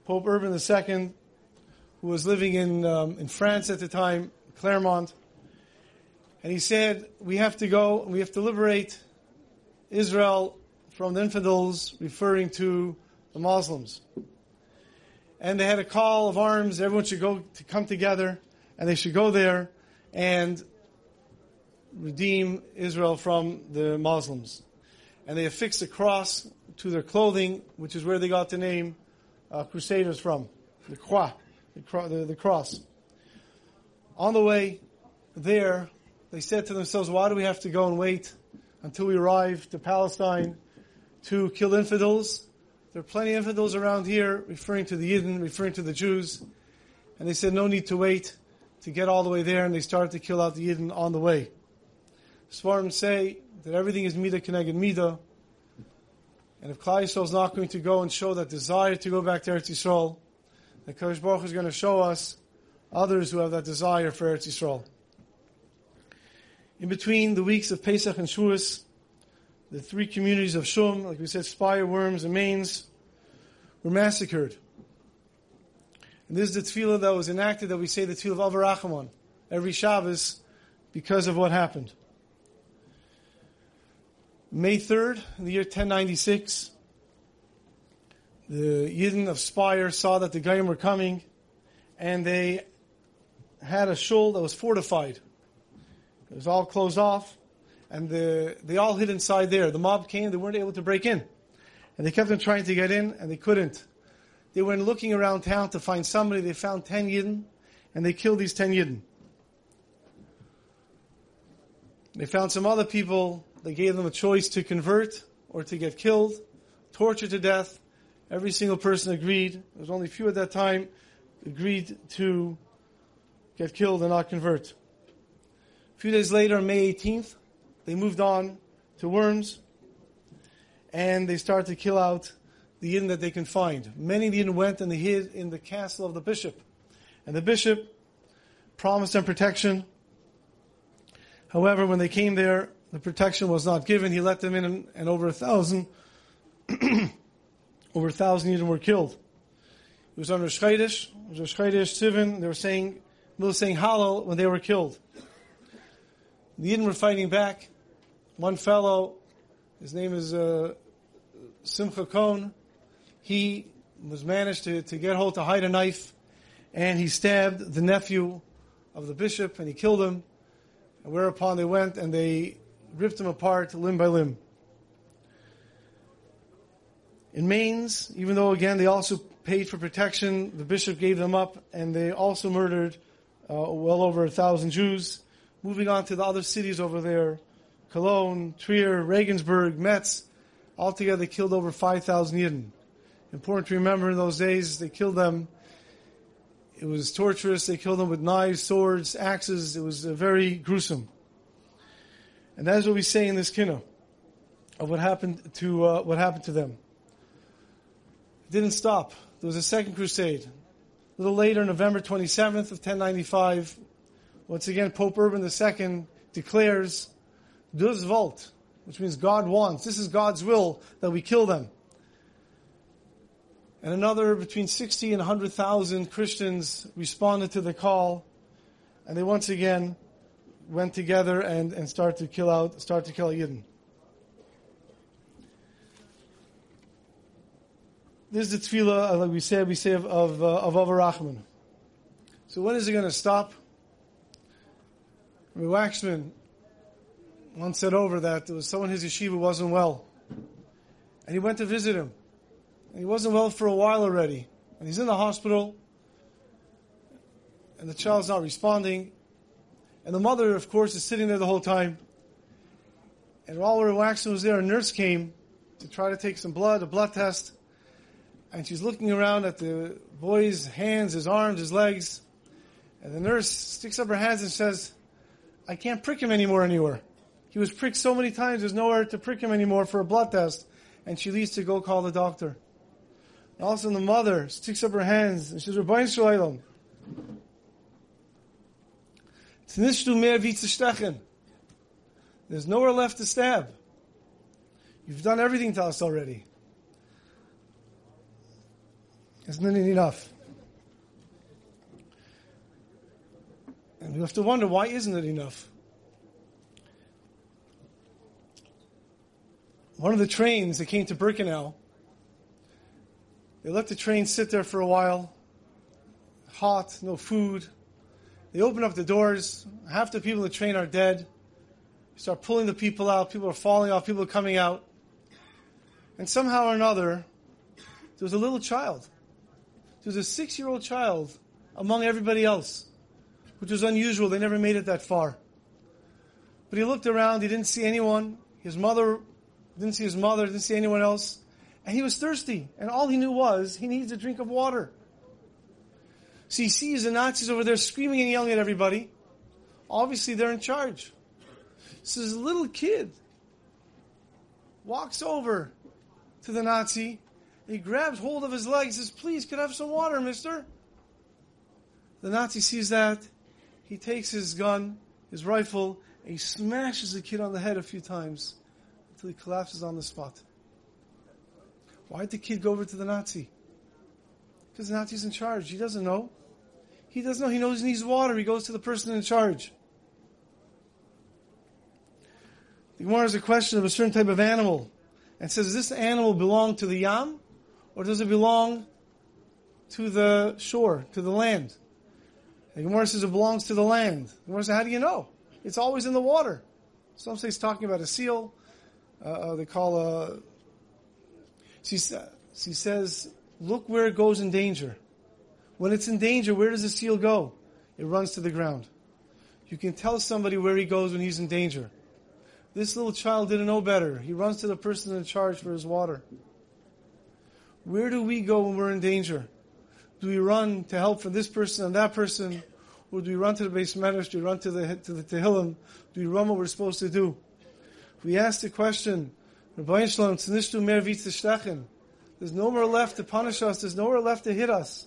Pope Urban II, who was living in, um, in France at the time, Clermont, and he said, we have to go, we have to liberate Israel from the infidels, referring to the Muslims. And they had a call of arms, everyone should go to come together, and they should go there and redeem Israel from the Muslims. And they affixed a cross to their clothing, which is where they got the name uh, Crusaders from, the croix, the, the, the cross. On the way there, they said to themselves, why do we have to go and wait until we arrive to Palestine to kill infidels? There are plenty of infidels around here, referring to the Yidden, referring to the Jews. And they said, no need to wait to get all the way there, and they started to kill out the Yidden on the way. Svarim say that everything is Midah Keneged Midah, and if Klal Yisrael is not going to go and show that desire to go back to Eretz Yisrael, the Kadosh Baruch is going to show us others who have that desire for Eretz Yisrael. In between the weeks of Pesach and Shavuos, the three communities of Shum, like we said, Speyer, Worms, and Mainz, were massacred. And this is the tefillah that was enacted that we say the tefillah of Av Harachamim every Shabbos because of what happened. May 3rd, in the year 1096, the Yidden of Speyer saw that the Goyim were coming, and they had a shul that was fortified. It was all closed off, and the, they all hid inside there. The mob came, they weren't able to break in. And they kept on trying to get in, and they couldn't. They went looking around town to find somebody. They found 10 Yidden, and they killed these 10 Yidden. They found some other people. They gave them a choice to convert or to get killed, tortured to death. Every single person agreed. There was only a few at that time agreed to get killed and not convert. A few days later, May 18th, they moved on to Worms and they started to kill out the Yidden that they can find. Many Yidden went and they hid in the castle of the bishop. And the bishop promised them protection. However, when they came there, the protection was not given. He let them in and, over a thousand, over a thousand Yidden were killed. It was under Shchedish, it was Tivin, they were saying, they were saying Hallel when they were killed. The Yidden were fighting back. One fellow, his name is uh, Simcha Cohn, he was managed to, to get hold to hide a knife, and he stabbed the nephew of the bishop, and he killed him. And whereupon they went and they ripped him apart limb by limb. In Mainz, even though again they also paid for protection, the bishop gave them up, and they also murdered uh, well over a thousand Jews. Moving on to the other cities over there, Cologne, Trier, Regensburg, Metz, altogether killed over 5,000 Yidden. Important to remember in those days, they killed them. It was torturous. They killed them with knives, swords, axes. It was uh, very gruesome. And that is what we say in this kino of what happened to uh, what happened to them. It didn't stop. There was a second crusade. A little later, November 27th of 1095, once again, Pope Urban II declares, Deus vult, which means God wants. This is God's will that we kill them. And another between 60 and 100,000 Christians responded to the call, and they once again went together and, and started to kill out, start to kill Yidden. This is the tefillah, like we said, we say of, of, uh, of Av Harachamim. So when is it going to stop? Rabbi Waxman once said over that there was someone in his yeshiva wasn't well. And he went to visit him. And he wasn't well for a while already. And he's in the hospital. And the child's not responding. And the mother, of course, is sitting there the whole time. And while Rabbi Waxman was there, a nurse came to try to take some blood, a blood test. And she's looking around at the boy's hands, his arms, his legs. And the nurse sticks up her hands and says, I can't prick him anymore anywhere. He was pricked so many times, there's nowhere to prick him anymore for a blood test. And she leaves to go call the doctor. And also the mother sticks up her hands and she says, Ribbono Shel Olam. There's nowhere left to stab. You've done everything to us already. Isn't it enough? And we have to wonder why isn't it enough? One of the trains that came to Birkenau, they let the train sit there for a while, hot, no food. They open up the doors. Half the people in the train are dead. Start pulling the people out. People are falling off. People are coming out. And somehow or another, there was a little child. There was a six year old child among everybody else, which was unusual. They never made it that far. But he looked around. He didn't see anyone. His mother didn't see his mother, didn't see anyone else. And he was thirsty. And all he knew was he needs a drink of water. So he sees the Nazis over there screaming and yelling at everybody. Obviously, they're in charge. So this little kid walks over to the Nazi. He grabs hold of his leg and says, Please, could I have some water, mister? The Nazi sees that. He takes his gun, his rifle, and he smashes the kid on the head a few times until he collapses on the spot. Why did the kid go over to the Nazi? Because the Nazi's in charge. He doesn't know. He doesn't know. He knows he needs water. He goes to the person in charge. The Gemara has a question of a certain type of animal and says, does this animal belong to the yam or does it belong to the shore, to the land? The Gemara says it belongs to the land. The Gemara says, how do you know? It's always in the water. Some say it's talking about a seal. Uh, uh they call a. She, she says, look where it goes in danger. When it's in danger, where does the seal go? It runs to the ground. You can tell somebody where he goes when he's in danger. This little child didn't know better. He runs to the person in charge for his water. Where do we go when we're in danger? Do we run to help for this person and that person? Or do we run to the beis medrash? Do we run to the, to the Tehillim? Do we run what we're supposed to do? We ask the question, There's no more left to punish us. There's nowhere left to hit us.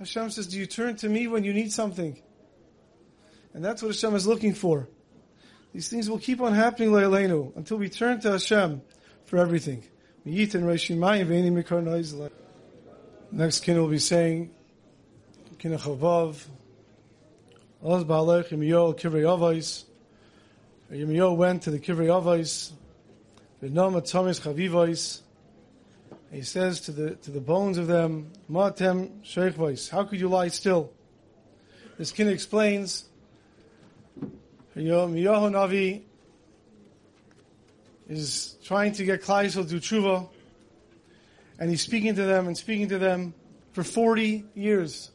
Hashem says, Do you turn to me when you need something? And that's what Hashem is looking for. These things will keep on happening, Leilenu, until we turn to Hashem for everything. Next kin will be saying, Kinach Chavav, Oz Baalech Yirmiyo Kivrei went to the Kivrei Avos. V'nom Atzomis Chavivos. He says to the to the bones of them, Matem Sheichvos. How could you lie still? This kin explains. Yirmiyahu Navi is trying to get Klal Yisrael to tshuva, and he's speaking to them and speaking to them for 40 years.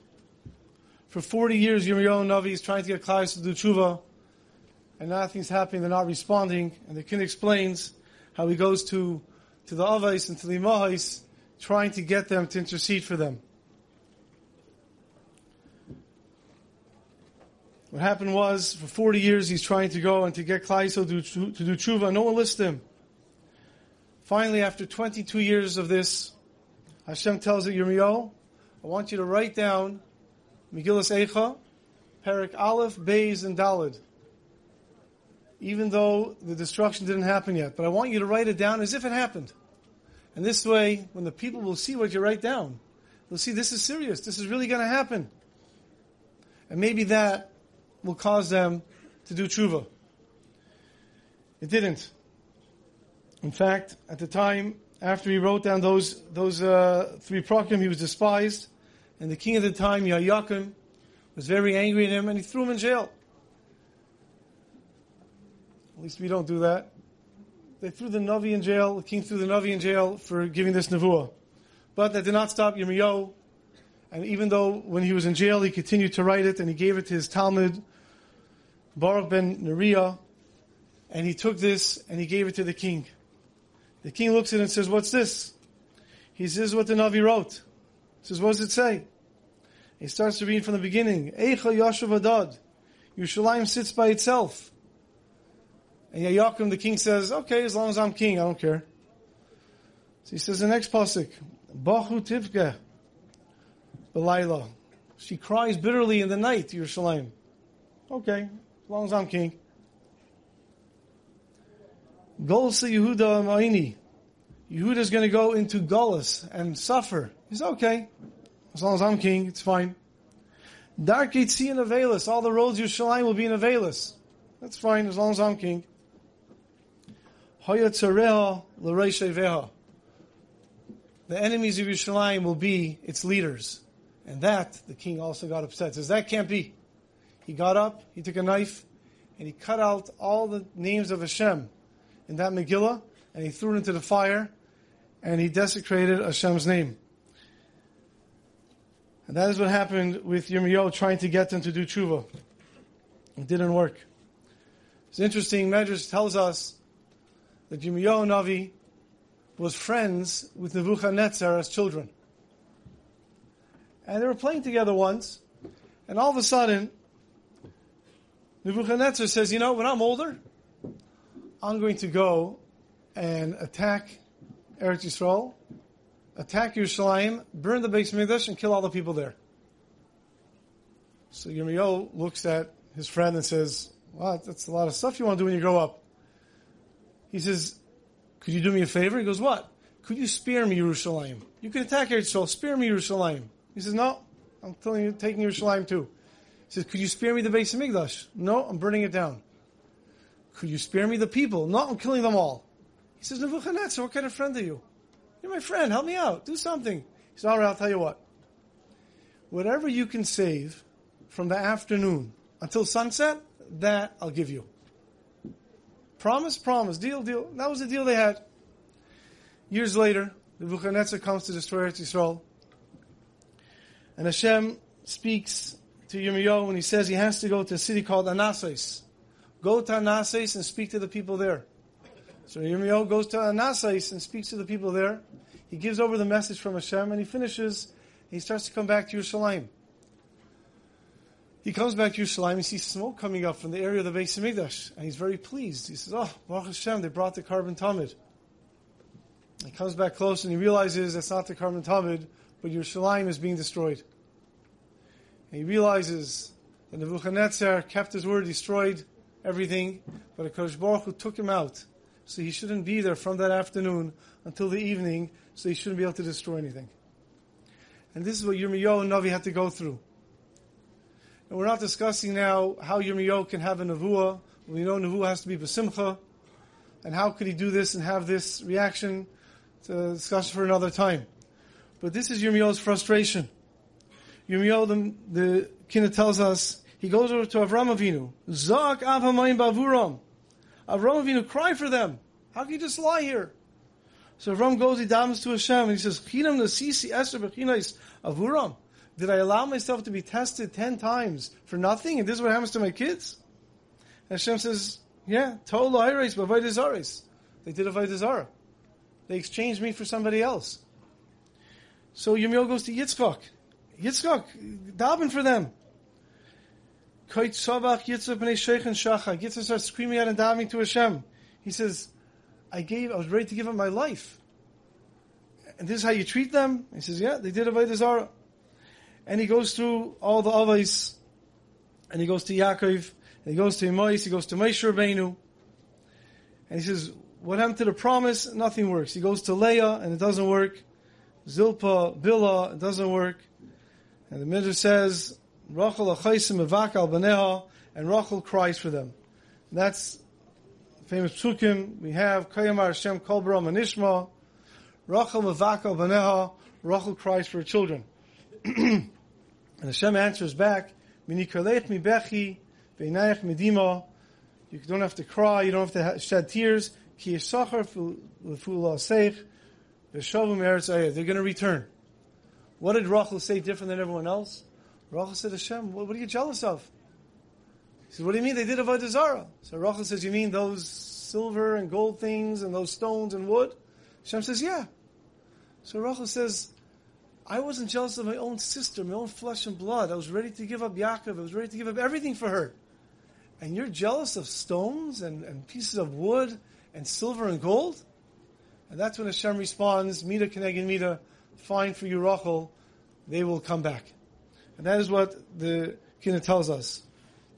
For 40 years, Yirmiyahu Navi is trying to get Klal Yisrael to do tshuva, and nothing's happening. They're not responding. And the king explains how he goes to to the Avais and to the Imahais, trying to get them to intercede for them. What happened was, for 40 years, he's trying to go and to get Klaiso to, to do tshuva. No one listened to him. Finally, after 22 years of this, Hashem tells it, I want you to write down Megillas Eicha, Perik Aleph, Beis, and Dalid. Even though the destruction didn't happen yet. But I want you to write it down as if it happened. And this way, when the people will see what you write down, they'll see this is serious. This is really going to happen. And maybe that will cause them to do tshuva. It didn't. In fact, at the time after he wrote down those those uh, three prakim, he was despised, and the king at the time, Yehoyakim, was very angry at him, and he threw him in jail. At least we don't do that. They threw the Navi in jail. The king threw the Navi in jail for giving this nevuah. But that did not stop Yirmiyahu. And even though when he was in jail, he continued to write it, and he gave it to his Talmid, Baruch ben Neriah, and he took this and he gave it to the king. The king looks at it and says, What's this? He says what the Navi wrote. He says, What does it say? He starts to read from the beginning. Eicha Yashav Adad. Yerushalayim sits by itself. And Yehoyakim, the king, says, Okay, as long as I'm king, I don't care. So he says the next pasuk, Bachu Tivke, Belayla. She cries bitterly in the night, Yerushalayim. Okay, as long as I'm king. Golsa Yehuda Ma'ini. Yehuda's going to go into Golas and suffer. He's okay. As long as I'm king, it's fine. Dark Yitzhi and Avelis. All the roads Yerushalayim will be in Avelis. That's fine, as long as I'm king. The enemies of Yerushalayim will be its leaders. And that, the king also got upset. Says, that can't be. He got up, he took a knife, and he cut out all the names of Hashem in that Megillah, and he threw it into the fire, and he desecrated Hashem's name. And that is what happened with Yirmiyahu trying to get them to do tshuva. It didn't work. It's interesting, Medrash tells us that Yirmiyahu Navi was friends with Nebuchadnezzar as children. And they were playing together once, and all of a sudden, Nebuchadnezzar says, You know, when I'm older, I'm going to go and attack Eretz Yisrael, attack Yerushalayim, burn the Beis Mikdash, and kill all the people there. So Yirmiyahu looks at his friend and says, "Wow, that's a lot of stuff you want to do when you grow up." He says, "Could you do me a favor?" He goes, "What? Could you spare me Yerushalayim? You can attack Eretz Yisrael. Spare me Yerushalayim." He says, "No, I'm telling you, taking Yerushalayim too." He says, "Could you spare me the Beis Mikdash?" No, I'm burning it down. Could you spare me the people? No, I'm killing them all. He says, Nebuchadnezzar, what kind of friend are you? You're my friend. Help me out. Do something. He says, all right, I'll tell you what. Whatever you can save from the afternoon until sunset, that I'll give you. Promise, promise, deal, deal. That was the deal they had. Years later, Nebuchadnezzar comes to destroy Eretz Yisrael. And Hashem speaks to Yirmiyahu when he says he has to go to a city called Anasais. Go to Anasais and speak to the people there. So Yirmiyahu goes to Anasais and speaks to the people there. He gives over the message from Hashem and he finishes. He starts to come back to Yerushalayim. He comes back to Yerushalayim and sees smoke coming up from the area of the Beis Hamikdash, and he's very pleased. He says, "Oh, Baruch Hashem, they brought the korban tamid." He comes back close and he realizes that's not the Korban Tamid, but Yerushalayim is being destroyed. And he realizes that Nebuchadnezzar kept his word, destroyed everything, but Akash Baruch Hu took him out. So he shouldn't be there from that afternoon until the evening, so he shouldn't be able to destroy anything. And this is what Yirmiyahu and Navi had to go through. And we're not discussing now how Yirmiyahu can have a Nevuah. We know Nevuah has to be Basimcha. And how could he do this and have this reaction? To discuss for another time. But this is Yirmiyahu's frustration. Yirmiyahu, the, the Kina tells us, he goes over to Avram Avinu. Zak Avhamayim Bavuram. Avram Avinu, cry for them. How can you just lie here? So Avram goes, he davens to Hashem, and he says, Chinam nasisi eser b'chinais avuram. Did I allow myself to be tested ten times for nothing? And this is what happens to my kids? And Hashem says, yeah, Tol Iris, Bavaydis They did a Vaydizara. They exchanged me for somebody else. So Yirmiyahu goes to Yitzchak. Yitzchak, daven for them. Yitzchak starts screaming out and davening to Hashem. He says, I gave, I was ready to give up my life. And this is how you treat them? He says, yeah, they did a Vaydizara. And he goes through all the Avais, and he goes to Yaakov, and he goes to Imais, he goes to Moshe Rabbeinu, and he says, what happened to the promise? Nothing works. He goes to Leah, and it doesn't work. Zilpa, Bilhah, it doesn't work. And the Midrash says, Rachel achaisim evakal baneha, and Rachel cries for them. And that's famous psukim. We have Kayamar Hashem Kol Baram Anishma, Rachel evakal baneha, Rachel cries for her children. and Hashem answers back, Minikalech mi bechi, ve'inayach medima, you don't have to cry, you don't have to shed tears, Ki yisachar l'fula seich, They're going to return. What did Rachel say different than everyone else? Rachel said, Hashem, what, what are you jealous of? He said, what do you mean they did Avodah Zarah? So Rachel says, you mean those silver and gold things and those stones and wood? Hashem says, yeah. So Rachel says, I wasn't jealous of my own sister, my own flesh and blood. I was ready to give up Yaakov. I was ready to give up everything for her. And you're jealous of stones and, and pieces of wood and silver and gold? And that's when Hashem responds, Mida Kenegin Mida, fine for you, Rachel, they will come back. And that is what the Kina tells us.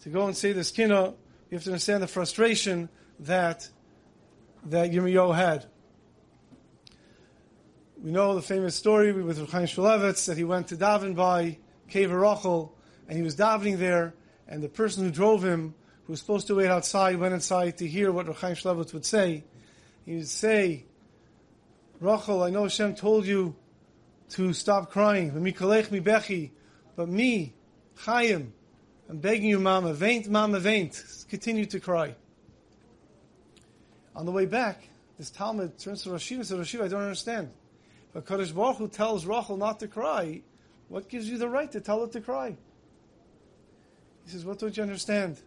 To go and say this Kina, you have to understand the frustration that that Yirmiyahu had. We know the famous story with Chaim Shmulevitz that he went to daven by Kever Rachel, and he was davening there, and the person who drove him who was supposed to wait outside, went inside to hear what Rechaim Shmulevitz would say. He would say, Rachel, I know Hashem told you to stop crying. But me, Chaim, I'm begging you, Mama, vaint, Mama, vaint. Continue to cry. On the way back, this Talmid turns to Rashiva and says, Rashiva, I don't understand. But Kadosh Baruch Hu tells Rachel not to cry. What gives you the right to tell her to cry? He says, What don't you understand?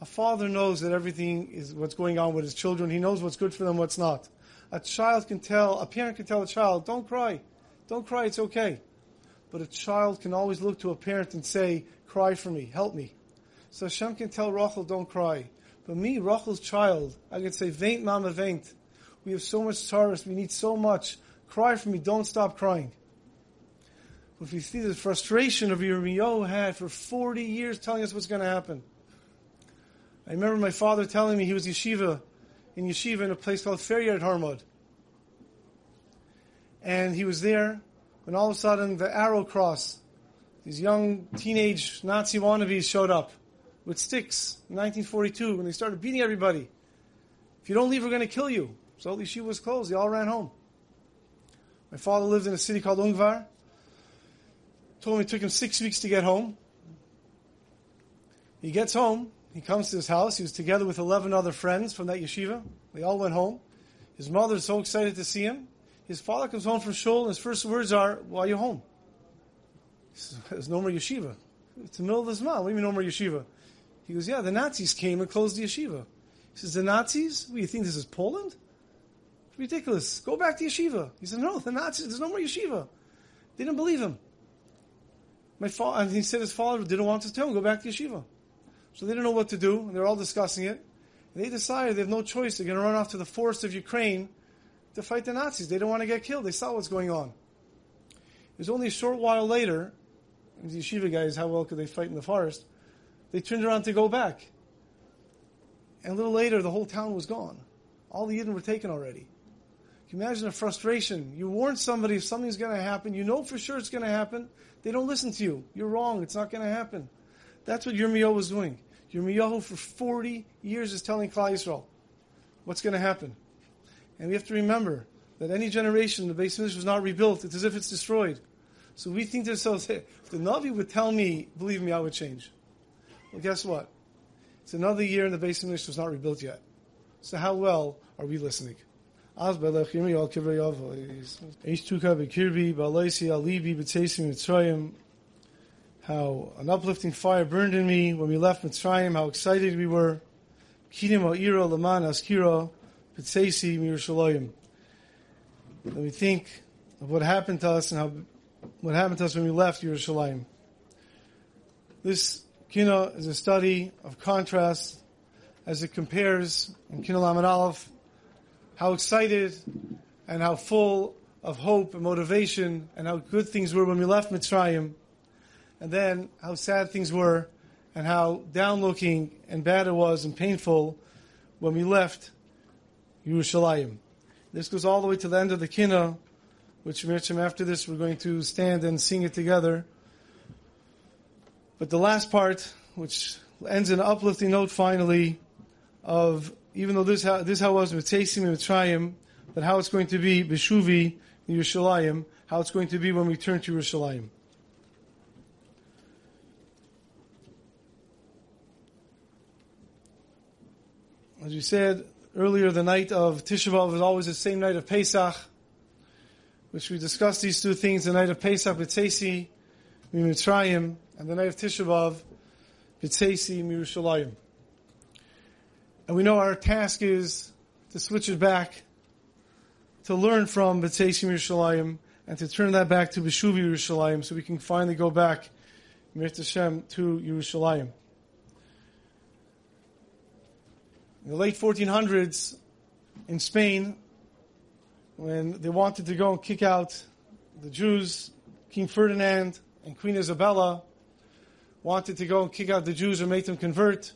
A father knows that everything is what's going on with his children. He knows what's good for them, what's not. A child can tell, a parent can tell a child, don't cry. Don't cry, it's okay. But a child can always look to a parent and say, cry for me, help me. So Hashem can tell Rachel, don't cry. But me, Rachel's child, I can say, vaint mama, vaint. We have so much Taurus, we need so much. Cry for me, don't stop crying. If you see the frustration of Yirmiyahu had for 40 years telling us what's going to happen. I remember my father telling me he was yeshiva, in yeshiva in a place called Feryard Harmod. And he was there when all of a sudden the Arrow Cross, these young teenage Nazi wannabes showed up with sticks in 1942 when they started beating everybody. If you don't leave, we're going to kill you. So the yeshiva was closed. They all ran home. My father lived in a city called Ungvar. Told me it took him six weeks to get home. He gets home. He comes to his house. He was together with 11 other friends from that yeshiva. They all went home. His mother is so excited to see him. His father comes home from shul, and his first words are, Why are you home? He says, There's no more yeshiva. It's the middle of the Zman. What do you mean no more yeshiva? He goes, Yeah, the Nazis came and closed the yeshiva. He says, The Nazis? What, do you think this is Poland? It's ridiculous. Go back to yeshiva. He said, No, the Nazis, there's no more yeshiva. They didn't believe him. My father, and he said his father didn't want to tell him, Go back to yeshiva. So they didn't know what to do, and they're all discussing it. And they decided they have no choice. They're going to run off to the forest of Ukraine to fight the Nazis. They didn't want to get killed. They saw what's going on. It was only a short while later, the yeshiva guys, how well could they fight in the forest? They turned around to go back. And a little later, the whole town was gone. All the Yidden were taken already. Can you imagine the frustration? You warn somebody if something's going to happen, you know for sure it's going to happen. They don't listen to you. You're wrong. It's not going to happen. That's what Yirmiyahu was doing. Yirmiyahu for 40 years is telling Klal Yisrael what's going to happen. And we have to remember that any generation, the base was not rebuilt. It's as if it's destroyed. So we think to ourselves, hey, if the Navi would tell me, believe me, I would change. Well, guess what? It's another year and the base was not rebuilt yet. So how well are we listening? How an uplifting fire burned in me when we left Mitzrayim, how excited we were. Askira b'tzeisi mirushalayim. When we think of what happened to us and how what happened to us when we left Yerushalayim. This Kino is a study of contrast as it compares in Kina Lamed Aleph how excited and how full of hope and motivation and how good things were when we left Mitzrayim, and then how sad things were and how down-looking and bad it was and painful when we left Yerushalayim. This goes all the way to the end of the Kina, which after this we're going to stand and sing it together. But the last part, which ends in an uplifting note finally, of even though this how this how was with and Mitzrayim, that how it's going to be Beshuvi in Yerushalayim, how it's going to be when we turn to Yerushalayim. As we said earlier, the night of Tisha is always the same night of Pesach, which we discussed these two things: the night of Pesach B'Tzeisi Mitzrayim, and the night of Tisha B'av B'Tzeisi Yerushalayim. And we know our task is to switch it back, to learn from B'Tzesim Yerushalayim, and to turn that back to Beshuvi Yerushalayim, so we can finally go back, Mirt Hashem, to Yerushalayim. In the late 1400s, in Spain, when they wanted to go and kick out the Jews, King Ferdinand and Queen Isabella wanted to go and kick out the Jews or make them convert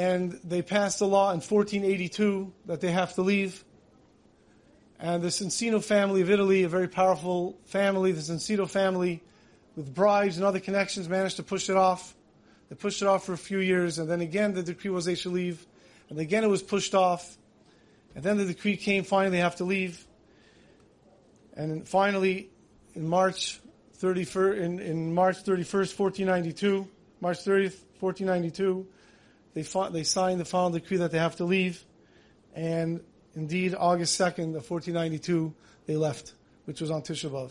and they passed a law in 1482 that they have to leave. And the Cincino family of Italy, a very powerful family, the Cincino family, with bribes and other connections, managed to push it off. They pushed it off for a few years, and then again the decree was they should leave, and again it was pushed off, and then the decree came finally they have to leave. And finally, in March 31st, in, in March 31st, 1492, March 30th, 1492, they, fought, they signed the final decree that they have to leave, and indeed, August 2nd of 1492, they left, which was on Tisha B'Av.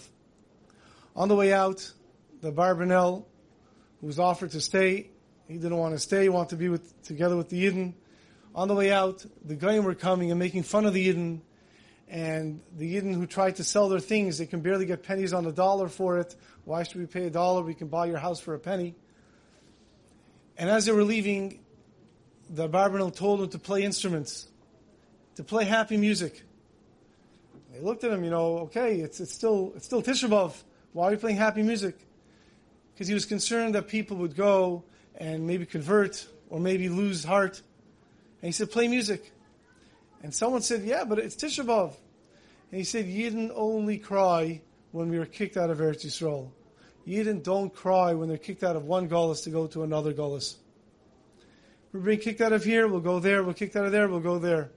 On the way out, the Barbanel, who was offered to stay, he didn't want to stay, he wanted to be with, together with the Yidden. On the way out, the Goyim were coming and making fun of the Yidden, and the Yidden who tried to sell their things, they can barely get pennies on the dollar for it. Why should we pay a dollar? We can buy your house for a penny. And as they were leaving, the Barbanel told them to play instruments, to play happy music. They looked at him, you know, okay, it's, it's still it's still Tisha. Why are you playing happy music? Because he was concerned that people would go and maybe convert or maybe lose heart. And he said, play music. And someone said, yeah, but it's Tisha B'av. And he said, Yidden only cry when we were kicked out of Eretz Yisrael. Yidden don't cry when they're kicked out of one gullus to go to another gullus. We're being kicked out of here, we'll go there. We're kicked out of there, we'll go there.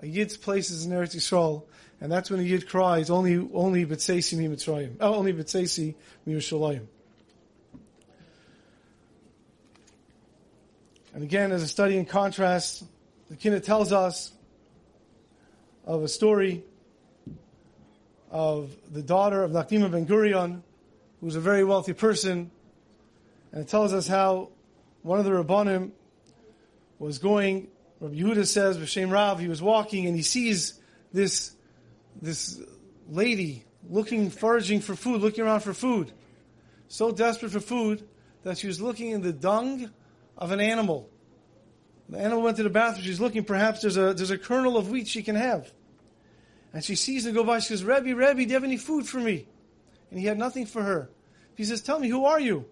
A Yid's place is in Eretz Yisrael, and that's when a Yid cries, only, only B'tzeisi mi Mitzrayim. Oh, uh, only B'tzeisi mi Yerushalayim. And again, as a study in contrast, the Kina tells us of a story of the daughter of Nachdima ben Gurion, who was a very wealthy person, and it tells us how one of the Rabbanim was going, Rabbi Yehuda says, B'Shem Rav, he was walking and he sees this, this lady looking, foraging for food, looking around for food. So desperate for food that she was looking in the dung of an animal. The animal went to the bathroom. She's looking. Perhaps there's a there's a kernel of wheat she can have. And she sees him go by. She says, Rebbe, Rebbe, do you have any food for me? And he had nothing for her. He says, Tell me, who are you?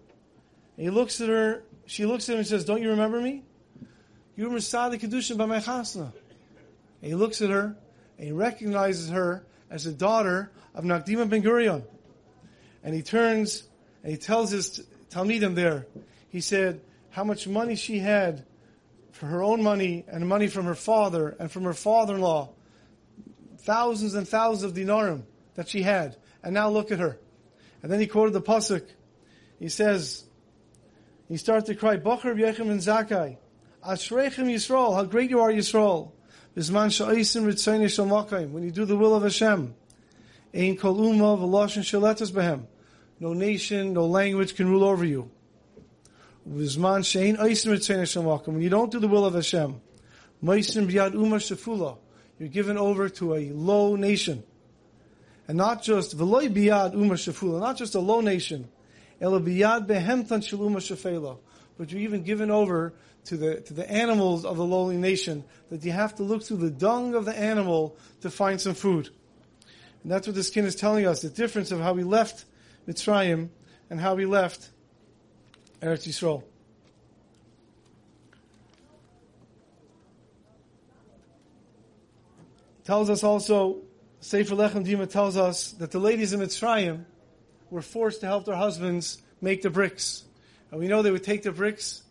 And he looks at her. She looks at him and says, Don't you remember me? You were Mesader Kiddushin by my chasna. And he looks at her and he recognizes her as the daughter of Nakdima Ben Gurion. And he turns and he tells his Talmidim there, he said how much money she had for her own money and money from her father and from her father-in-law. Thousands and thousands of dinarim that she had. And now look at her. And then he quoted the pasuk. He says, he started to cry, Bocher Yechem and Zakai. Ashreichem Yisrael, how great you are, Yisrael. Bisman sha'aisim ritzayin shalmakayim. When you do the will of Hashem. Ein kol umma v'loshin shaletas behem. No nation, no language can rule over you. Aisim ritzayin shalmakayim. When you don't do the will of Hashem. Umma shafula. You're given over to a low nation. And not just, v'loy biyad umma shafula. Not just a low nation. Ela biyad behemtan shel umma shafela. But you're even given over to the, to the animals of the lowly nation, that you have to look through the dung of the animal to find some food. And that's what this king is telling us, the difference of how we left Mitzrayim and how we left Eretz Yisrael. Tells us also, Sefer Lechem Dima tells us that the ladies in Mitzrayim were forced to help their husbands make the bricks. And we know they would take the bricks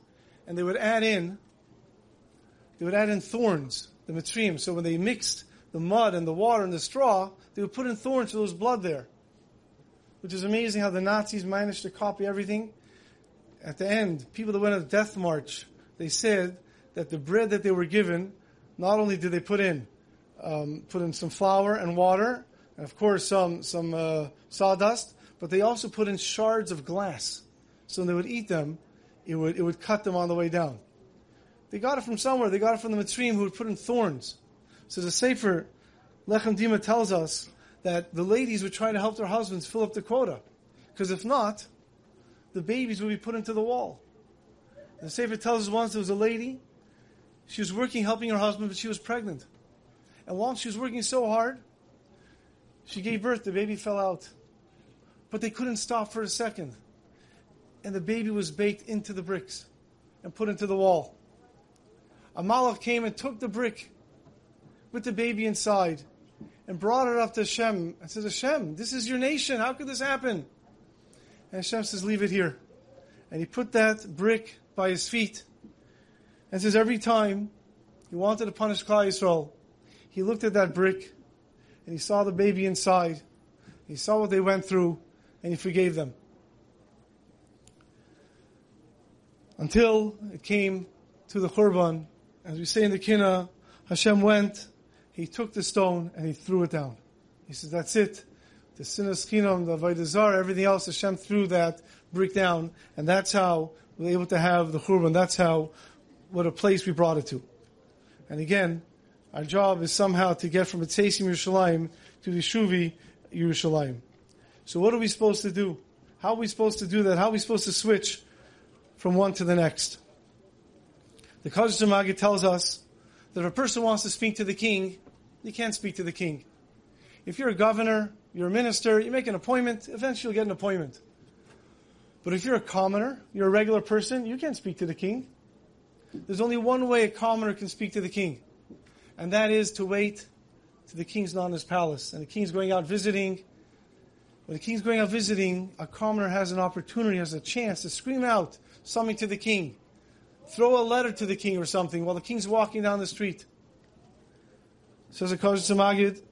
and they would add in, they would add in thorns, the Mitzrayim. So when they mixed the mud and the water and the straw, they would put in thorns so there was blood there. Which is amazing how the Nazis managed to copy everything. At the end, people that went on the death march, they said that the bread that they were given, not only did they put in, um, put in some flour and water, and of course some some uh, sawdust, but they also put in shards of glass. So when they would eat them, it would it would cut them on the way down. They got it from somewhere. They got it from the Mitzrayim who would put in thorns. So the Sefer Lechem Dima tells us that the ladies would try to help their husbands fill up the quota, because if not, the babies would be put into the wall. The Sefer tells us once there was a lady. She was working helping her husband, but she was pregnant. And while she was working so hard, she gave birth. The baby fell out. But they couldn't stop for a second. And the baby was baked into the bricks and put into the wall. A malach came and took the brick with the baby inside and brought it up to Hashem and says, Hashem, this is your nation. How could this happen? And Hashem says, leave it here. And he put that brick by his feet and says, every time he wanted to punish Klal Yisrael, he looked at that brick and he saw the baby inside. He saw what they went through and he forgave them. Until it came to the Khurban, as we say in the Kina, Hashem went, he took the stone and he threw it down. He says, that's it. The Sinas Chinam, the Vaidazar, everything else, Hashem threw that brick down, and that's how we were able to have the Khurban. That's how, what a place we brought it to. And again, our job is somehow to get from Etzesim Yerushalayim to the Shuvi Yerushalayim. So what are we supposed to do? How are we supposed to do that? How are we supposed to switch from one to the next? The Kazach Magid tells us that if a person wants to speak to the king, you can't speak to the king. If you're a governor, you're a minister, you make an appointment, eventually you'll get an appointment. But if you're a commoner, you're a regular person, you can't speak to the king. There's only one way a commoner can speak to the king, and that is to wait till the king's not in his palace, and the king's going out visiting. When the king's going out visiting, a commoner has an opportunity, has a chance to scream out something to the king, throw a letter to the king or something while the king's walking down the street. Says the Magid,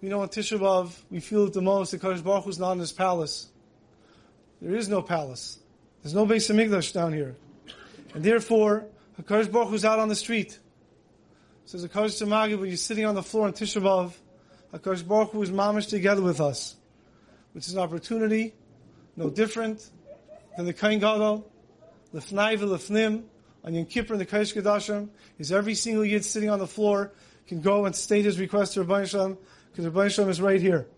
we know on Tisha B'Av, we feel it the most, the Kadosh Baruch is not in his palace. There is no palace. There's no Beis Hamikdash down here. And therefore, HaKadosh Baruch Hu is out on the street. Says the Kodesh Magid, when you're sitting on the floor on Tisha B'Av, HaKadosh Baruch Hu is mamish together with us. Which is an opportunity, no different than the Kohen Gadol, Lefnai v'Lefnim, on Yom Kippur in the Kodesh Kodashim, is every single yid sitting on the floor can go and state his request to Ribbono Shel Olam, because Ribbono Shel Olam is right here.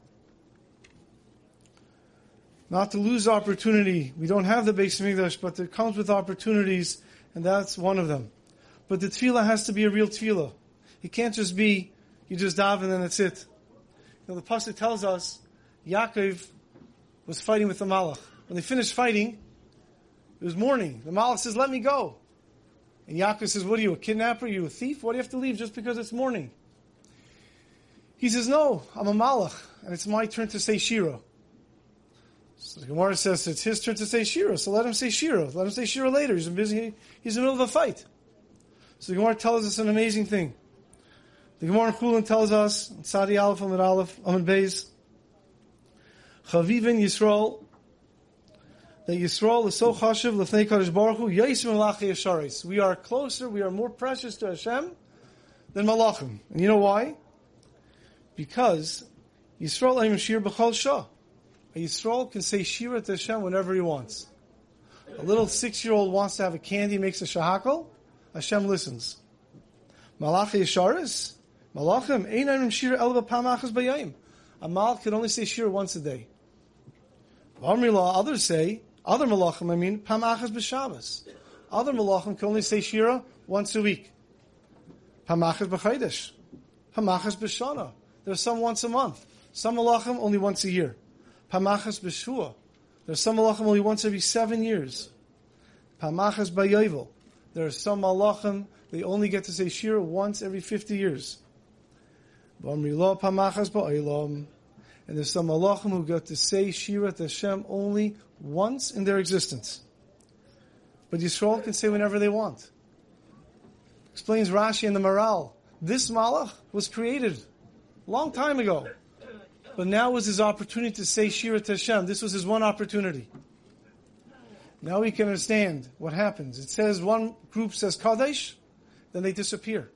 Not to lose opportunity. We don't have the Beis Hamikdash, but it comes with opportunities, and that's one of them. But the tefillah has to be a real tefillah. It can't just be, you just daven and that's it. You know, the pasuk tells us, Yaakov was fighting with the Malach. When they finished fighting, it was morning. The Malach says, let me go. And Yaakov says, what are you, a kidnapper? Are you a thief? Why do you have to leave just because it's morning? He says, no, I'm a Malach, and it's my turn to say Shira. So the Gemara says it's his turn to say Shira, so let him say Shira. Let him say Shira later. He's busy. He's in the middle of a fight. So the Gemara tells us an amazing thing. The Gemara in Chulin tells us, Sadi Aleph Amid Aleph Amid Beis, Chavivin Yisrael, that Yisrael is so chashiv l'fnei Kadosh Baruch Hu Yaisim Malachi Yesharis. We are closer, we are more precious to Hashem than Malachim. And you know why? Because Yisrael Aim Shir B'chol Shah. A Yisrael can say Shira to Hashem whenever he wants. A little six-year-old wants to have a candy, makes a shehakol, Hashem listens. Malachi Yesharis, Malachim, Ein Einayim Shira Elva Pamachas Bayayim. A Malach can only say Shira once a day. Amrila, others say, other Malachim, I mean, Pamachas B'Shabbos. Other Malachim can only say Shira once a week. Pamachas B'Chaydesh. Pamachas B'Shana. There's some once a month. Some Malachim only once a year. Pamachas B'Shua. There's some Malachim only once every seven years. Pamachas B'Yovel. There are some Malachim, they only get to say Shira once every 50 years. Pamachas B'Olam. And there's some Malachim who get to say Shira to Hashem only once in their existence. But Yisrael can say whenever they want. Explains Rashi in the Maral. This Malach was created long time ago. But now was his opportunity to say Shira Hashem. This was his one opportunity. Now we can understand what happens. It says one group says Kadesh, then they disappear.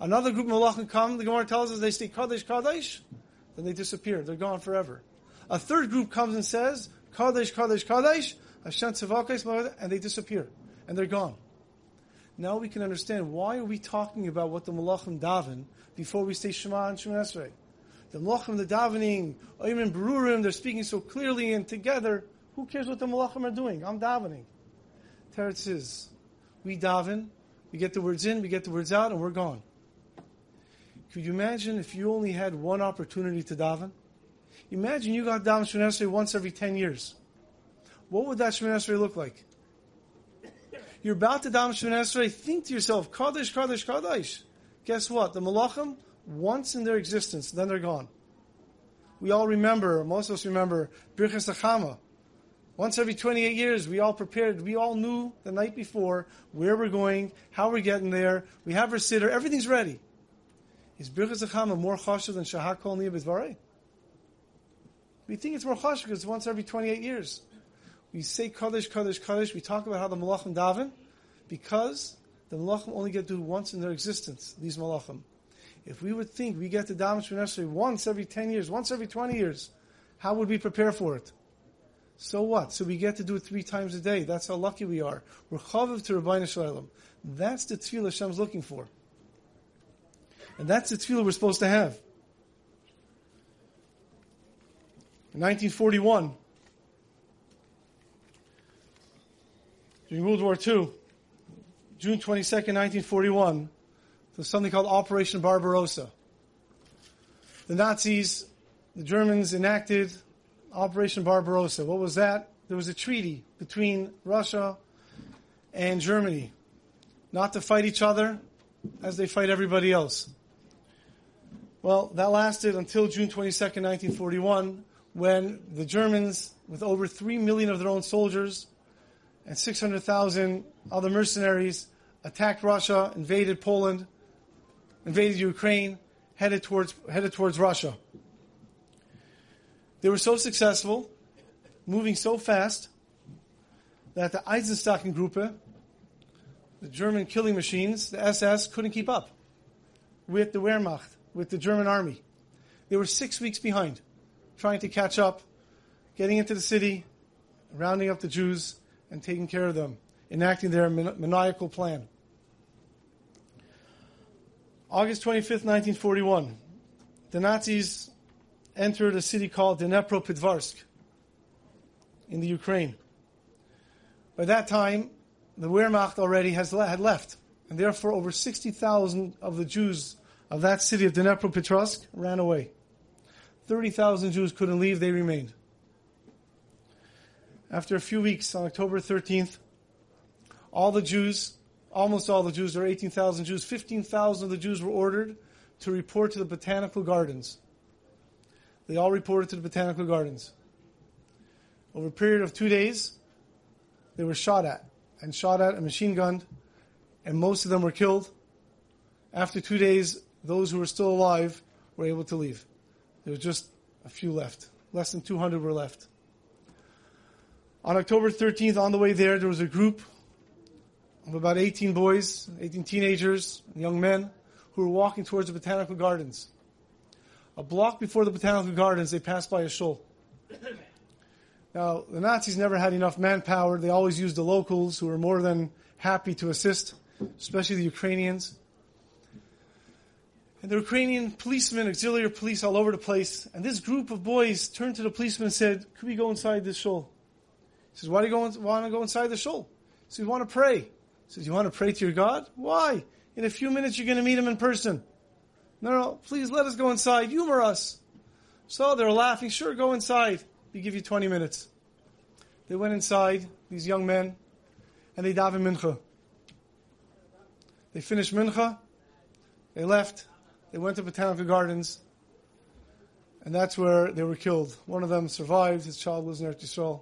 Another group Malachim come, the Gemara tells us they say Kadesh, Kadesh, then they disappear. They're gone forever. A third group comes and says Kadesh, Kadesh, Kadesh, Hashem Tzavakes, and they disappear. And they're gone. Now we can understand why are we talking about what the Malachim daven before we say Shema and Shema Esrei. The Malachim, the davening, Oyim Berurim, they're speaking so clearly and together. Who cares what the Malachim are doing? I'm davening. Teretz is, we daven, we get the words in, we get the words out, and we're gone. Could you imagine if you only had one opportunity to daven? Imagine you got daven Shemon Esrei once every 10 years. What would that Shemon Esrei look like? You're about to daven Shemon Esrei, think to yourself, Kadosh, Kadosh, Kadosh. Guess what? The Malachim, once in their existence, then they're gone. We all remember, most of us remember, Birchas Achama. Once every 28 years, we all prepared, we all knew the night before where we're going, how we're getting there, we have our sitter, everything's ready. Is Birchas Achama more chashuv than Shahak Kol Niyah We think it's more chashuv because it's once every 28 years. We say Kaddish, Kaddish, Kaddish, we talk about how the Malachim daven, because the Malachim only get to do once in their existence, these Malachim. If we would think we get to daven Shemon once every 10 years, once every 20 years, how would we prepare for it? So what? So we get to do it three times a day. That's how lucky we are. We're chaviv to Ribbono Shel Olam. That's the tefillah Hashem's looking for. And that's the tefillah we're supposed to have. In 1941, during World War II, June 22nd, 1941, there's something called Operation Barbarossa. The Nazis, the Germans enacted Operation Barbarossa. What was that? There was a treaty between Russia and Germany not to fight each other as they fight everybody else. Well, that lasted until June 22nd, 1941, when the Germans, with over 3 million of their own soldiers and 600,000 other mercenaries, attacked Russia, invaded Poland, invaded Ukraine, headed towards, headed towards Russia. They were so successful, moving so fast, that the Einsatzgruppe, the German killing machines, the SS, couldn't keep up with the Wehrmacht, with the German army. They were six weeks behind, trying to catch up, getting into the city, rounding up the Jews, and taking care of them, enacting their maniacal plan. August 25th, 1941, the Nazis entered a city called Dnepropetrovsk in the Ukraine. By that time, the Wehrmacht already has le- had left. And therefore, over 60,000 of the Jews of that city of Dnepropetrovsk ran away. 30,000 Jews couldn't leave, they remained. After a few weeks, on October 13th, all the Jews, almost all the Jews, there were 18,000 Jews, 15,000 of the Jews were ordered to report to the botanical gardens. They all reported to the botanical gardens. Over a period of two days, they were shot at, and shot at and machine gunned, and most of them were killed. After two days, those who were still alive were able to leave. There was just a few left. Less than 200 were left. On October 13th, on the way there, there was a group of about 18 boys, 18 teenagers, young men, who were walking towards the botanical gardens. A block before the botanical gardens, they passed by a shul. Now, the Nazis never had enough manpower. They always used the locals who were more than happy to assist, especially the Ukrainians. And the Ukrainian policemen, auxiliary police all over the place. And this group of boys turned to the policeman and said, Could we go inside this shul? Says, Why do you want to go inside the shul? He says, you want to pray. He says, You want to pray to your God? Why? In a few minutes you're going to meet him in person. No, no, please let us go inside. Humor us. So they're laughing. Sure, go inside. We give you 20 minutes. They went inside, these young men, and they davened mincha. They finished mincha. They left. They went to Botanical Gardens, and that's where they were killed. One of them survived. His child was in Eretz Yisrael.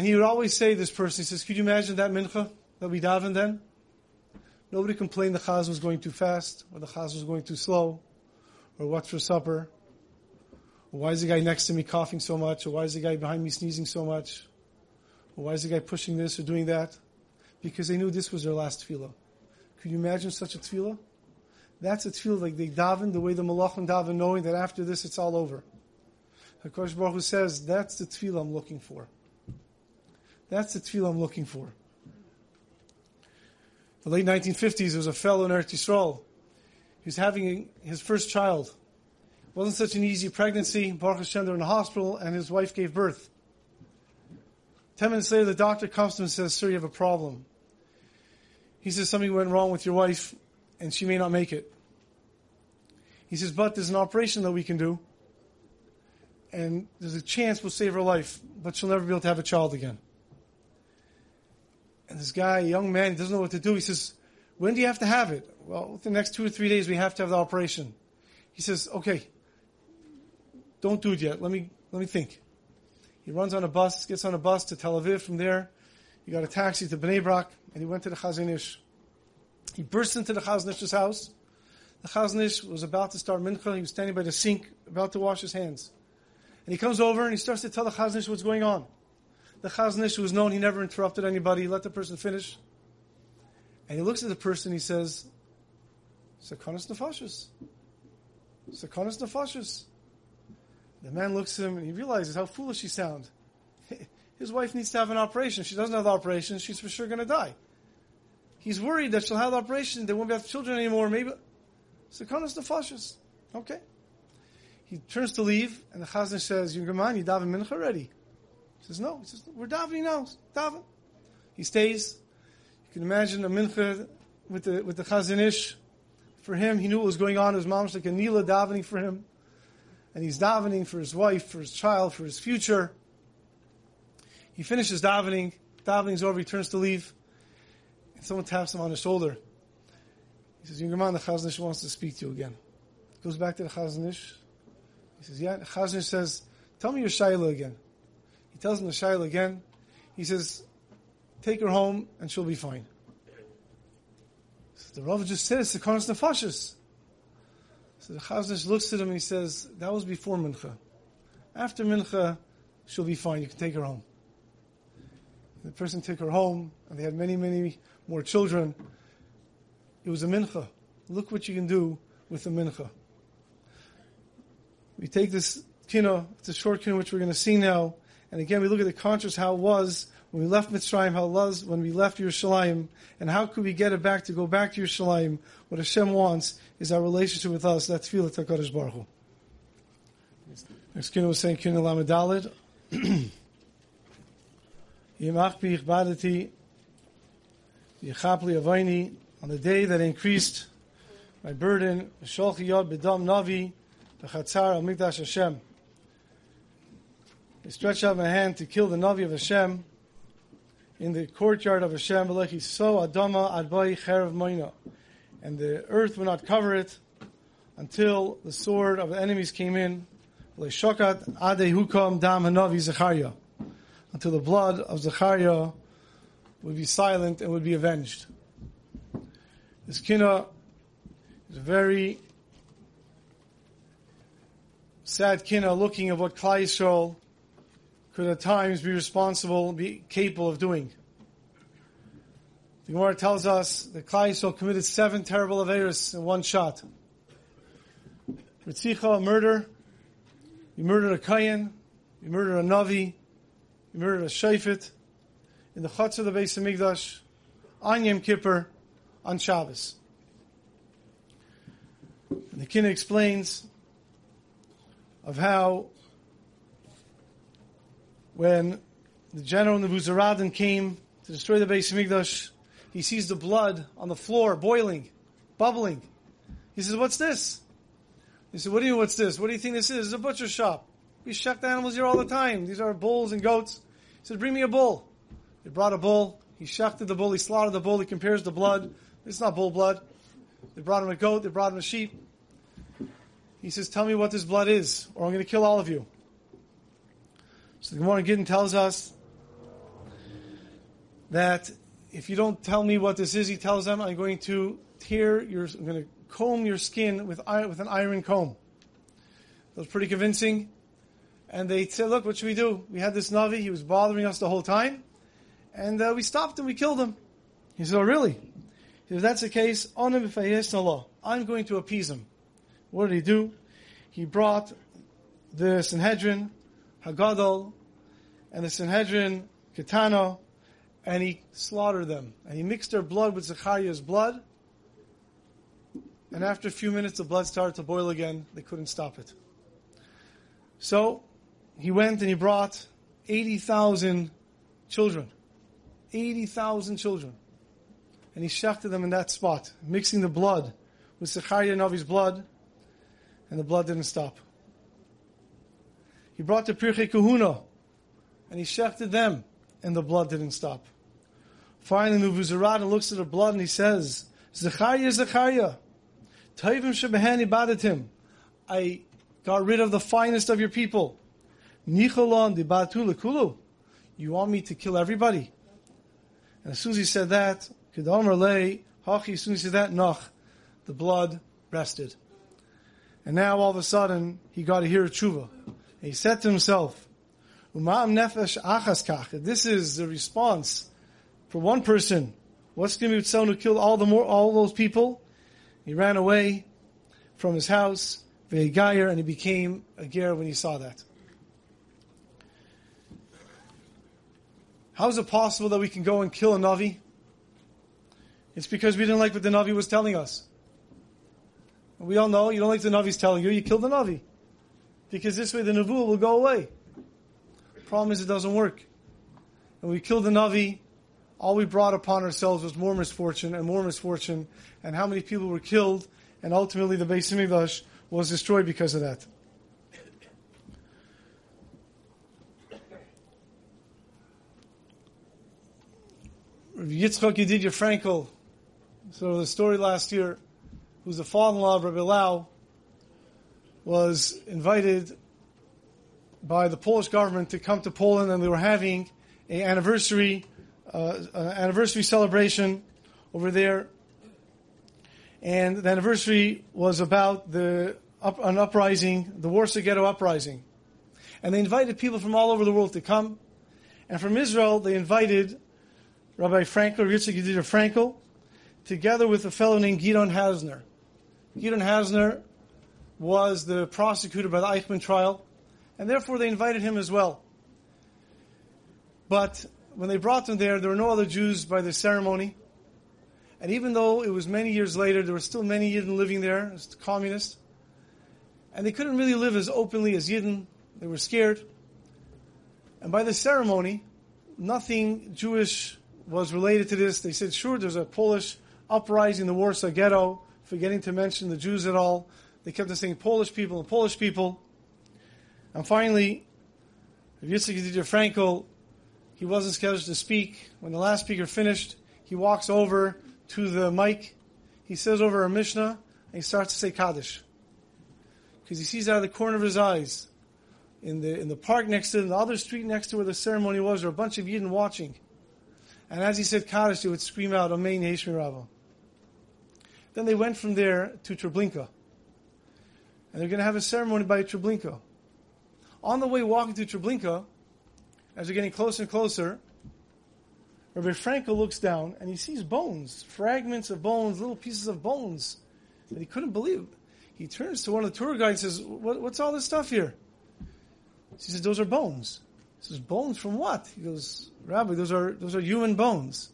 And he would always say, this person, he says, could you imagine that mincha that we davened then? Nobody complained the chaz was going too fast, or the chaz was going too slow, or what's for supper, or why is the guy next to me coughing so much, or why is the guy behind me sneezing so much, or why is the guy pushing this or doing that? Because they knew this was their last tefillah. Could you imagine such a tefillah? That's a tefillah like they daven the way the malachim daven, knowing that after this it's all over. Hakadosh Baruch Hu says, "That's the tefillah I'm looking for. That's the tefillah I'm looking for." The late 1950s, there was a fellow in Eretz Yisrael. He was having his first child. It wasn't such an easy pregnancy. Baruch Hashem, they're in the hospital, and his wife gave birth. Ten minutes later, the doctor comes to him and says, "Sir, you have a problem." He says something went wrong with your wife and she may not make it. He says, but there's an operation that we can do and there's a chance we'll save her life, but she'll never be able to have a child again. And this guy, young man, he doesn't know what to do. He says, when do you have to have it? Well, within the next two or three days, we have to have the operation. He says, okay, don't do it yet. Let me, let me think. He runs on a bus, gets on a bus to Tel Aviv from there. He got a taxi to Bnei Brak, and he went to the Chazon Ish. He burst into the Chazon Ish's house. The Chazon Ish was about to start mincha. He was standing by the sink, about to wash his hands. And he comes over and he starts to tell the Chazon Ish what's going on. The Chazon Ish was known, he never interrupted anybody, he let the person finish. And he looks at the person, he says, Sakanas nefashis. Sakanas nefashis. The man looks at him and he realizes how foolish he sounds. His wife needs to have an operation. She doesn't have the operation, she's for sure going to die. He's worried that she'll have the operation, they won't have children anymore. Maybe. Sakanas nefashis. Okay. He turns to leave, and the Chazan says, You're you daven mincha already. He says, No. He says, We're davening now. Daven. He stays. You can imagine a mincha with the, with the Chazon Ish. For him, he knew what was going on. Was mom's like a Nila davening for him. And he's davening for his wife, for his child, for his future. He finishes davening. Davening's over. He turns to leave. And someone taps him on the shoulder. He says, Younger man, the Chazon Ish wants to speak to you again. Goes back to the Chazon Ish. He says, Yeah. The Chazon Ish says, Tell me your Shaila again. Tells him the Shaila again. He says, Take her home and she'll be fine. So the Rav just says, Sekanas Nefashis. So the Chazon Ish looks at him and he says, That was before Mincha. After Mincha, she'll be fine. You can take her home. The person took her home, and they had many, many more children. It was a mincha. Look what you can do with a mincha. We take this kino, it's a short kino which we're going to see now, and again we look at the contrast how it was when we left Mitzrayim, how it was when we left Yerushalayim, and how could we get it back to go back to Yerushalayim? What Hashem wants is our relationship with us. That's Tfilah Takadosh Baruch Hu. Next kino was saying kino Lamadalid. Yimach bi ichbadati Yechapli Avaini, on the day that increased my burden, Sholchi Yod B'dam Navi, B'chatzar Al Mikdash Hashem. I stretched out my hand to kill the Navi of Hashem in the courtyard of Hashem, V'lechi So Adama Adbai Cherev Moina. And the earth would not cover it until the sword of the enemies came in, Shokat Ade Hukam Dam Hanavi Zechariah. Until the blood of Zechariah would be silent and would be avenged. This kina is a very sad kina looking at what Klal Yisrael at times be responsible, be capable of doing. The Gemara tells us that Klal committed seven terrible averis in one shot. Ritzicha, a murder. You murdered a Kohen. You murdered a Navi. You murdered a Shafit. In the Chutz of the Beis Hamikdash, on Yom Kippur, on Shabbos. And the Kina explains of how when the general Nebuchadnezzar came to destroy the Beis Hamikdash, he sees the blood on the floor boiling, bubbling. He says, "What's this?" He said, "What do you? What's this? What do you think this is? It's a butcher shop. We shuck the animals here all the time. These are bulls and goats." He said, "Bring me a bull." They brought a bull. He shucked the bull. He slaughtered the bull. He compares the blood. It's not bull blood. They brought him a goat. They brought him a sheep. He says, "Tell me what this blood is, or I'm going to kill all of you." So the Gemara Gittin tells us that if you don't tell me what this is, he tells them, I'm going to tear your, I'm going to comb your skin with, with an iron comb. That was pretty convincing. And they said, look, what should we do? We had this Navi, he was bothering us the whole time. And uh, we stopped him, we killed him. He said, oh really? If that's the case, I'm going to appease him. What did he do? He brought the Sanhedrin, Hagadol, and the Sanhedrin, Kitano, and he slaughtered them. And he mixed their blood with Zechariah's blood. And after a few minutes, the blood started to boil again. They couldn't stop it. So he went and he brought 80,000 children. 80,000 children. And he shafted them in that spot, mixing the blood with Zechariah Navi's blood, and the blood didn't stop. He brought the Pirchei Kahuna, and he shechted them, and the blood didn't stop. Finally, Nebuchadnezzar looks at the blood and he says, Zechariah, Zechariah, Taivim Shebehani Badatim, I got rid of the finest of your people. Nicholon di Kulu. You want me to kill everybody? And as soon as he said that, Kedom Lay, Hachi, as soon as he said that, Noch, the blood rested. And now all of a sudden, he got to hear a tshuva. He said to himself, Umam nefesh achas kach. This is the response for one person. What's going to be with someone who killed all the more all those people? He ran away from his house, Ve'gayer, and he became a ger when he saw that. How is it possible that we can go and kill a Navi? It's because we didn't like what the Navi was telling us. We all know you don't like the Navi's telling you, you kill the Navi. Because this way the Navu will go away. Problem is it doesn't work. And we killed the Navi, all we brought upon ourselves was more misfortune and more misfortune, and how many people were killed, and ultimately the Beis Hamikdash was destroyed because of that. Yitzchak Yedidya Frankel, so the story last year, who's the father-in-law of Rabbi Lau, was invited by the Polish government to come to Poland, and they were having an anniversary uh, anniversary celebration over there. And the anniversary was about the up, an uprising, the Warsaw Ghetto uprising. And they invited people from all over the world to come. And from Israel, they invited Rabbi Frankel, Yitzchak Yedidya Frankel, together with a fellow named Gidon Hausner. Gidon Hausner was the prosecutor by the Eichmann trial, and therefore they invited him as well. But when they brought them there, there were no other Jews by the ceremony. And even though it was many years later, there were still many Yidden living there as communists. And they couldn't really live as openly as Yidden. They were scared. And by the ceremony, nothing Jewish was related to this. They said, sure, there's a Polish uprising in the Warsaw Ghetto, forgetting to mention the Jews at all. They kept on saying Polish people and Polish people. And finally, Yitzhak Yedidia Frankel, he wasn't scheduled to speak. When the last speaker finished, he walks over to the mic. He says over a Mishnah, and he starts to say Kaddish. Because he sees out of the corner of his eyes, in the, in the park next to the other street next to where the ceremony was, there were a bunch of Yidden watching. And as he said Kaddish, they would scream out, Amen Yeshmi Rabbah. Then they went from there to Treblinka. And they're going to have a ceremony by Treblinka. On the way walking to Treblinka, as they're getting closer and closer, Rabbi Frankel looks down and he sees bones, fragments of bones, little pieces of bones that he couldn't believe. He turns to one of the tour guides and says, what, What's all this stuff here? He says, Those are bones. He says, Bones from what? He goes, Rabbi, those are, those are human bones.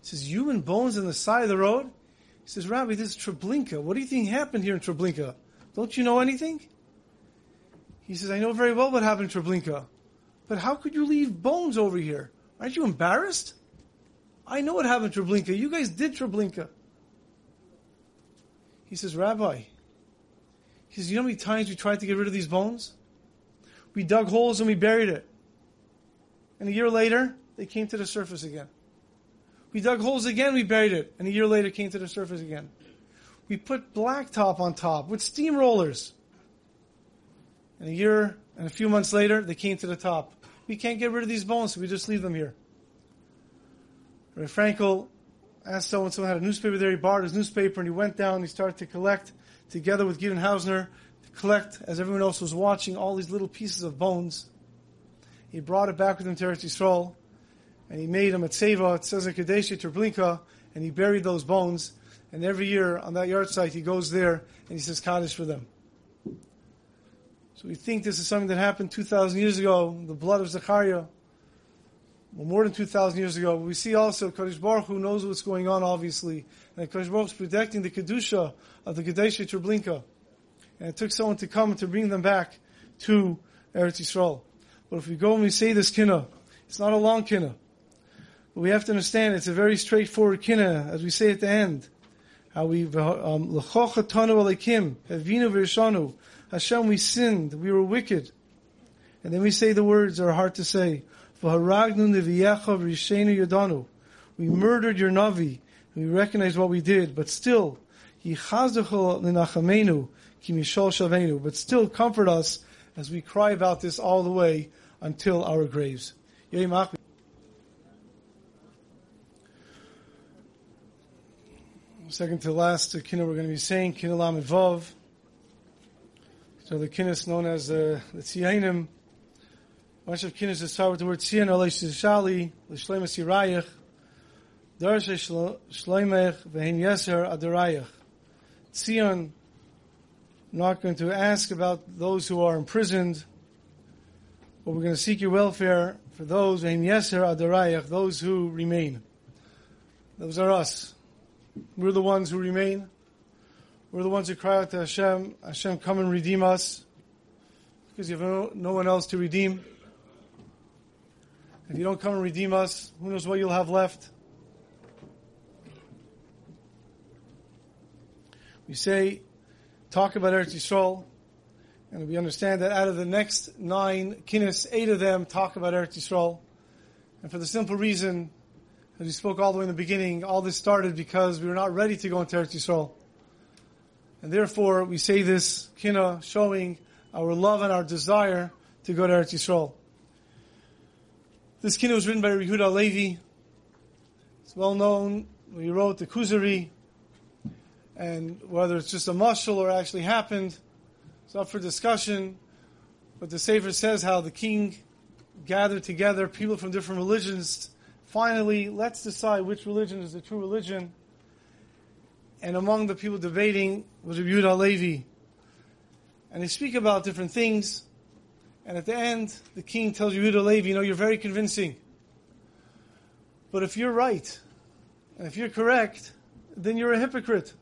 He says, Human bones on the side of the road? He says, Rabbi, this is Treblinka. What do you think happened here in Treblinka? Don't you know anything? He says, I know very well what happened to Treblinka. But how could you leave bones over here? Aren't you embarrassed? I know what happened to Treblinka. You guys did Treblinka. He says, Rabbi, he says, you know how many times we tried to get rid of these bones? We dug holes and we buried it. And a year later, they came to the surface again. We dug holes again, we buried it. And a year later, came to the surface again. We put blacktop on top with steamrollers. And a year and a few months later, they came to the top. We can't get rid of these bones, so we just leave them here. Rabbi Frankel asked someone, someone had a newspaper there, he borrowed his newspaper and he went down and he started to collect, together with Gideon Hausner, to collect, as everyone else was watching, all these little pieces of bones. He brought it back with him to Eretz Yisrael, and he made them at Seva, it says at Kadesh and he buried those bones. And every year on that yahrzeit, he goes there and he says Kaddish for them. So we think this is something that happened 2,000 years ago, the blood of Zechariah, well, more than 2,000 years ago. We see also Kadosh Baruch Hu knows what's going on, obviously, and Kadosh Baruch is protecting the Kedusha of the Kadesh Treblinka. And it took someone to come to bring them back to Eretz Yisrael. But if we go and we say this kinna, it's not a long kinna. But we have to understand it's a very straightforward kinna, as we say at the end. How we, um, havinu v'rishanu, Hashem, we sinned, we were wicked. And then we say the words that are hard to say. We murdered your Navi, we recognize what we did, but still, but still comfort us as we cry about this all the way until our graves. Second to last kina we're going to be saying, kina lamed. So the kinnis known as uh, the Tziyanim. A bunch of kinnis that start with the word Tziyan, Alesh Shali, L'Shleimus Yirayach, Darshe Shleimech, Vehin Yeser Adarayach. Tzion, not going to ask about those who are imprisoned, but we're going to seek your welfare for those, Vehin Yeser Adarayach, those who remain. Those are us. We're the ones who remain. We're the ones who cry out to Hashem, Hashem, come and redeem us, because you have no, no one else to redeem. If you don't come and redeem us, who knows what you'll have left? We say, talk about Eretz Yisrael, and we understand that out of the next nine kinnis, eight of them talk about Eretz Yisrael. And for the simple reason, as we spoke all the way in the beginning, all this started because we were not ready to go into Eretz Yisrael. And therefore, we say this kina showing our love and our desire to go to Eretz Yisrael. This kina was written by Yehuda Levi. It's well known. He wrote the Kuzari, and whether it's just a mushal or actually happened, it's up for discussion. But the Sefer says how the king gathered together people from different religions. Finally, let's decide which religion is the true religion and among the people debating was Rabbi Yehuda Levi. And they speak about different things, and at the end, the king tells Yehuda Levi, you know, you're very convincing. But if you're right, and if you're correct, then you're a hypocrite.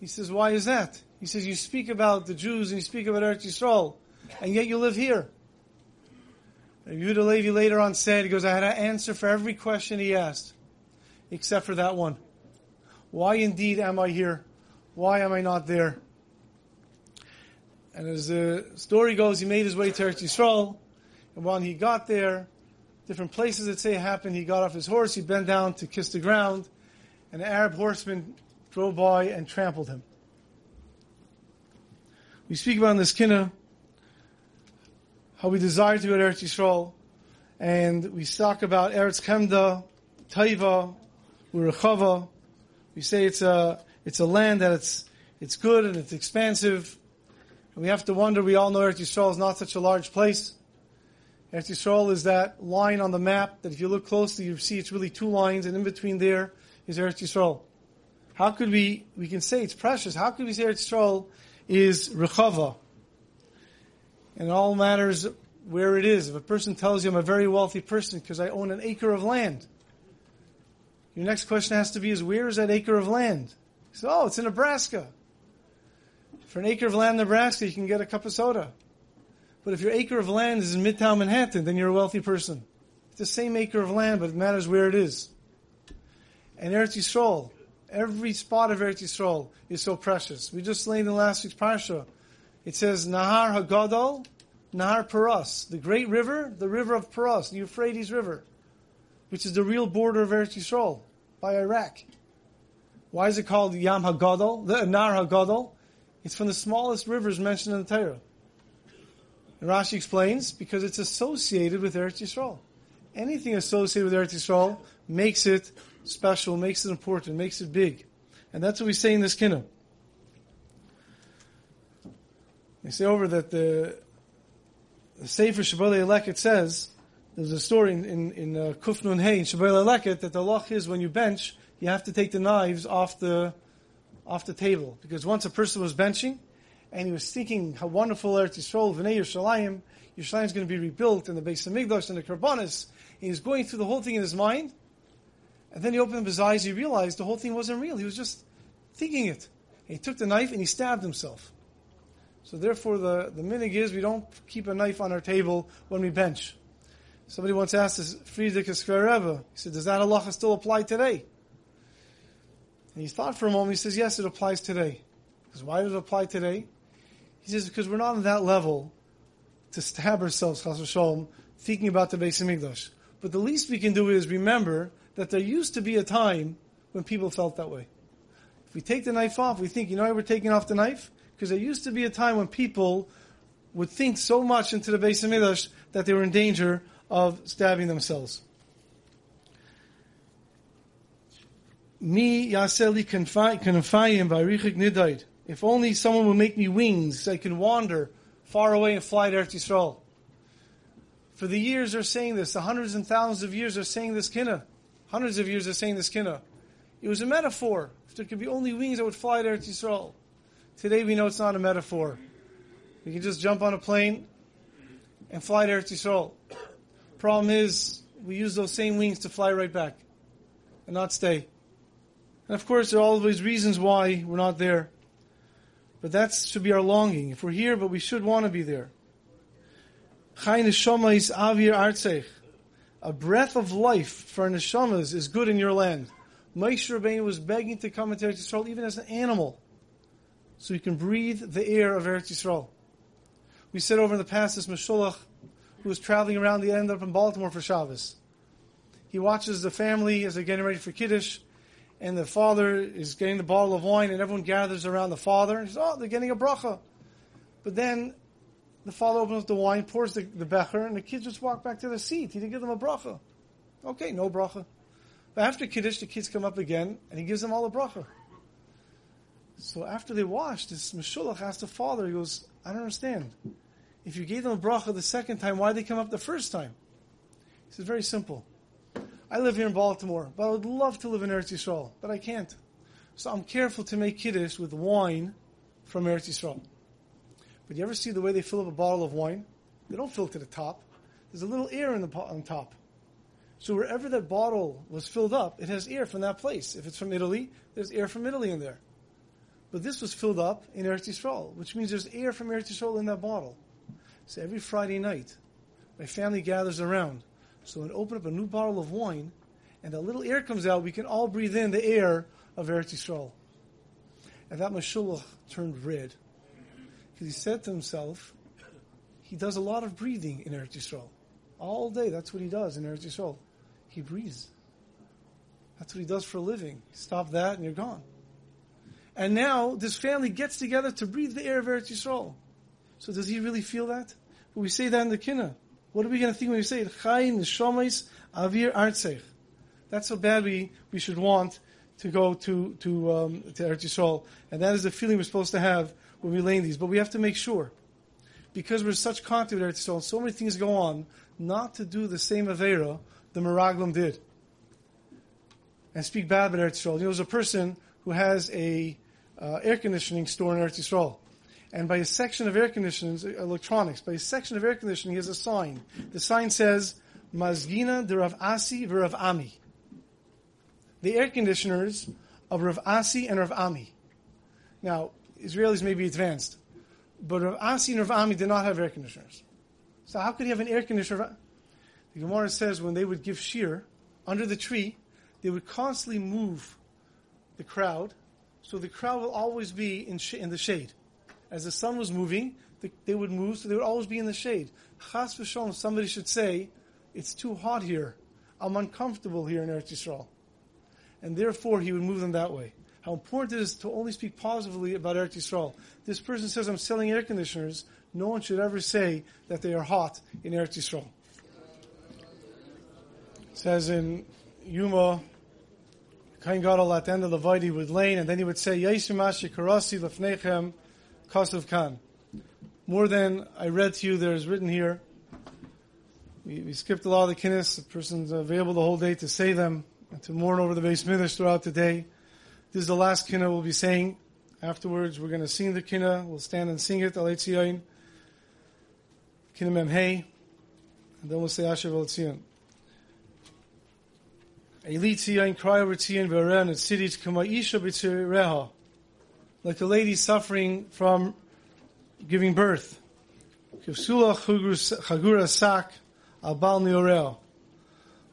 He says, why is that? He says, you speak about the Jews and you speak about Eretz Yisrael, and yet you live here. Yehuda Levi later on said, he goes, I had an answer for every question he asked, except for that one. Why indeed am I here? Why am I not there? And as the story goes, he made his way to Eretz Yisrael, and when he got there, different places that say happened, he got off his horse, he bent down to kiss the ground, and an Arab horseman drove by and trampled him. We speak about in this kinna how we desire to go to Eretz Yisrael, and we talk about Eretz Chemda, Taiva, Urechava. We say it's a it's a land that it's it's good and it's expansive. And we have to wonder. We all know Eretz Yisrael is not such a large place. Eretz Yisrael is that line on the map that if you look closely, you see it's really two lines, and in between there is Eretz Yisrael. How could we, we can say it's precious, how could we say Eretz Yisrael is Rechava? And it all matters where it is. If a person tells you I'm a very wealthy person because I own an acre of land, your next question has to be is where is that acre of land? Say, oh, it's in Nebraska. For an acre of land in Nebraska, you can get a cup of soda. But if your acre of land is in Midtown Manhattan, then you're a wealthy person. It's the same acre of land, but it matters where it is. And Eretz Yisrael, every spot of Eretz Yisrael is so precious. We just learned in last week's parsha. It says Nahar Hagadol, Nahar Paras, the great river, the river of Paras, the Euphrates River, which is the real border of Eretz Yisrael by Iraq. Why is it called Yam Hagadol, the Nahar Hagadol? It's from the smallest rivers mentioned in the Torah. And Rashi explains because it's associated with Eretz Yisrael. Anything associated with Eretz Yisrael makes it special, makes it important, makes it big. And that's what we say in this kinna. They say over that the, the Sefer Shabbat Leket says, there's a story in, in, in uh, Kufnun Hay, in Shabbat Leket, that the loch is when you bench, you have to take the knives off the, off the table. Because once a person was benching, and he was thinking how wonderful Eretz Yisrael, V'nei Yerushalayim, Yerushalayim is going to be rebuilt, and the Beis Hamikdash, and the Karbanis, he was going through the whole thing in his mind, and then he opened up his eyes, he realized the whole thing wasn't real. He was just thinking it. And he took the knife and he stabbed himself. So therefore, the, the minig is we don't keep a knife on our table when we bench. Somebody once asked us, Friedrich Rebbe, he said, does that halacha still apply today? And he thought for a moment, he says, yes, it applies today. Because why does it apply today? He says, because we're not on that level to stab ourselves, Chas thinking about the Beis Hamikdash. But the least we can do is remember that there used to be a time when people felt that way. If we take the knife off, we think, you know why we're taking off the knife? Because there used to be a time when people would think so much into the Beis Hamikdash that they were in danger of stabbing themselves. Me yaseli kanfayim ba'richik nidaid. If only someone would make me wings, I can wander far away and fly to Eretz Yisrael. For the years they're saying this, the hundreds and thousands of years they're saying this kinna. Hundreds of years they're saying this kinna. It was a metaphor. If there could be only wings that would fly to Eretz Yisrael. Today we know it's not a metaphor. We can just jump on a plane and fly to Eretz Yisrael. Problem is, we use those same wings to fly right back and not stay. And of course, there are always reasons why we're not there. But that should be our longing. If we're here, but we should want to be there. a breath of life for neshamas is good in your land. Moshe Rabbeinu was begging to come into Eretz Yisrael even as an animal, so he can breathe the air of Eretz Yisrael. We said over in the past this Meshulach, who was traveling around, he ended up in Baltimore for Shabbos. He watches the family as they're getting ready for Kiddush, and the father is getting the bottle of wine, and everyone gathers around the father, and says, oh, they're getting a bracha. But then the father opens up the wine, pours the, the becher, and the kids just walk back to their seat. He didn't give them a bracha. Okay, no bracha. But after Kiddush, the kids come up again, and he gives them all a bracha. So after they washed, this Meshulach asked the father, he goes, I don't understand. If you gave them a bracha the second time, why did they come up the first time? He says, very simple. I live here in Baltimore, but I would love to live in Eretz Yisrael, but I can't. So I'm careful to make Kiddush with wine from Eretz Yisrael. But you ever see the way they fill up a bottle of wine? They don't fill to the top. There's a little air in the on top. So wherever that bottle was filled up, it has air from that place. If it's from Italy, there's air from Italy in there. But this was filled up in Eretz Yisrael, which means there's air from Eretz Yisrael in that bottle. So every Friday night, my family gathers around. So when I open up a new bottle of wine, and a little air comes out, we can all breathe in the air of Eretz Yisrael. And that Meshulach turned red. Because he said to himself, he does a lot of breathing in Eretz Yisrael. All day, that's what he does in Eretz Yisrael. He breathes. That's what he does for a living. Stop that and you're gone. And now this family gets together to breathe the air of Eretz Yisrael. So does he really feel that? But we say that in the Kinnah. What are we going to think when we say it? Neshomis, Avir, Artsech. That's how bad we, we should want to go to, to, um, to Eretz Yisrael. And that is the feeling we're supposed to have when we lay in these. But we have to make sure, because we're such contact with Eretz Yisrael, so many things go on, not to do the same Avera the Meraglim did. And speak bad about Eretz Yisrael. You know, there's a person who has a uh, air conditioning store in Eretz Yisrael. And by a section of air conditioning, electronics, by a section of air conditioning, he has a sign. The sign says, Mazgina de Rav Asi v'Rav Ami. The air conditioners of Rav Asi and Rav Ami. Now, Israelis may be advanced, but Rav Asi and Rav Ami did not have air conditioners. So how could he have an air conditioner? The Gemara says when they would give shiur under the tree, they would constantly move the crowd, so the crowd will always be in, sh- in the shade. As the sun was moving, the, they would move, so they would always be in the shade. Chas v'shalom, somebody should say, it's too hot here. I'm uncomfortable here in Eretz Yisrael. And therefore, he would move them that way. How important it is to only speak positively about Eretz Yisrael. This person says, I'm selling air conditioners. No one should ever say that they are hot in Eretz Yisrael. It says in Yoma, Kohen Gadol at the end of the Vaidi would lane, and then he would say, Yaisim Ashi Karasi Lefnechem Kasav Khan. More than I read to you, there is written here. We, we skipped a lot of the kinnis. The person's available the whole day to say them and to mourn over the Beis Hamikdash throughout the day. This is the last kinna we'll be saying. Afterwards, we're going to sing the kinna. We'll stand and sing it. Eli Tzion. Kinna Mem Hey. And then we'll say Asher Tzion. Eli Tzion, cry over Tzion, Veren, and cities, Kama Isha B'Tzireha. Like a lady suffering from giving birth.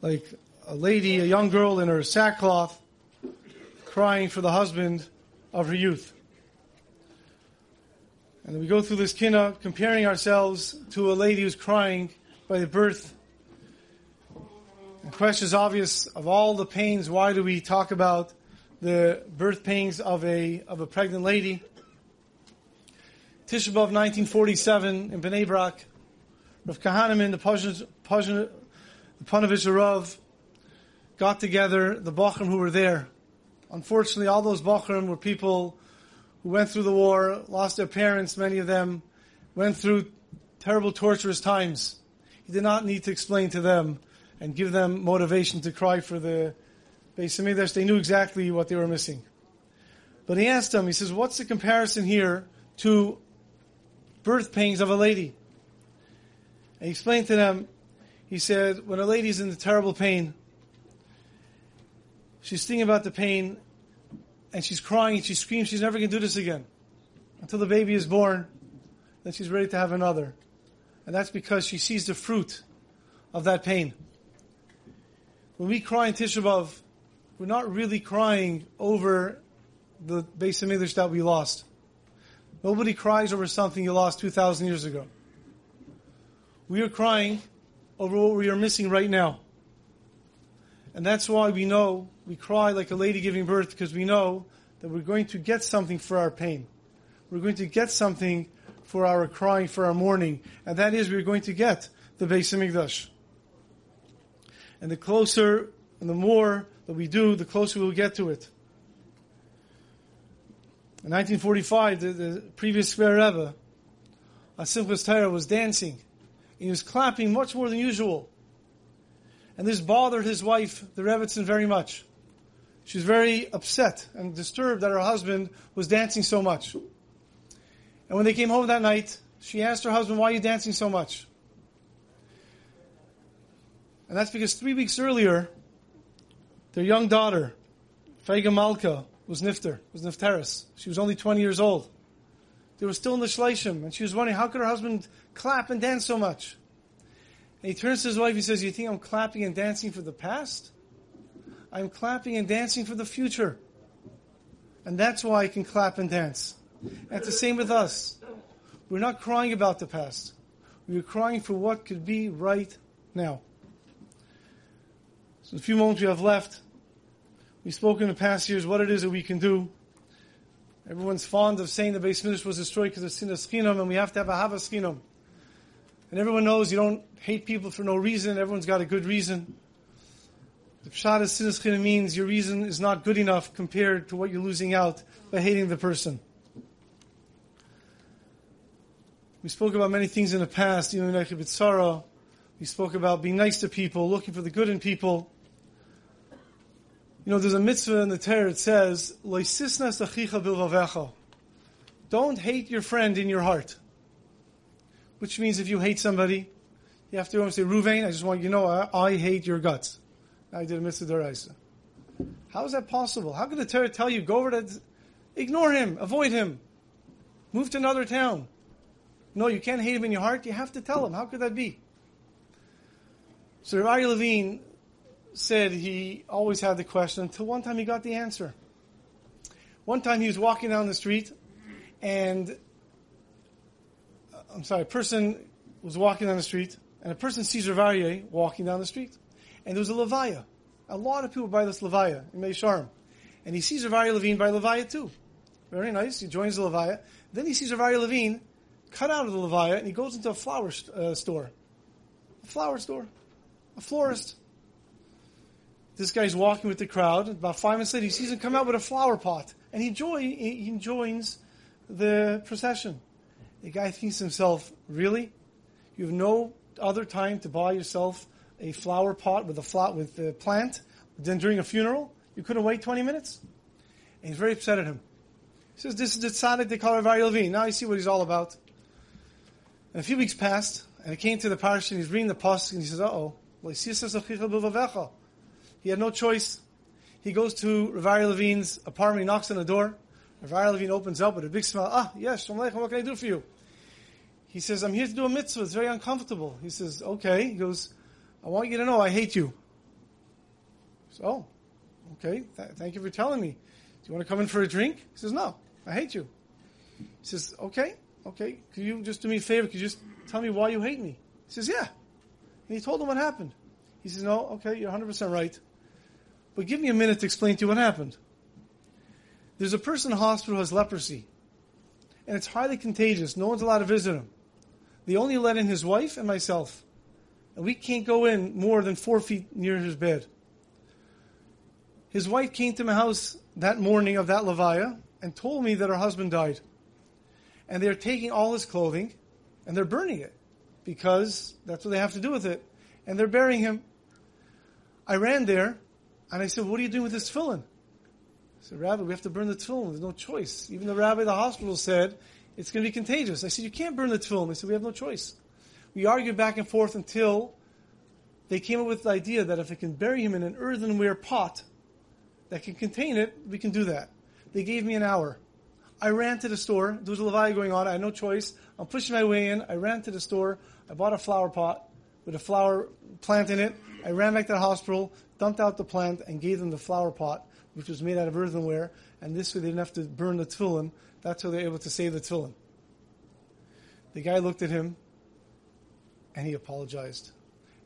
Like a lady, a young girl in her sackcloth, crying for the husband of her youth. And we go through this kinna, comparing ourselves to a lady who's crying by the birth. The question is obvious of all the pains, why do we talk about the birth pains of a, of a pregnant lady? Tisha B'Av 1947 in Bnei Brak, Rav Kahaneman, the the Ponevezh Rav, got together the Bachrim who were there. Unfortunately, all those Bachrim were people who went through the war, lost their parents, many of them went through terrible, torturous times. He did not need to explain to them and give them motivation to cry for the Beis Hamikdash. They knew exactly what they were missing. But he asked them, he says, what's the comparison here to birth pains of a lady? And he explained to them, he said, when a lady's in the terrible pain, she's thinking about the pain, and she's crying and she screams, she's never going to do this again. Until the baby is born, then she's ready to have another. And that's because she sees the fruit of that pain. When we cry in Tisha B'Av, we're not really crying over the Beis Hamikdash that we lost. Nobody cries over something you lost 2,000 years ago. We are crying over what we are missing right now. And that's why we know we cry like a lady giving birth because we know that we're going to get something for our pain. We're going to get something for our crying, for our mourning. And that is we're going to get the Beis Hamikdash. And the closer and the more that we do, the closer we'll get to it. In 1945, the, the previous Square Rebbe, Simchas Torah, was dancing. And he was clapping much more than usual. And this bothered his wife, the Rebbitzin, very much. She was very upset and disturbed that her husband was dancing so much. And when they came home that night, she asked her husband, Why are you dancing so much? And that's because three weeks earlier, their young daughter, Feiga Malka, was Nifter, was Nifteris. She was only 20 years old. They were still in the Shleishim, and she was wondering how could her husband clap and dance so much? And he turns to his wife, he says, You think I'm clapping and dancing for the past? I'm clapping and dancing for the future. And that's why I can clap and dance. And it's the same with us. We're not crying about the past. We're crying for what could be right now. So, a few moments we have left. We spoke in the past years what it is that we can do. Everyone's fond of saying the Beis Hamikdash was destroyed because of sinas chinam, and we have to have a havas chinam. And everyone knows you don't hate people for no reason. Everyone's got a good reason. The pshat of sinas chinam means your reason is not good enough compared to what you're losing out by hating the person. We spoke about many things in the past, in Bitzara. We spoke about being nice to people, looking for the good in people. You know, there's a mitzvah in the Torah that says, Don't hate your friend in your heart. Which means if you hate somebody, you have to say, Ruvain, I just want you to know, I, I hate your guts. I did a mitzvah deraisa. How is that possible? How could the Torah tell you, go over to, ignore him, avoid him, move to another town? No, you can't hate him in your heart. You have to tell him. How could that be? So Rabbi Levine said he always had the question until one time he got the answer. One time he was walking down the street, and uh, I'm sorry, a person was walking down the street, and a person sees Rav Aryeh walking down the street, and there was a levaya. A lot of people buy this levaya in Meah Shearim, and he sees Rav Aryeh Levine by levaya too. Very nice. He joins the levaya. Then he sees Rav Aryeh Levine cut out of the levaya, and he goes into a flower uh, store, a flower store, a florist. This guy's walking with the crowd. About five minutes later, he sees him come out with a flower pot, and he, he joins the procession. The guy thinks to himself, "Really? You have no other time to buy yourself a flower pot with a flat with a plant? than during a funeral, you couldn't wait 20 minutes?" And he's very upset at him. He says, "This is the tzaddik they call Rav Levine. Now you see what he's all about." And a few weeks passed, and he came to the parsha and he's reading the pasuk and he says, "Uh oh, he had no choice. He goes to Rav Levine's apartment, he knocks on the door. Rav Levine opens up with a big smile. Ah, yes, Shalom what can I do for you? He says, I'm here to do a mitzvah. It's very uncomfortable. He says, okay. He goes, I want you to know I hate you. So, oh, okay. Th- thank you for telling me. Do you want to come in for a drink? He says, no, I hate you. He says, okay, okay. Could you just do me a favor? Could you just tell me why you hate me? He says, yeah. And he told him what happened. He says, no, okay, you're 100% right. But give me a minute to explain to you what happened. There's a person in the hospital who has leprosy, and it's highly contagious. No one's allowed to visit him. They only let in his wife and myself, and we can't go in more than four feet near his bed. His wife came to my house that morning of that Levaya and told me that her husband died. And they're taking all his clothing and they're burning it because that's what they have to do with it. And they're burying him. I ran there and I said, What are you doing with this tefillin? I said, Rabbi, we have to burn the tefillin. There's no choice. Even the rabbi of the hospital said it's going to be contagious. I said, You can't burn the tefillin. They said, We have no choice. We argued back and forth until they came up with the idea that if I can bury him in an earthenware pot that can contain it, we can do that. They gave me an hour. I ran to the store. There was a levaya going on. I had no choice. I'm pushing my way in. I ran to the store. I bought a flower pot with a flower plant in it. I ran back to the hospital, dumped out the plant, and gave them the flower pot, which was made out of earthenware. And this way they didn't have to burn the tefillin. That's how they were able to save the tefillin. The guy looked at him, and he apologized.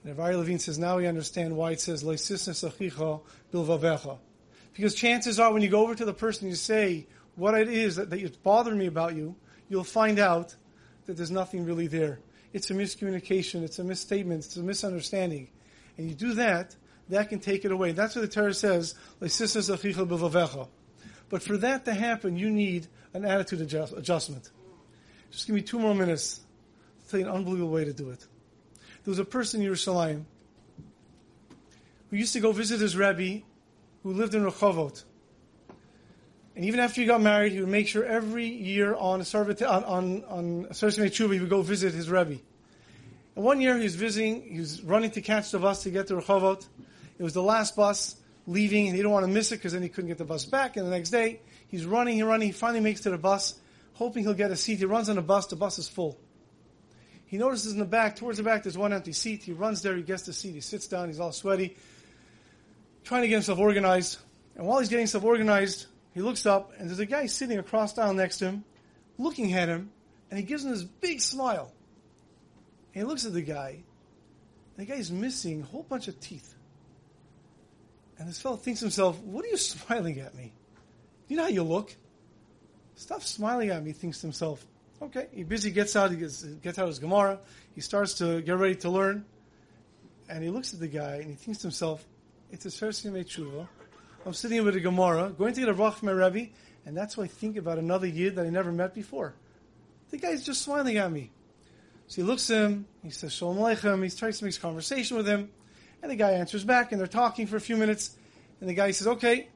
And Avari Levine says, now we understand why it says, bilvavecha. Because chances are when you go over to the person you say what it is that, that is bothering me about you, you'll find out that there's nothing really there. It's a miscommunication, it's a misstatement, it's a misunderstanding and you do that, that can take it away. That's what the Torah says, but for that to happen, you need an attitude adjust, adjustment. Just give me two more minutes to tell you an unbelievable way to do it. There was a person in Yerushalayim who used to go visit his Rebbe who lived in Rehovot. And even after he got married, he would make sure every year on a on on, on Tshuva, he would go visit his Rebbe. And one year he was visiting, he was running to catch the bus to get to Rehovot. It was the last bus leaving, and he didn't want to miss it because then he couldn't get the bus back. And the next day, he's running, he's running, he finally makes to the bus, hoping he'll get a seat. He runs on the bus, the bus is full. He notices in the back, towards the back, there's one empty seat. He runs there, he gets the seat, he sits down, he's all sweaty, trying to get himself organized. And while he's getting himself organized, he looks up, and there's a guy sitting across town next to him, looking at him, and he gives him this big smile. He looks at the guy, the guy's missing a whole bunch of teeth. And this fellow thinks to himself, What are you smiling at me? You know how you look? Stop smiling at me, thinks to himself. Okay, he busy gets out, he gets, gets out his Gemara, he starts to get ready to learn, and he looks at the guy and he thinks to himself, It's a first Yom Tshuva. I'm sitting with a Gemara, going to get a Rach from my Rebbe, and that's why I think about another Yid that I never met before. The guy's just smiling at me. So he looks at him, he says, Shalom Aleichem, he tries to make conversation with him, and the guy answers back, and they're talking for a few minutes, and the guy says, okay, it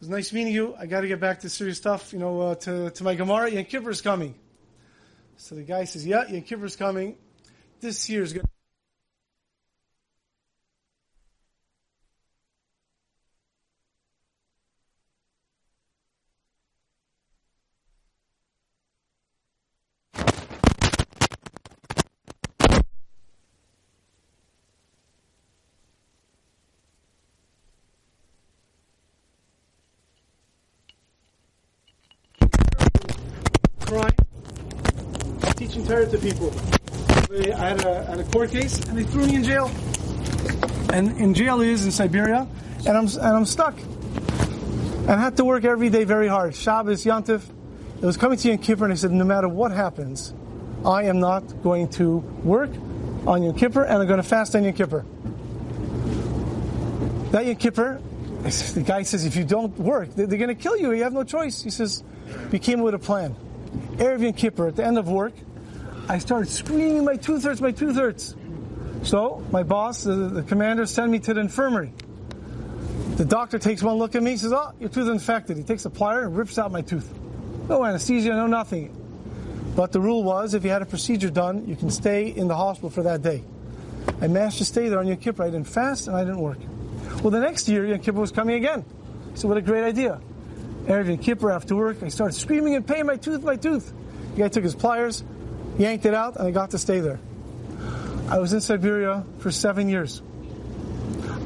was nice meeting you, I gotta get back to serious stuff, you know, uh, to, to my Gemara, Yom Kippur is coming. So the guy says, yeah, Yom Kippur is coming, this year is to people. They, I had a, had a court case, and they threw me in jail. And in jail is in Siberia, and I'm and I'm stuck. And I had to work every day very hard. Shabbos, Yantif. It was coming to Yom Kippur, and I said, no matter what happens, I am not going to work on Yom Kippur, and I'm going to fast on Yom Kippur. That Yom Kippur, the guy says, if you don't work, they're going to kill you. You have no choice. He says, we came with a plan. Erev Yom Kippur, at the end of work, I started screaming, my tooth hurts, my tooth hurts. So my boss, the, the commander, sent me to the infirmary. The doctor takes one look at me, says, oh, your tooth is infected. He takes a plier and rips out my tooth. No anesthesia, no nothing. But the rule was, if you had a procedure done, you can stay in the hospital for that day. I managed to stay there on Yom Kippur. I didn't fast and I didn't work. Well, the next year, Yom Kippur was coming again. So what a great idea. Erev Yom Kippur after work, I started screaming in pain, my tooth, my tooth. The guy took his pliers, yanked it out, and I got to stay there. I was in Siberia for seven years.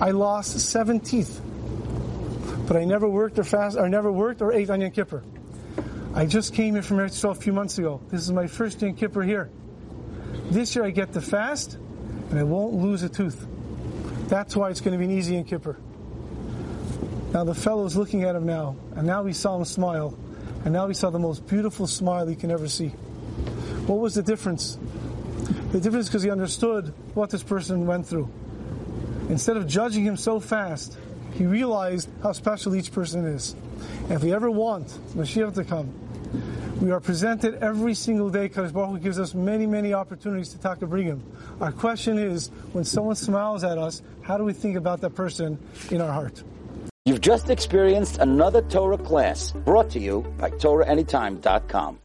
I lost seven teeth, but I never worked or fast, or never worked or ate on Yom. I just came here from Eretz a few months ago. This is my first Yom here. This year I get to fast, and I won't lose a tooth. That's why it's going to be an easy Yom Kippur. Now the fellow's looking at him now, and now we saw him smile, and now we saw the most beautiful smile you can ever see. What was the difference? The difference is because he understood what this person went through. Instead of judging him so fast, he realized how special each person is. And if we ever want Mashiach to come, we are presented every single day. Kadosh Baruch Hu gives us many, many opportunities to talk to bring him. Our question is, when someone smiles at us, how do we think about that person in our heart? You've just experienced another Torah class brought to you by TorahAnytime.com.